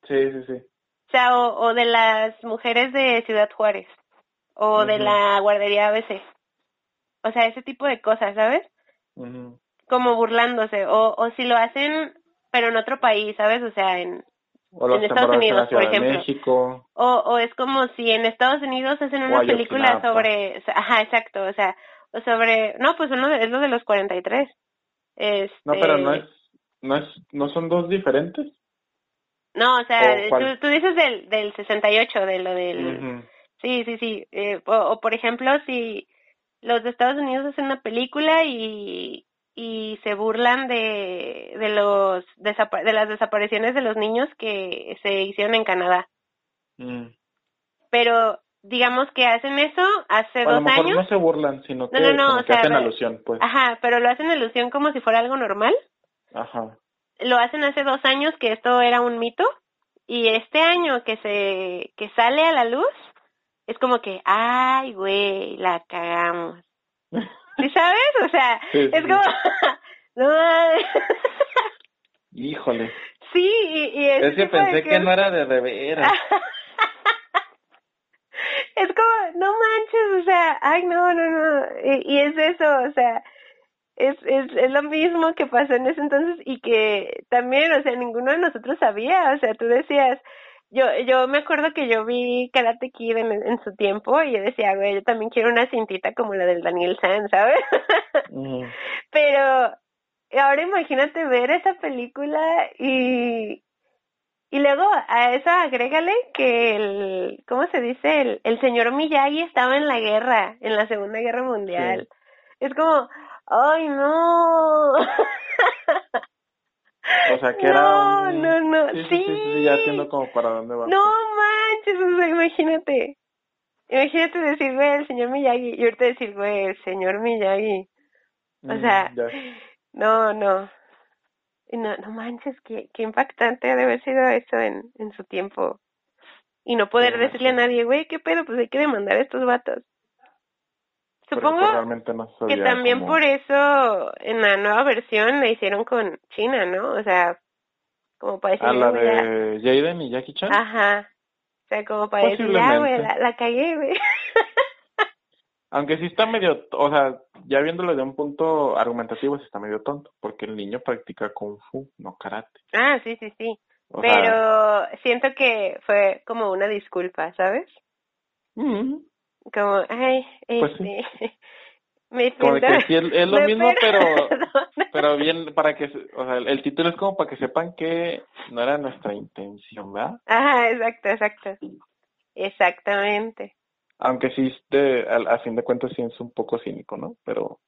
sí, sí, sí. o sea, o, o de las mujeres de Ciudad Juárez, o de la guardería ABC. O sea, ese tipo de cosas, ¿sabes? Ujú. Como burlándose, o, o si lo hacen, pero en otro país, ¿sabes? O sea, en, O los En Estados en Unidos, por ejemplo. México. o, o es como si en Estados Unidos hacen una película sobre, ajá, exacto, o sea, o sobre, no, pues uno de- es lo de los 43. Este, No, pero no es, no es, no son dos diferentes. No, o sea, ¿O tú, tú dices del, del 68, de lo del... Sí, sí, sí. Eh, o, o, por ejemplo, si los de Estados Unidos hacen una película y, y se burlan de, de, los de las desapariciones de los niños que se hicieron en Canadá. Mm. Pero digamos que hacen eso hace A lo dos mejor años. no se burlan, sino que, No, no, no, o que hacen alusión, pues. Ajá, pero lo hacen alusión como si fuera algo normal. Ajá. lo hacen hace dos años que esto era un mito y este año que se que sale a la luz es como que ay güey la cagamos ¿sí sabes? o sea Sí, sí, es como no. Híjole. sí y, y Es que pensé que no era de de veras. es como no manches o sea ay no no no y, y es eso o sea es, es, es lo mismo que pasó en ese entonces y que también, o sea, ninguno de nosotros sabía, o sea, tú decías, yo yo me acuerdo que yo vi Karate Kid en, en su tiempo y yo decía, güey, yo también quiero una cintita como la del Daniel San, ¿sabes? Pero ahora imagínate ver esa película y y luego a eso agrégale que el, ¿cómo se dice? El, el señor Miyagi estaba en la guerra, en la Segunda Guerra Mundial. Es como, ay no. O sea, que era no, un... no, no, Sí, sí. sí, sí, sí, ya entiendo como para dónde va. No manches, o sea, imagínate. Imagínate decir, güey, el señor Miyagi, y ahorita decir, güey, el señor Miyagi. O Mm, sea, ya. no, no. No, no manches, qué, qué impactante ha de haber sido eso en, en su tiempo. Y no poder Sí, decirle a nadie, güey, qué pedo, pues hay que demandar a estos vatos. Supongo no que también cómo- por eso en la nueva versión la hicieron con China, ¿no? O sea, como para decir, A la de Jaden y Jackie Chan. Ajá. O sea, como para decir, ya, güey, la, la cagué, güey. Aunque sí está medio, o sea, ya viéndolo de un punto argumentativo, sí está medio tonto, porque el niño practica kung fu, no karate. ah, sí, sí, sí. O sea, Pero siento que fue como una disculpa, ¿sabes? mm, Como, ay, Pues este, me como de siento... que sí, es, es lo me mismo, pero, pero bien, para que, o sea, el, el título es como para que sepan que no era nuestra intención, ¿verdad? Ajá, exacto, exacto. Exactamente. Aunque sí, de, a, a fin de cuentas sí es un poco cínico, ¿no? Pero,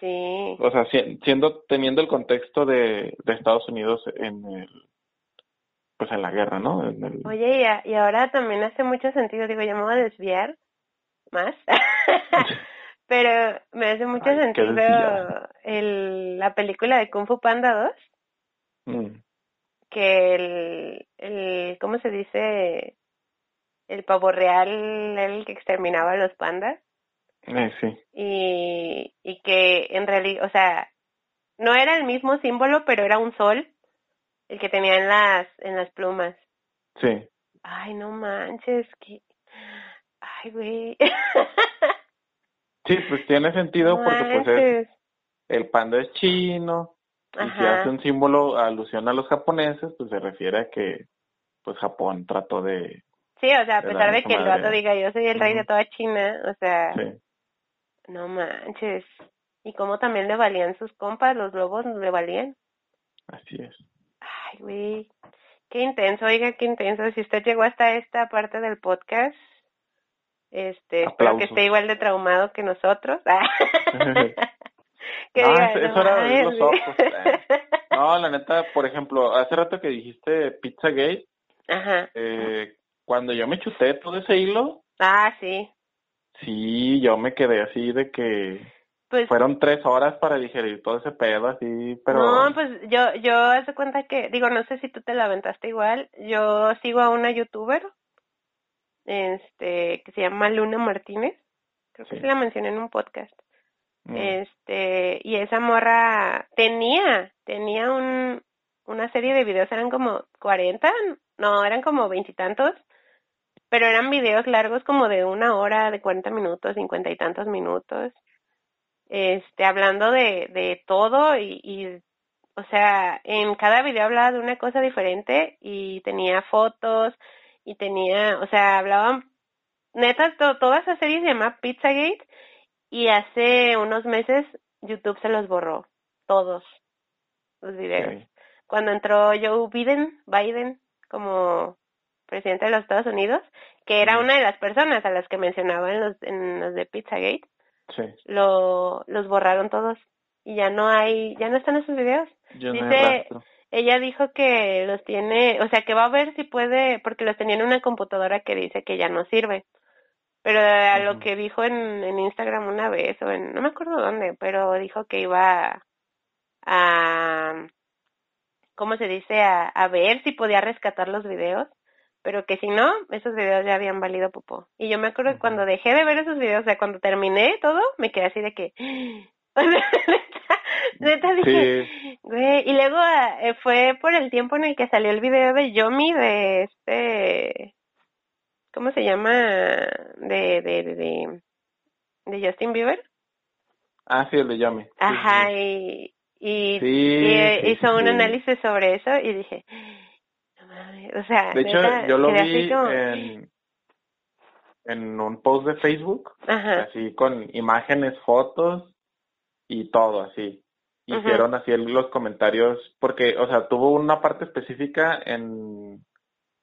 Sí. o sea, si- siendo, teniendo el contexto de, de Estados Unidos en el, pues en la guerra, ¿no? En el, Oye, y, a- y ahora también hace mucho sentido, digo, ya me voy a desviar más, pero me hace mucho Ay, qué sentido el, la película de Kung Fu Panda 2, Mm, que el, el, ¿cómo se dice? El pavo real el que exterminaba a los pandas eh, sí, y, y que en realidad, o sea, no era el mismo símbolo, pero era un sol el que tenía en las, en las plumas. sí. Ay, no manches, que... Ay, güey. Sí, pues tiene sentido No porque pues es, el panda es chino y si hace un símbolo alusión a los japoneses, pues se refiere a que pues Japón trató de Sí, o sea, a pesar de que el vato diga yo soy el rey de toda China, o sea, sí, no manches. Y cómo también le valían sus compas, los lobos le valían. así es. Ay, güey. Qué intenso, oiga, qué intenso. Si usted llegó hasta esta parte del podcast, este, espero que esté igual de traumado que nosotros. que No, diga, es- es hora de abrir mames, los güey". ojos, eh. No, la neta, por ejemplo, hace rato que dijiste Pizzagate, Ajá. eh, cuando yo me chuté todo ese hilo, Ah, sí. sí, yo me quedé así de que Pues fueron tres horas para digerir todo ese pedo, así, pero... No, pues yo, yo hace cuenta que, digo, no sé si tú te la aventaste igual, yo sigo a una youtuber, este, que se llama Luna Martínez, creo que Sí. sí la mencioné en un podcast, mm, este, y esa morra tenía, tenía un, una serie de videos, eran como 40, no, eran como veintitantos, pero eran videos largos como de una hora, de cuarenta minutos, cincuenta y tantos minutos, este, hablando de, de todo y, y, o sea, en cada video hablaba de una cosa diferente y tenía fotos y tenía, o sea, hablaban, neta, toda esa serie se llama Pizzagate y hace unos meses YouTube se los borró, todos los videos. Cuando entró Joe Biden, Biden como presidente de los Estados Unidos, que era una de las personas a las que mencionaba en los, en los de Pizzagate, sí. lo, los borraron todos y ya no hay, ya no están esos videos. Dice, ella dijo que los tiene, o sea, que va a ver si puede, porque los tenía en una computadora que dice que ya no sirve. Pero a lo que dijo en, en Instagram una vez, o en, no me acuerdo dónde, pero dijo que iba a, ¿cómo se dice? A, a ver si podía rescatar los videos pero que si no, esos videos ya habían valido popó. Y yo me acuerdo que cuando dejé de ver esos videos, o sea, cuando terminé todo, me quedé así de que, neta, dije, güey, y luego eh, fue por el tiempo en el que salió el video de Yomi de este, ¿cómo se llama? De, de, de, de Justin Bieber. Ah, sí, el de Yomi. Ajá, y, y, y hizo un análisis sobre eso y dije, o sea, de hecho, yo lo vi en, en un post de Facebook, así con imágenes, fotos y todo así. Hicieron así los comentarios, porque, o sea, tuvo una parte específica en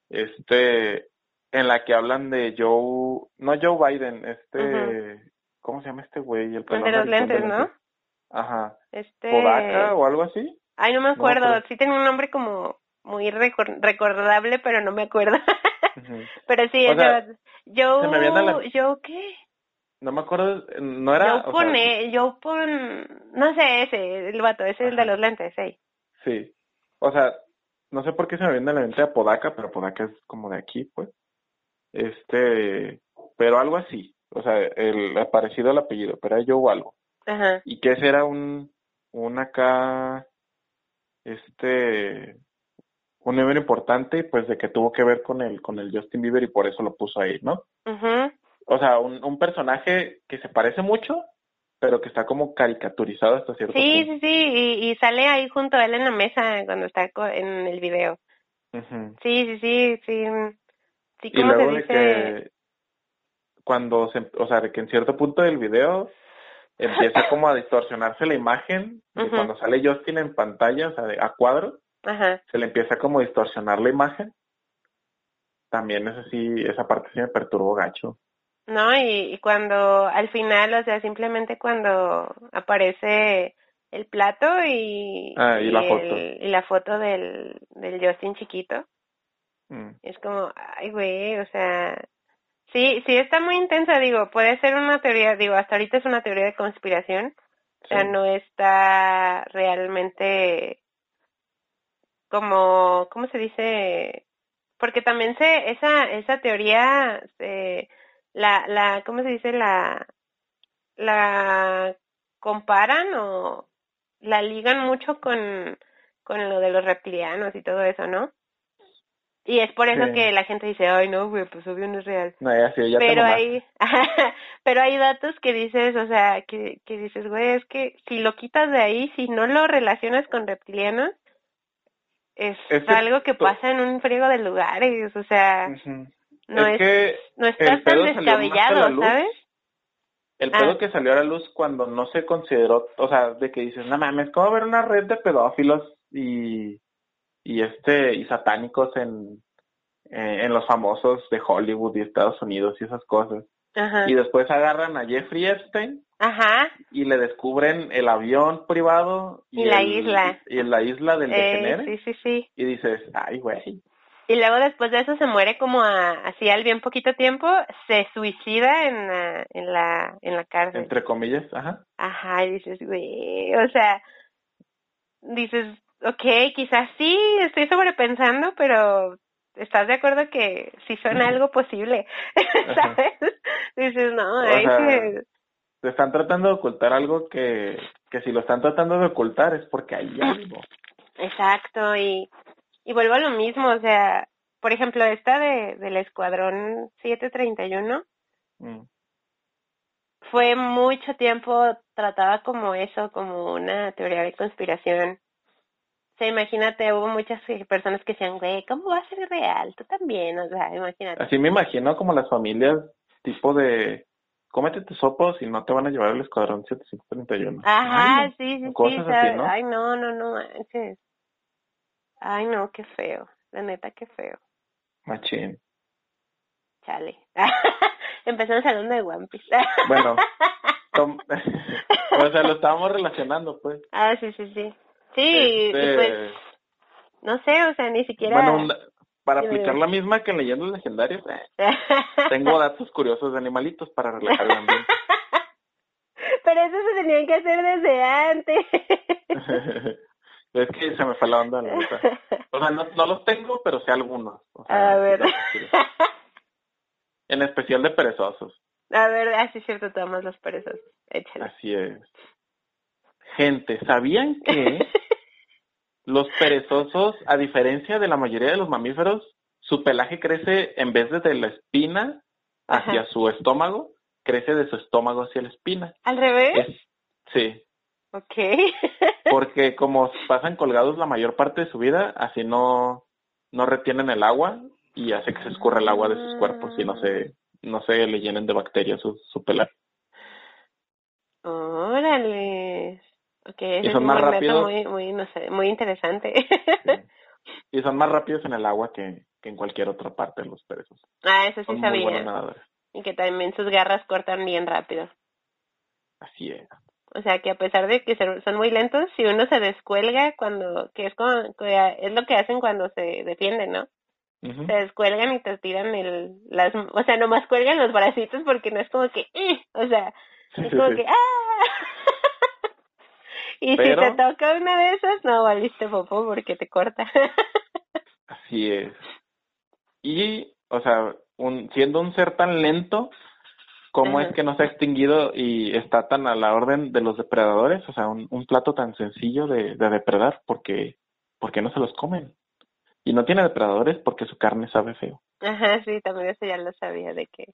este, en la que hablan de Joe, no Joe Biden, este, ¿cómo se llama este güey? El, de los lentes, ¿no? Ajá. Este... ¿Podaca o algo así? Ay, no me acuerdo, sí tenía un nombre como muy recordable, pero no me acuerdo. Pero sí, yo, yo, ¿qué? No me acuerdo, no era... Yo pone, yo pon, no sé, ese, el vato, ese es el de los lentes, sí. Sí, o sea, no sé por qué se me viene a la mente a Podaca, pero Podaca es como de aquí, pues. Este, pero algo así, o sea, el parecido al apellido, pero era yo o algo. Ajá. Y que ese era un, un acá, este, un nivel importante, pues de que tuvo que ver con el, con el Justin Bieber y por eso lo puso ahí, ¿no? O sea, un, un personaje que se parece mucho, pero que está como caricaturizado hasta cierto sí, punto. Sí, sí, y, sale ahí junto a él en la mesa cuando está en el video. Sí, sí, sí, sí. Sí, y luego de que cuando se, o sea, de que en cierto punto del video empieza como a distorsionarse la imagen de cuando sale Justin en pantalla, o sea, a cuadro se le empieza como a distorsionar la imagen. También es así, esa parte sí me perturbó gacho. No, y, y cuando al final, o sea, simplemente cuando aparece el plato y, ah, y, la foto. y la foto del, del Justin chiquito. Mm. Es como, ay, güey, o sea, sí, sí está muy intensa, digo, puede ser una teoría, digo, hasta ahorita es una teoría de conspiración, o sea, no está realmente como, ¿cómo se dice? Porque también se, esa, esa teoría, se, la, la, ¿cómo se dice? La, la comparan o la ligan mucho con, con lo de los reptilianos y todo eso, ¿no? Y es por eso que la gente dice, ay, no, güey, pues obvio no es real. No, ya, sí, ya pero hay, pero hay datos que dices, o sea, que, que dices, güey, es que si lo quitas de ahí, si no lo relacionas con reptilianos, es algo que pasa en un friego de lugares, o sea, no es, no estás tan descabellado, ¿sabes? El pedo ah. que salió a la luz cuando no se consideró, o sea, de que dices, no mames, ¿cómo ver una red de pedófilos y, y este, y satánicos en, en los famosos de Hollywood y Estados Unidos y esas cosas? Y después agarran a Jeffrey Epstein Ajá. Y le descubren el avión privado. Y, la isla. Y la isla del eh, Sí, sí, sí. Y dices, ay, güey. Y luego después de eso se muere como a, así al bien poquito tiempo, se suicida en la, en la, en la cárcel. Entre comillas, ajá. Ajá, y dices, güey, o sea, dices, ok, quizás sí, estoy sobrepensando, pero ¿estás de acuerdo que si suena algo posible? ¿Sabes? Dices, no, hay que están tratando de ocultar algo que, que si lo están tratando de ocultar es porque hay algo. Exacto, y, y vuelvo a lo mismo, o sea, por ejemplo, esta de del Escuadrón 731 Mm. fue mucho tiempo trataba como eso, como una teoría de conspiración. O sea, imagínate, hubo muchas personas que decían, güey, ¿cómo va a ser real? Tú también, o sea, imagínate. Así me imagino como las familias tipo de cómete tus sopos y no te van a llevar al escuadrón 731. Ajá, Ay, sí, sí, sí, cosas así, ¿sabes? ¿no? Ay, no, no, no manches. Ay, no, qué feo. La neta, qué feo. Machín. Chale. Empezamos hablando de One Piece. Bueno, o sea, lo estábamos relacionando, pues. ah, sí, sí, sí. Sí, y Este, pues, no sé, o sea, ni siquiera... bueno, para aplicar la misma que en leyendas legendarias, eh, tengo datos curiosos de animalitos para relajar el ambiente. Pero eso se tenían que hacer desde antes. Es que se me fue la onda, la neta. O sea, no, no los tengo, pero sé algunos. O sea, A ver. En especial de perezosos. A ver, ah, sí es cierto, tomamos los perezosos. Échale. Así es. Gente, ¿sabían que los perezosos, a diferencia de la mayoría de los mamíferos, su pelaje crece en vez de de la espina hacia Ajá. su estómago, crece de su estómago hacia la espina? ¿Al revés? Es, sí, Ok. porque como pasan colgados la mayor parte de su vida, así no, no retienen el agua y hace que se escurra el agua de sus cuerpos y no se, no se le llenen de bacterias su, su pelaje. Órale. Ok, ese es son un más rápidos. muy, muy, no sé, muy interesante. Y son más rápidos en el agua que, que en cualquier otra parte de los perezosos. ah, eso sí Son sabía. Y que también sus garras cortan bien rápido. Así es. O sea, que a pesar de que son muy lentos, si uno se descuelga cuando, que es como, que es lo que hacen cuando se defienden, ¿no? Se descuelgan y te tiran el, las, o sea, nomás cuelgan los bracitos porque no es como que, "Ih", o sea, es como que, ¡ah! y Pero- si te toca una de esas, no valiste popo porque te corta. Así es. Y, o sea, un, siendo un ser tan lento, ¿cómo es que no se ha extinguido y está tan a la orden de los depredadores? O sea, un, un plato tan sencillo de, de depredar, porque porque no se los comen? Y no tiene depredadores porque su carne sabe feo. Ajá, sí, también eso ya lo sabía de que.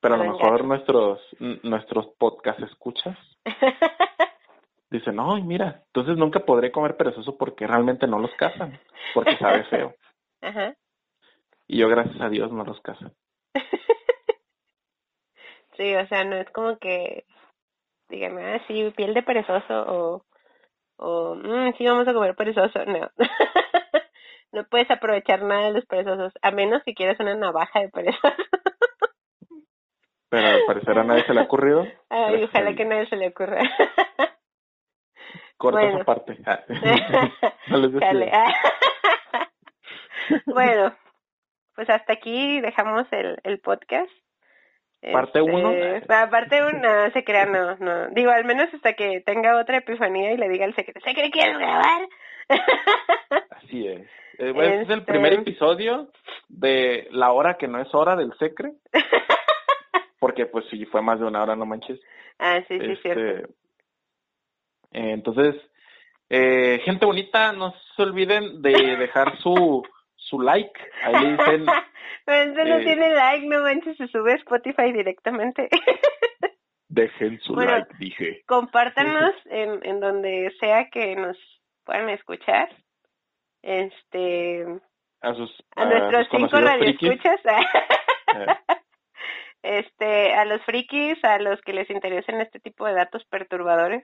Pero a lo mejor nuestros nuestros podcast escuchas dicen, no, mira, entonces nunca podré comer perezoso porque realmente no los cazan, porque sabe feo. Ajá. Y yo, gracias a Dios, no los cazan. Sí, o sea, no es como que digan, ah, sí, piel de perezoso o, o mm, sí, vamos a comer perezoso. No. no puedes aprovechar nada de los perezosos, a menos que quieras una navaja de perezoso. Pero al parecer a nadie se le ha ocurrido. Ay, ojalá que nadie se le ocurra. Corta bueno. esa parte. Ah. no les. Chale. bueno, pues hasta aquí dejamos el, el podcast. Parte uno. Este, parte uno, se crea, no, no. Digo, al menos hasta que tenga otra epifanía y le diga al secreto, ¿se cree que quiero grabar? Así es. Eh, bueno, este es el Este- primer episodio de la hora que no es hora del secre, porque pues si fue más de una hora, no manches. ah, sí, sí, Este, cierto. eh, entonces, eh, gente bonita, no se olviden de dejar su su like. Ahí le dicen, eso no eh, tiene like, no manches, se sube a Spotify directamente. dejen su Bueno, like, dije. compártanos en, en donde sea que nos puedan escuchar. Este, A sus, a nuestros sus cinco radioescuchas, Eh. este, a los frikis, a los que les interesen este tipo de datos perturbadores.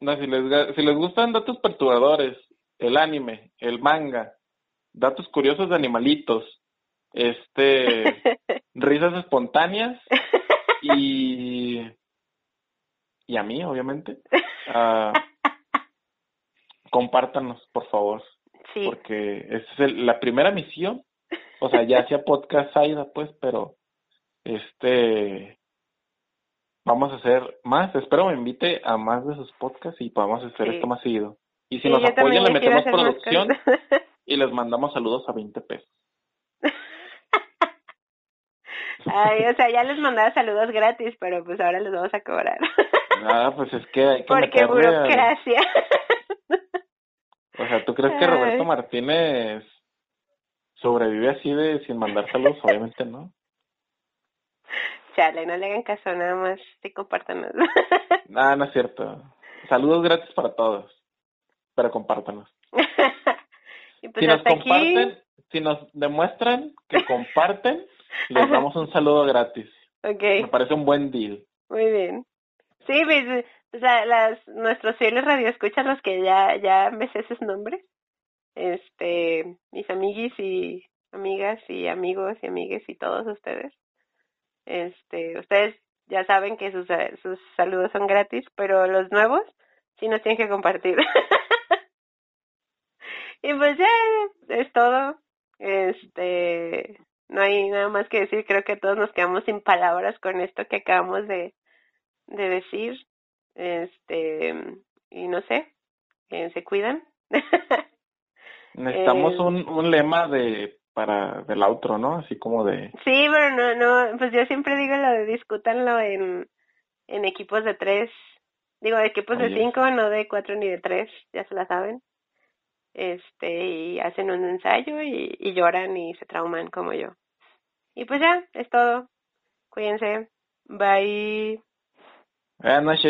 No, si les, si les gustan datos perturbadores, el anime, el manga, datos curiosos de animalitos, este, risas espontáneas y y a mí, obviamente, ah, compártanos, por favor, sí, porque esa es el- la primera misión. O sea, ya hacía podcast Aida, pues, pero este vamos a hacer más. Espero me invite a más de sus podcasts y podamos hacer Sí. esto más seguido. Y si Sí, nos apoyan, le metemos producción y les mandamos saludos a 20 pesos. Ay, o sea, ya les mandaba saludos gratis, pero pues ahora les vamos a cobrar. Ah, pues es que hay que Porque burocracia. O sea, ¿tú crees que Roberto. Martínez sobrevive así de sin mandar saludos, obviamente no. Chale, no le hagan caso, nada más sí compártanos. Nada, no es cierto. Saludos gratis para todos, pero compártanos. y pues si nos aquí, comparten, si nos demuestran que comparten, les Ajá. damos un saludo gratis. Me ok, parece un buen deal. muy bien. Sí, pues, pues, la- las, nuestros fieles radioescuchas, los que ya, ya me sé sus nombres, este, mis amiguis y amigas y amigos y amigues y todos ustedes, este, ustedes ya saben que sus, sus saludos son gratis, pero los nuevos sí nos tienen que compartir. y pues ya es todo. Este, no hay nada más que decir, creo que todos nos quedamos sin palabras con esto que acabamos de, de decir. Este, y no sé, eh, se cuidan. Necesitamos Eh, un, un lema de para del outro, ¿no? Así como de Sí, pero no, no, pues yo siempre digo lo de discútanlo en, en equipos de tres, digo de equipos de cinco, no de cuatro ni de tres, ya se la saben. Este, y hacen un ensayo y, y lloran y se trauman como yo. Y pues ya, es todo. Cuídense. Bye. Buenas noches.